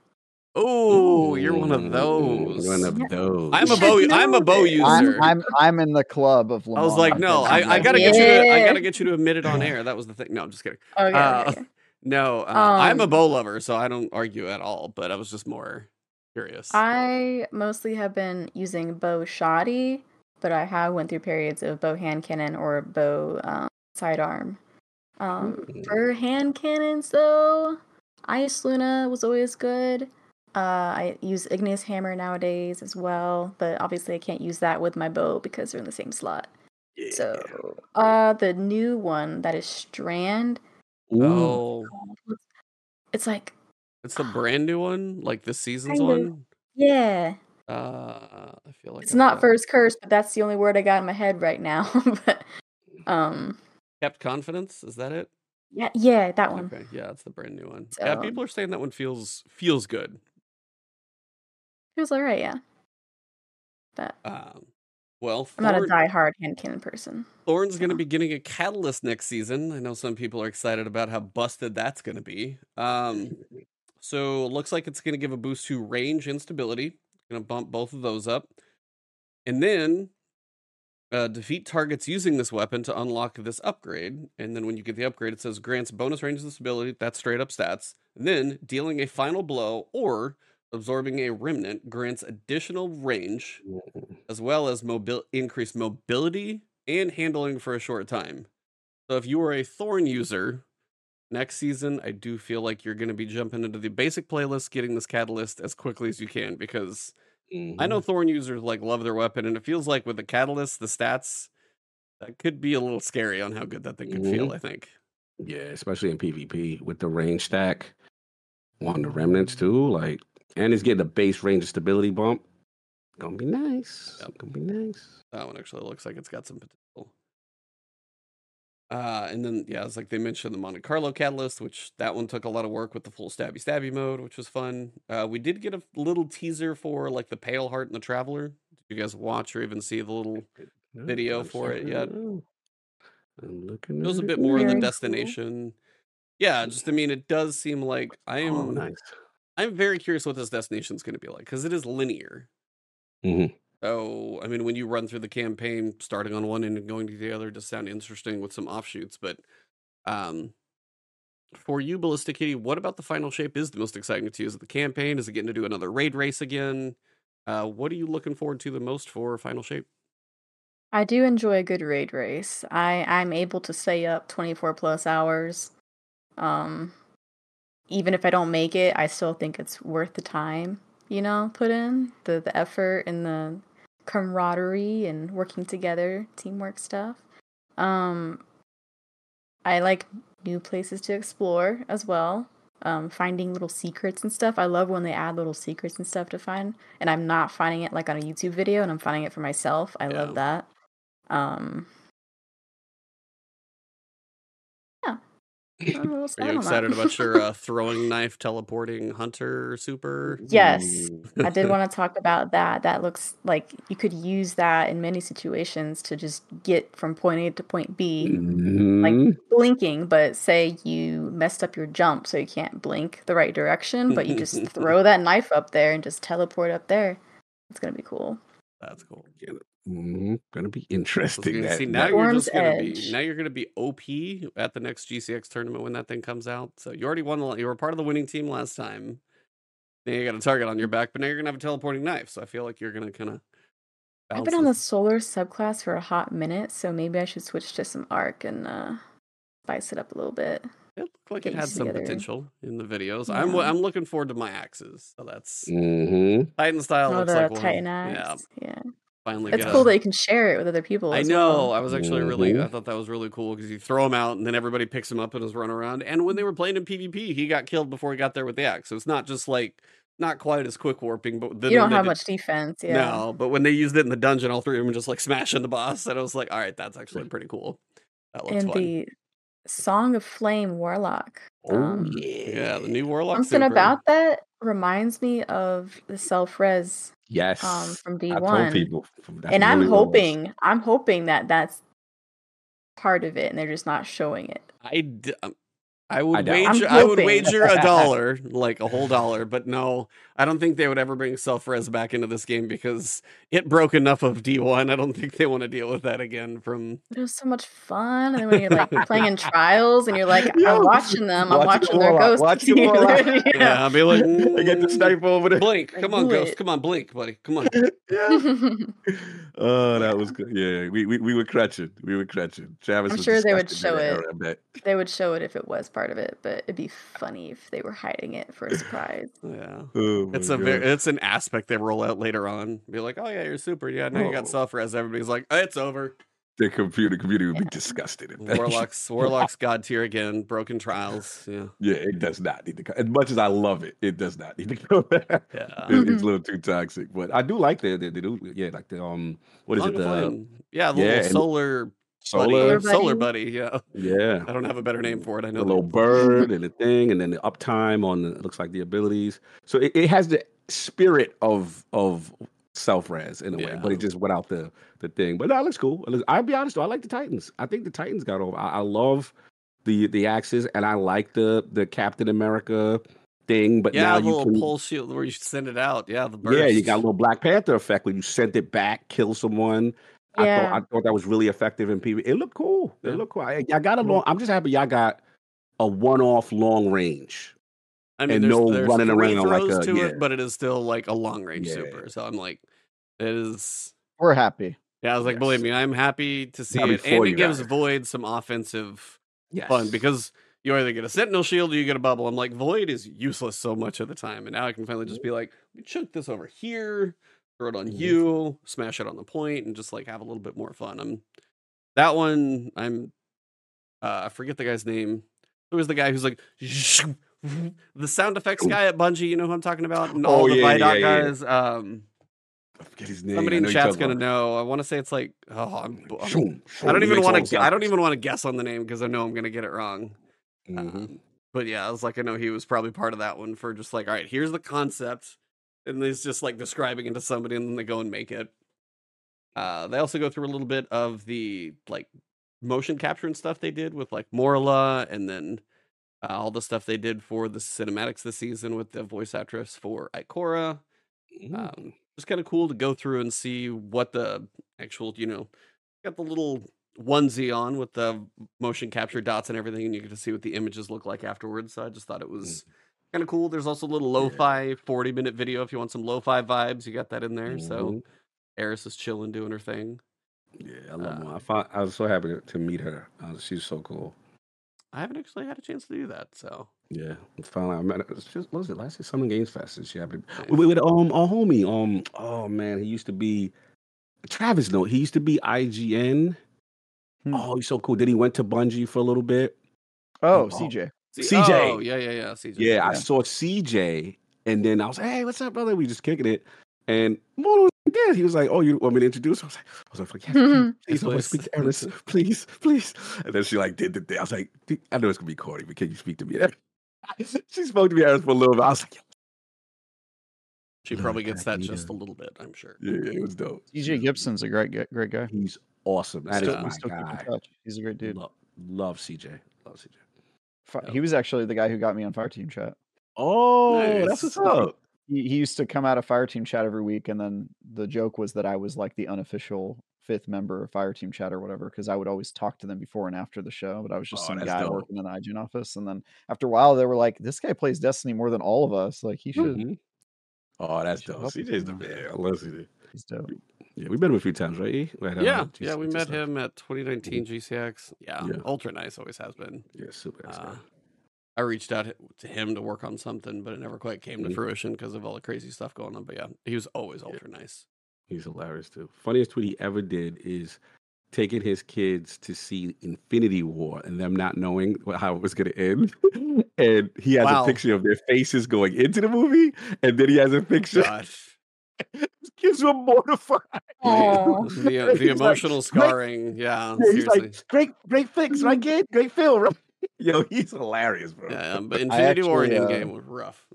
Oh, you're one of Mm, those. One of those. I'm a bow. I'm a bow user. I'm, I'm I'm in the club of. Lemon. I was like, no, I, I gotta get you. To, I gotta get you to admit it on air. That was the thing. No, I'm just kidding. Okay. Uh, okay, okay. No, uh, I'm a Um, bow lover, so I don't argue at all. But I was just more curious. I mostly have been using bow shoddy, but I have went through periods of bow hand cannon or bow um, sidearm. Um, Mm. for hand cannons though, Eyasluna was always good. Uh, I use Igneous Hammer nowadays as well, but obviously I can't use that with my bow because they're in the same slot. So, uh, the new one that is Strand, Ooh. oh, it's like, it's the brand new one, like this season's Kind of. one. yeah, Uh, I feel like it's I've not got- first curse, but that's the only word I got in my head right now. but, um, Kept confidence. Is that it? yeah, yeah, that one. Okay, yeah, it's the brand new one. yeah, people are saying that one feels feels good. Feels was alright, yeah. But Um, well, I'm not a die-hard hand cannon person. Thorn's going to be getting a catalyst next season. I know some people are excited about how busted that's going to be. Um, so it looks like it's going to give a boost to range and stability. Going to bump both of those up, and then uh, defeat targets using this weapon to unlock this upgrade. And then when you get the upgrade, it says grants bonus range and stability. That's straight up stats. And then dealing a final blow or absorbing a remnant grants additional range mm. as well as mobil- increased mobility and handling for a short time. So if you are a Thorn user, next season I do feel like you're going to be jumping into the basic playlist, getting this catalyst as quickly as you can because I know mm-hmm. Thorn users like love their weapon, and it feels like with the catalyst, the stats that could be a little scary on how good that thing could feel. Mm-hmm. I think. Yeah, especially in PvP with the range stack on the remnants too. Like, and it's getting a base range of stability bump. Gonna be nice. Yep. Gonna be nice. That one actually looks like it's got some potential. Uh, and then yeah, it's like they mentioned the Monte Carlo catalyst, which that one took a lot of work with the full stabby stabby mode, which was fun. Uh, we did get a little teaser for like the Pale Heart and the Traveler. Did you guys watch or even see the little? No, Video I'm for it yet? out. I'm looking. It was a bit it more of the Very cool. destination. Yeah, just I mean, it does seem like I am. Oh, nice. I'm very curious what this destination is going to be like because it is linear. Mhm. So, I mean, when you run through the campaign, starting on one end and going to the other, does sound interesting with some offshoots. But um, for you, BallistiKitty, what about the final shape is the most exciting to you? Is it the campaign? Is it getting to do another raid race again? Uh, what are you looking forward to the most for final shape? I do enjoy a good raid race. I I'm able to stay up 24 plus hours. Um even if I don't make it, I still think it's worth the time, you know, put in the the effort and the camaraderie and working together, teamwork stuff. Um I like new places to explore as well. Um, finding little secrets and stuff. I love when they add little secrets and stuff to find, and I'm not finding it like on a YouTube video, and I'm finding it for myself. I Yeah. love that. Um, Are you going on that. excited about your uh, throwing knife teleporting hunter super? Yes, I did want to talk about that. That looks like you could use that in many situations to just get from point A to point B. Mhm. blinking, but say you messed up your jump so you can't blink the right direction, but you just throw that knife up there and just teleport up there. It's gonna be cool. That's cool. Mhm. Gonna be interesting. gonna That, see now that- you're just gonna be now you're gonna be OP at the next GCX tournament when that thing comes out. So you already won the you were part of the winning team last time. Now you got a target on your back, but now you're gonna have a teleporting knife. So I feel like you're gonna kind of. I've been on the solar subclass for a hot minute, so maybe I should switch to some arc and uh spice it up a little bit. It looked like get it had some together. potential in the videos. I'm Yeah. I'm looking forward to my axes. So that's Mhm. Titan style. Oh, looks the like we'll have- Titan Yeah. Yeah. Finally. It's get cool a- that you can share it with other people. I know. well. I was actually really. I Mhm. thought that was really cool because you throw him out and then everybody picks him up and is run around. And when they were playing in PvP, he got killed before he got there with the axe. So it's not just like not quite as quick warping, but then You don't have did- much defense, yeah. No, but when they used it in the dungeon, all three of them were just like smashing the boss, and I was like, all right, that's actually pretty cool. That looks and fun. the Song of Flame Warlock. Oh um, yeah. yeah, the new warlock. Something super. about that reminds me of the self res Yes. um, from I told D1. people. that's and I'm really what was. hoping, I'm hoping that that's part of it, and they're just not showing it. I, d- um, I would wager. I'm would wager a dollar, like a whole dollar. But no, I don't think they would ever bring self res back into this game because it broke enough of D one. I don't think they want to deal with that again. From It was so much fun, and then when you're like playing in trials, and you're like, Yo, I'm watching them, I'm watching watching the their warlock, ghosts. watch the warlock. yeah. yeah, I'll be like, I get the "Mm, sniper over there. Blink, come on, ghost, it. come on, blink, buddy, come on. yeah. Oh, that was good. Yeah, we we, we were crutching. We were crutching. Travis I'm was sure they would show it. era, I bet. they would show it if it was part of it, but it'd be funny if they were hiding it for a surprise. Yeah. Oh, It's a very, it's an aspect they roll out later on. Be like, oh yeah, you're super. Yeah, now you got Oh. self res. Everybody's like, oh, it's over. the computer computer would be Yeah. disgusted. If Warlocks, Warlocks, God tier again. Broken trials. Yeah, Yeah, it does not need to come. As much as I love it, it does not need to go there. yeah. It- it's a little too toxic, but I do like the the, the do yeah like the um what is Song it the yeah, the yeah, little and- solar buddy, solar Solar solar buddy? buddy. Yeah, yeah I don't have a better name for it. I know the that. little bird and the thing, and then the uptime on the it looks like the abilities. So it, it has the spirit of of self res in a way, but it just without the the thing. But that looks cool. It looks- I'll be honest though, I like the Titans. I think the Titans got over. I, I love the the axes, and I like the the Captain America thing. But Yeah, now the you little can. pulse shield where you send it out. Yeah, the burst. Yeah, you got a little Black Panther effect when you sent it back, kill someone. I thought I thought that was really effective in PV. It looked cool. It Yeah. looked cool. I, I got a long. I'm just happy y'all got a one-off long range. I mean, and there's, no there's running around like throws a- to yeah. it, but it is still like a long range Yeah. super. So I'm like, it is. We're happy. Yeah, I was like, believe me, I'm happy to see Not it, before and it gives got. Void some offensive Yes. fun because you either get a Sentinel shield or you get a bubble. I'm like, Void is useless so much of the time, and now I can finally just be like, let me chuck this over here, throw it on Mhm. you, smash it on the point, and just like have a little bit more fun. I'm that one. I'm uh, I forget the guy's name. Who was the guy who's like the sound effects guy at Bungie? You know who I'm talking about? And all Oh, the yeah, Vidoc yeah, yeah. guys. Um, I forget his name. somebody in chat's gonna know. I want to say it's like oh, I'm, I'm Shoom, I don't even want to. I don't even want to guess on the name because I know I'm gonna get it wrong. Mhm. Um, but yeah, I was like, I know he was probably part of that one for just like, all right, here's the concept, and he's just like describing it to somebody, and then they go and make it. Uh, they also go through a little bit of the like motion capture and stuff they did with like Morla, and then uh, all the stuff they did for the cinematics this season with the voice actress for Ikora. Mm. Um, just kind of cool to go through and see what the actual, you know, got the little onesie on with the motion capture dots and everything, and you get to see what the images look like afterwards. So I just thought it was kind of cool. There's also a little Yeah. lo-fi 40 minute video if you want some lo-fi vibes. You got that in there. So Mhm. Eris is chilling, doing her thing. Yeah, I love Uh, her. I, found, I was so happy to, to meet her. Uh, she's so cool. I haven't actually had a chance to do that. So Yeah, finally, I met her. It's just, what was it last year? Summer Games Fest. And she happened nice. with, with um our homie. Um, oh man, he used to be Travis. No, he used to be IGN. Hmm. Oh, he's so cool. Then he went to Bungie for a little bit. Oh, Oh. CJ. See- CJ. Oh, yeah, yeah, yeah. CJ. Yeah, I saw CJ, and then I was like, "Hey, what's up, brother?" We just kicking it, and Molo was there. He was like, "Oh, you want me to introduce?" I was like, "I was like, yes, please, please, I want to Please. speak to Eris, please, please." And then she like did the thing. I was like, "I know it's gonna be corny, but can you speak to me?" she spoke to me Eris for a little bit. I was like, She Lord, probably gets that Magneto. just a uh, little bit, I'm sure. "Yeah, yeah, it was dope." CJ Gibson's a great great guy. He's awesome. That is still, Yeah. we my still keep in guy. He's a great dude. Love, love CJ. Love CJ. Fi- Yep. He was actually the guy who got me on Fireteam Chat. Oh, Nice. that's what's up. He, he used to come out of Fireteam Chat every week, and then the joke was that I was like the unofficial fifth member of Fireteam Chat or whatever, because I would always talk to them before and after the show. But I was just Oh, some guy dope. working in the IGN office, and then after a while, they were like, "This guy plays Destiny more than all of us. Like he should." Mhm. Oh, that's dope. CJ's the more." man. I love CJ. He's dope. Yeah, we've met him a few times, right? We uh, Yeah, GC yeah, we and met stuff. him at 2019 GCX. Yeah, Yeah. ultra nice, always has been. Yeah, super. nice. Uh, I reached out to him to work on something, but it never quite came to Mhm. fruition because of all the crazy stuff going on. But yeah, he was always ultra nice. He's hilarious too. Funniest tweet he ever did is taking his kids to see Infinity War and them not knowing how it was going to end. and he has Wow. a picture of their faces going into the movie, and then he has a picture. Gosh, His kids were mortified. The, the He's like, emotional "Great." scarring. Yeah, Yeah, he's seriously. like, great, great fix, right, kid? Great film, right? Yo, he's hilarious, bro. yeah, but I Infinity War and actually, uh, was rough.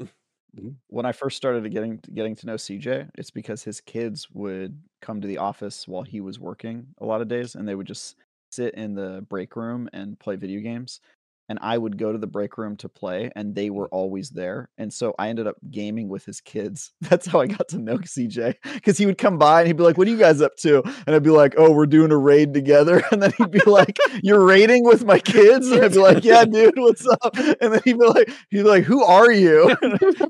when I first started getting getting to know CJ, it's because his kids would come to the office while he was working a lot of days, and they would just sit in the break room and play video games. And I would go to the break room to play, and they were always there. And so I ended up gaming with his kids. That's how I got to know CJ because he would come by and he'd be like, "What are you guys up to?" And I'd be like, "Oh, we're doing a raid together." And then he'd be like, "You're raiding with my kids?" And I'd be like, "Yeah, dude, what's up?" And then he'd be like, "He'd be like, who are you?"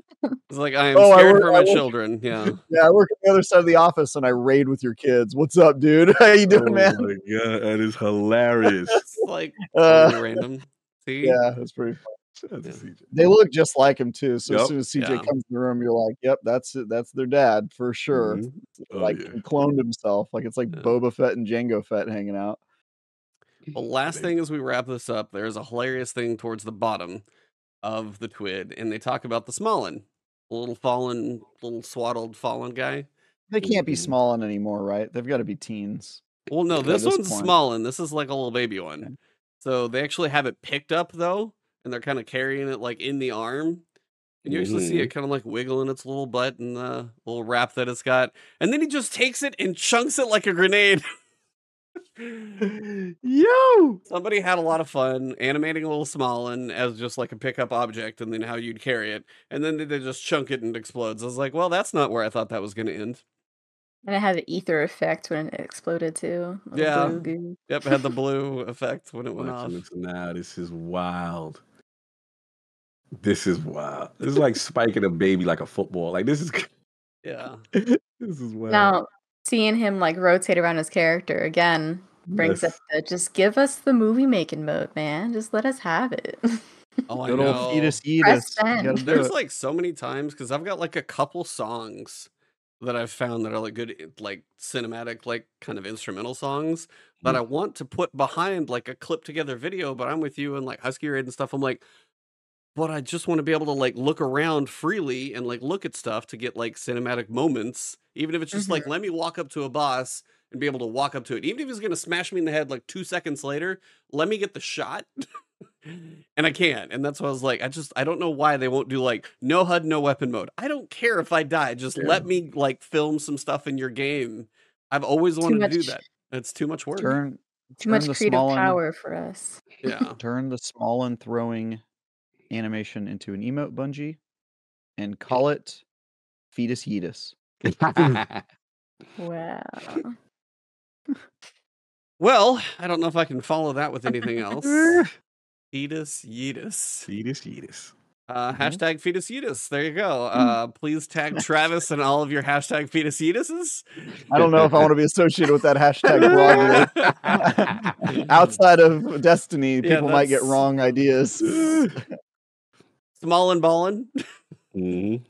It's like I am Oh, I scared work- for my work- children. Yeah, Yeah, I work on the other side of the office and I raid with your kids. What's up, dude? How you doing, oh man? my god, that is hilarious. it's like Uh, random. See, yeah, that's pretty fun. Shout Yeah. They look just like him too. So Yup. as soon as CJ Yeah. comes in the room, you're like, "Yep, that's it. That's their dad for sure." Mhm. Oh, like yeah. he cloned himself. Like it's like Yeah. Boba Fett and Jango Fett hanging out. Well, last Amazing. thing as we wrap this up, there's a hilarious thing towards the bottom of the twid, and they talk about the Smolin, the little fallen, little swaddled fallen guy. They can't be Mhm. Smallin anymore, right? They've got to be teens. Well, no, this this one's point. Smolin. This is like a little baby one. So they actually have it picked up though, and they're kind of carrying it like in the arm. And you actually see it mm-hmm. kind of like wiggling its little butt and the little wrap that it's got. And then he just takes it and chunks it like a grenade. Yo, Somebody had a lot of fun animating a little Smolin as just like a pickup object and then how you'd carry it. And then they just chunk it and it explodes. I was like, well, that's not where I thought that was going to end. And it had an ether effect when it exploded too. Yeah. blue. Yep, it had the blue effect when it went off. This now, this is wild. This is wild. This is like spiking a baby like a football. Like this is Yeah. this is wild. Now, seeing him like rotate around his character again brings Yes. up the just give us the movie making mode, man. Just let us have it. Oh, I Good know. old fetus Press eatus. You send. gotta do There's it. like so many times because I've got like a couple songs that I've found that are like good, like cinematic, like kind of instrumental songs that mm-hmm. I want to put behind like a clip together video. But I'm with you and like Husky Raid and stuff. I'm like, but I just want to be able to like look around freely and like look at stuff to get like cinematic moments, even if it's just like mm-hmm. let me walk up to a boss and be able to walk up to it. Even if he's gonna smash me in the head like two seconds later, let me get the shot. and I can't. And that's why I was like, I just I don't know why they won't do like no HUD, no weapon mode. I don't care if I die. Just let me like film some stuff in your game. I've always wanted to do that. It's too much work. Turn Too turn much the creative small and- power for us. Yeah. turn the small and throwing animation into an emote Bungie and call it fetus yeetus. Wow. Well, I don't know if I can follow that with anything else. Fetus yeetus. Fetus, fetus. Uh, Mhm. hashtag fetus yeetus. There you go. Uh, please tag Travis and all of your hashtag fetus yeetuses. I don't know if I want to be associated with that hashtag broadly. Outside of Destiny, Yeah, people might get wrong ideas. Small and ballin'. Mhm.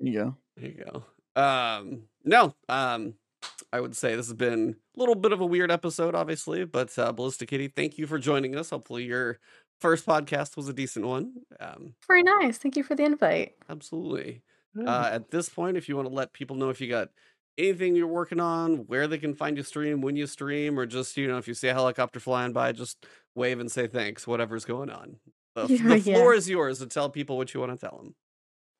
you go. There you go. Um, no, um, I would say this has been a little bit of a weird episode, obviously, but uh, BallistiKitty, thank you for joining us. Hopefully, your first podcast was a decent one. Um, Very nice. Thank you for the invite. absolutely. Uh, at this point, if you want to let people know if you got anything you're working on, where they can find you stream, when you stream, or just you know if you see a helicopter flying by, just wave and say thanks. Whatever's going on. The, Yeah, the yeah. floor is yours to tell people what you want to tell them.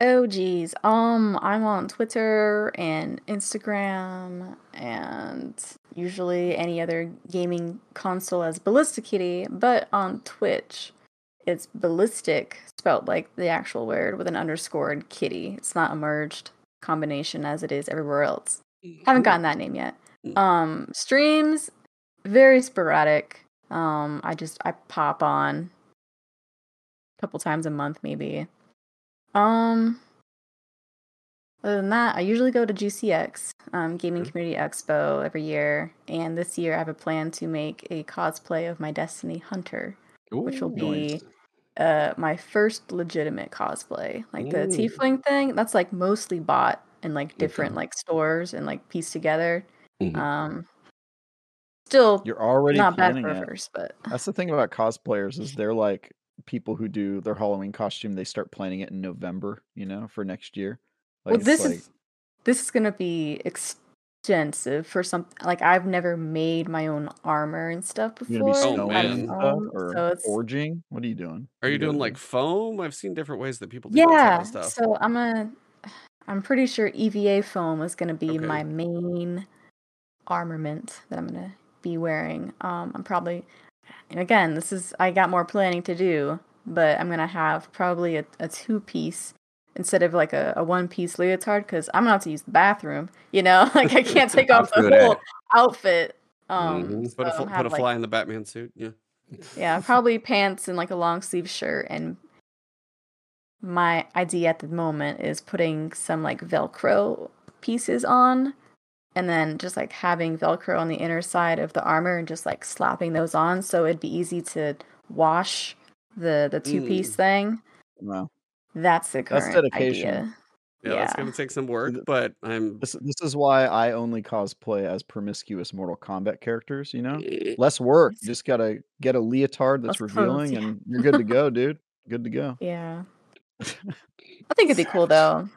Oh geez. Um, I'm on Twitter and Instagram and usually any other gaming console as BallistiKitty, but on Twitch it's ballistic spelled like the actual word with an underscored kitty. It's not a merged combination as it is everywhere else. Haven't gotten that name yet. Mm. Um streams very sporadic. Um I just I pop on a couple times a month maybe. Um other than that, I usually go to GCX, um, Gaming Okay. Community Expo every year, and this year I have a plan to make a cosplay of my Destiny Hunter, which will Ooh, be uh my first legitimate cosplay. Like the Ooh. tiefling thing, that's like mostly bought in like different Okay. like stores and like pieced together. Mhm. Um still You're already not bad for it. first, but That's the thing about cosplayers is they're like people who do their Halloween costume. They start planning it in November, you know, for next year. Like, well this like, is this is gonna be extensive for some like I've never made my own armor and stuff before. be Oh, man. and stuff Um, or so it's forging. What are you doing? Are What you doing gonna like foam? I've seen different ways that people do that yeah. type of stuff. So I'm gonna I'm pretty sure EVA foam is gonna be Okay. my main armament that I'm gonna be wearing. Um I'm probably and again, this is I got more planning to do, but I'm gonna have probably a, a two piece instead of like a, a one piece leotard because I'm gonna have to use the bathroom. You know, like I can't take off the whole outfit. Um, Mhm. Put a, fl- put have, a like- fly in the Batman suit. Yeah. yeah, probably pants and like a long sleeve shirt. And my idea at the moment is putting some like Velcro pieces on and then just like having Velcro on the inner side of the armor and just like slapping those on so it'd be easy to wash the the two piece Mm. thing. Wow. That's the That's current dedication. idea. Yeah, that's Yeah. gonna take some work, but I'm This this is why I only cosplay as promiscuous Mortal Kombat characters. You know, less work. You just gotta get a leotard that's Less clothes, revealing, yeah. and you're good to go, dude. Good to go. Yeah. I think it'd be cool though.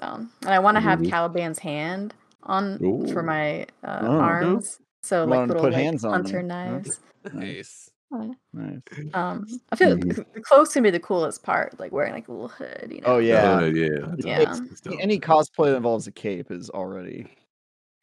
So, and I want to have Mhm. Caliban's hand on for my uh, Oh, okay. arms. So like want him to little put like, hands on hunter you, huh? knives. nice. Uh, Nice. Um, I feel Mhm. the, the clothes can be the coolest part, like wearing like a little hood. You know? Oh yeah. Uh, yeah. that's- Yeah. that's- that's. Any cosplay that involves a cape is already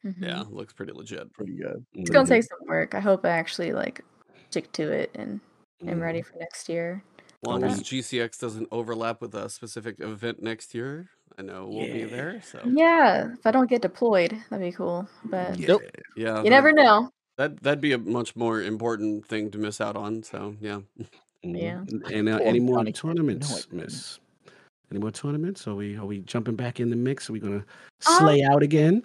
Mhm. Yeah, looks pretty legit. pretty good. It's gonna Mhm. take some work. I hope I actually like stick to it and am ready for next year. As long as GCX doesn't overlap with a specific event next year, I know we'll be there. So Yeah, if I don't get deployed, that'd be cool. But Yeah. Nope. yeah, you never know. That that'd be a much more important thing to miss out on. So yeah, Mhm. Yeah. And, and, uh, any more tournaments, No, I didn't. Miss? Any more tournaments? Are we are we jumping back in the mix? Are we gonna Um, slay out again?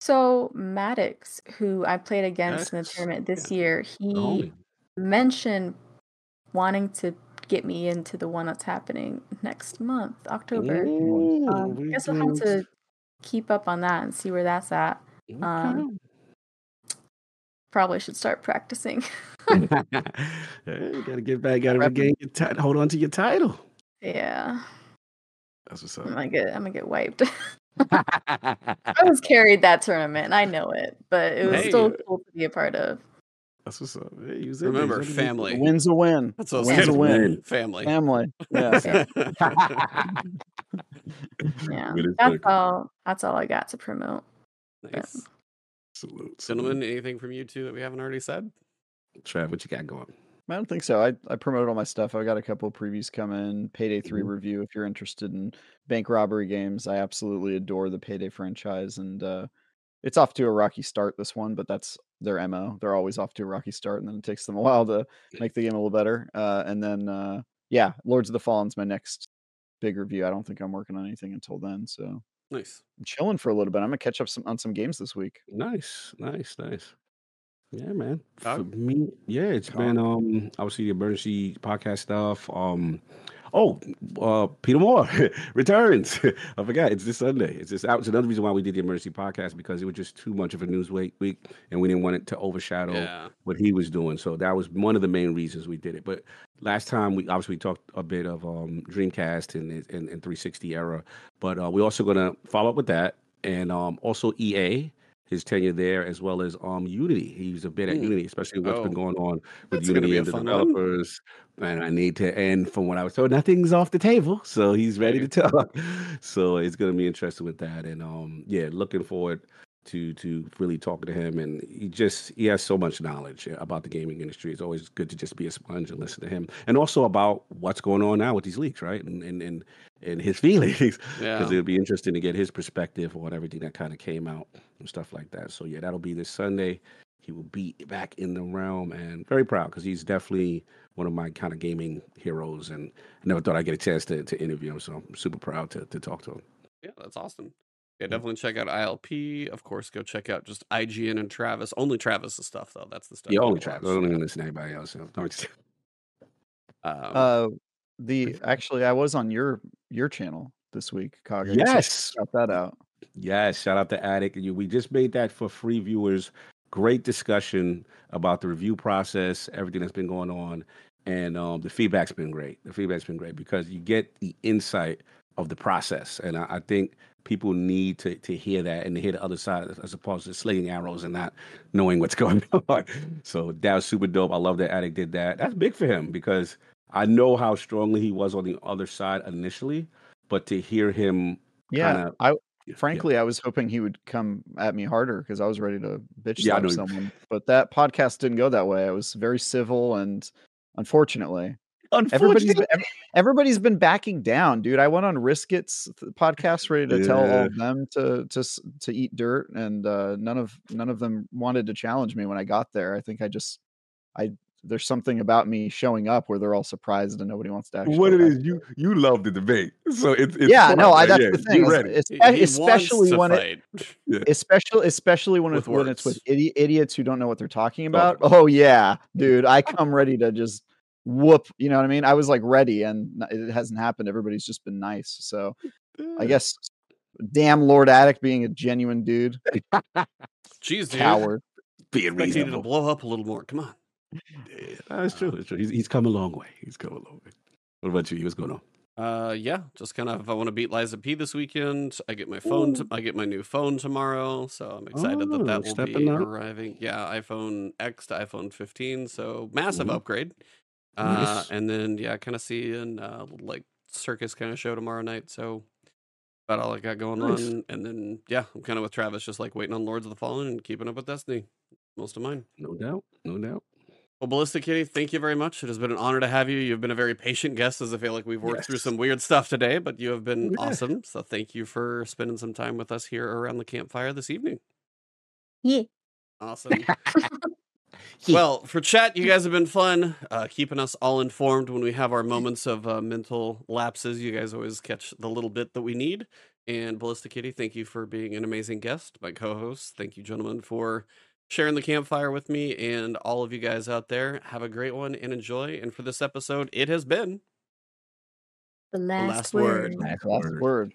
So Maddox, who I played against in the tournament this yeah. year, he homie. mentioned wanting to get me into the one that's happening next month, October. Ooh, Um, we guess we'll have to keep up on that and see where that's at. Um, probably should start practicing. Hey, you gotta get back, gotta Rep- regain your title, hold on to your title. yeah, That's what's I'm up. gonna get I'm gonna get wiped. I was carried that tournament, I know it, but it was Hey. still cool to be a part of. That's what's up. Hey, you was there, Remember, you was. A family. win's a win. That's what Win's a win. Family. Family. Yeah. Yeah, that's all. That's all I got to promote. nice. Salute, salute. Gentlemen, anything from you two that we haven't already said? Trav, what you got going? I don't think so. I, I promoted all my stuff. I got a couple of previews coming. Payday 3 Mhm. review if you're interested in bank robbery games. I absolutely adore the Payday franchise and uh it's off to a rocky start this one, but that's their MO. They're always off to a rocky start and then it takes them a while to make the game a little better. Uh and then uh yeah, Lords of the Fallen's my next big review. I don't think I'm working on anything until then, so Nice. I'm chilling for a little bit. I'm gonna catch up some on some games this week. Nice, nice, nice. Yeah, man. For me, yeah, it's been um obviously the emergency podcast stuff. Um oh, uh Peter Moore returns. I forgot it's this Sunday. It's out. It's another reason why we did the emergency podcast because it was just too much of a news week week and we didn't want it to overshadow Yeah. what he was doing. So that was one of the main reasons we did it. But last time we obviously talked a bit of um, Dreamcast and, and, and 360 era, but uh, we're also going to follow up with that and um, also EA. His tenure there, as well as um Unity. He's a bit at Hmm. Unity, especially what's been Oh. going on with That's Unity and the fun one. developers. And I need to end from what I was told. Nothing's off the table, so he's ready to talk. So it's going to be interesting with that, and um, yeah, looking forward to to really talk to him and he just he has so much knowledge about the gaming industry. It's always good to just be a sponge and listen to him and also about what's going on now with these leaks right? And and and, and his feelings because Yeah. it'll be interesting to get his perspective on everything that kind of came out and stuff like that. So yeah that'll be this sunday. He will be back in the realm and very proud because he's definitely one of my kind of gaming heroes and i never thought i'd get a chance to, to interview him so i'm super proud to, to talk to him. Yeah, that's awesome. Yeah, definitely check out ILP. Of course, go check out just IGN and Travis. Only Travis's stuff though. That's the stuff. yeah only track i don't even listen to anybody else so don't Um, Uh the actually I was on your your channel this week, Cog. Yes. shout that out. Yes, shout out to Attic. You, we just made that for free viewers. Great discussion about the review process, everything that's been going on, and um, the feedback's been great. The feedback's been great because you get the insight of the process, and I, I think people need to to hear that and to hear the other side as opposed to slinging arrows and not knowing what's going on. So that was super dope. I love that Attic did that. That's big for him because I know how strongly he was on the other side initially, but to hear him Yeah, kinda- I yeah. frankly I was hoping he would come at me harder because I was ready to bitch Yeah, slap someone. But that podcast didn't go that way. I was very civil and unfortunately everybody's been, everybody's been backing down, dude. I went on Risket's th- podcast ready to tell all of them to to to eat dirt, and uh, none of none of them wanted to challenge me when I got there. I think I just I there's something about me showing up where they're all surprised and nobody wants to actually. what it act- is you you love the debate so it's, it's yeah, fun, no, I right? that's Yeah, the thing. you're ready. es- he- he especially when to it, fight. especially especially when With it's when it's with idi- idiots who don't know what they're talking Oh, about. Oh yeah, dude, I come ready to just whoop. You know what I mean? I was like ready, and it hasn't happened. Everybody's just been nice. So I guess, damn Lord Attic being a genuine dude, Jeez, dude. coward. being Expect you to blow up a little more. Come on. Yeah, that's true. It's true. He's, he's come a long way. He's come a long way. What about you? What's going on? Uh, yeah, just kind of. If I want to beat Lies of P this weekend. I get my phone. To, I get my new phone tomorrow, so I'm excited that Oh, that will be up. arriving. Yeah, iPhone X to iPhone 15, so massive Mhm. upgrade. Uh, Nice. and then yeah, kind of see an uh, like circus kind of show tomorrow night. So about all I got going Nice. on. And then yeah, I'm kind of with Travis, just like waiting on Lords of the Fallen and keeping up with Destiny. Most of mine. No doubt. No doubt. Well, BallistiKitty, thank you very much. It has been an honor to have you. You've been a very patient guest, as I feel like we've worked through some weird stuff today, but you have been Yeah. awesome. So thank you for spending some time with us here around the campfire this evening. Yeah. Awesome. well, for chat, you guys have been fun, uh, keeping us all informed when we have our moments of uh, mental lapses. You guys always catch the little bit that we need. And BallistiKitty, thank you for being an amazing guest. My co host, thank you, gentlemen, for sharing the campfire with me. And all of you guys out there, have a great one and enjoy. And for this episode, it has been The last, last word. word. Last word.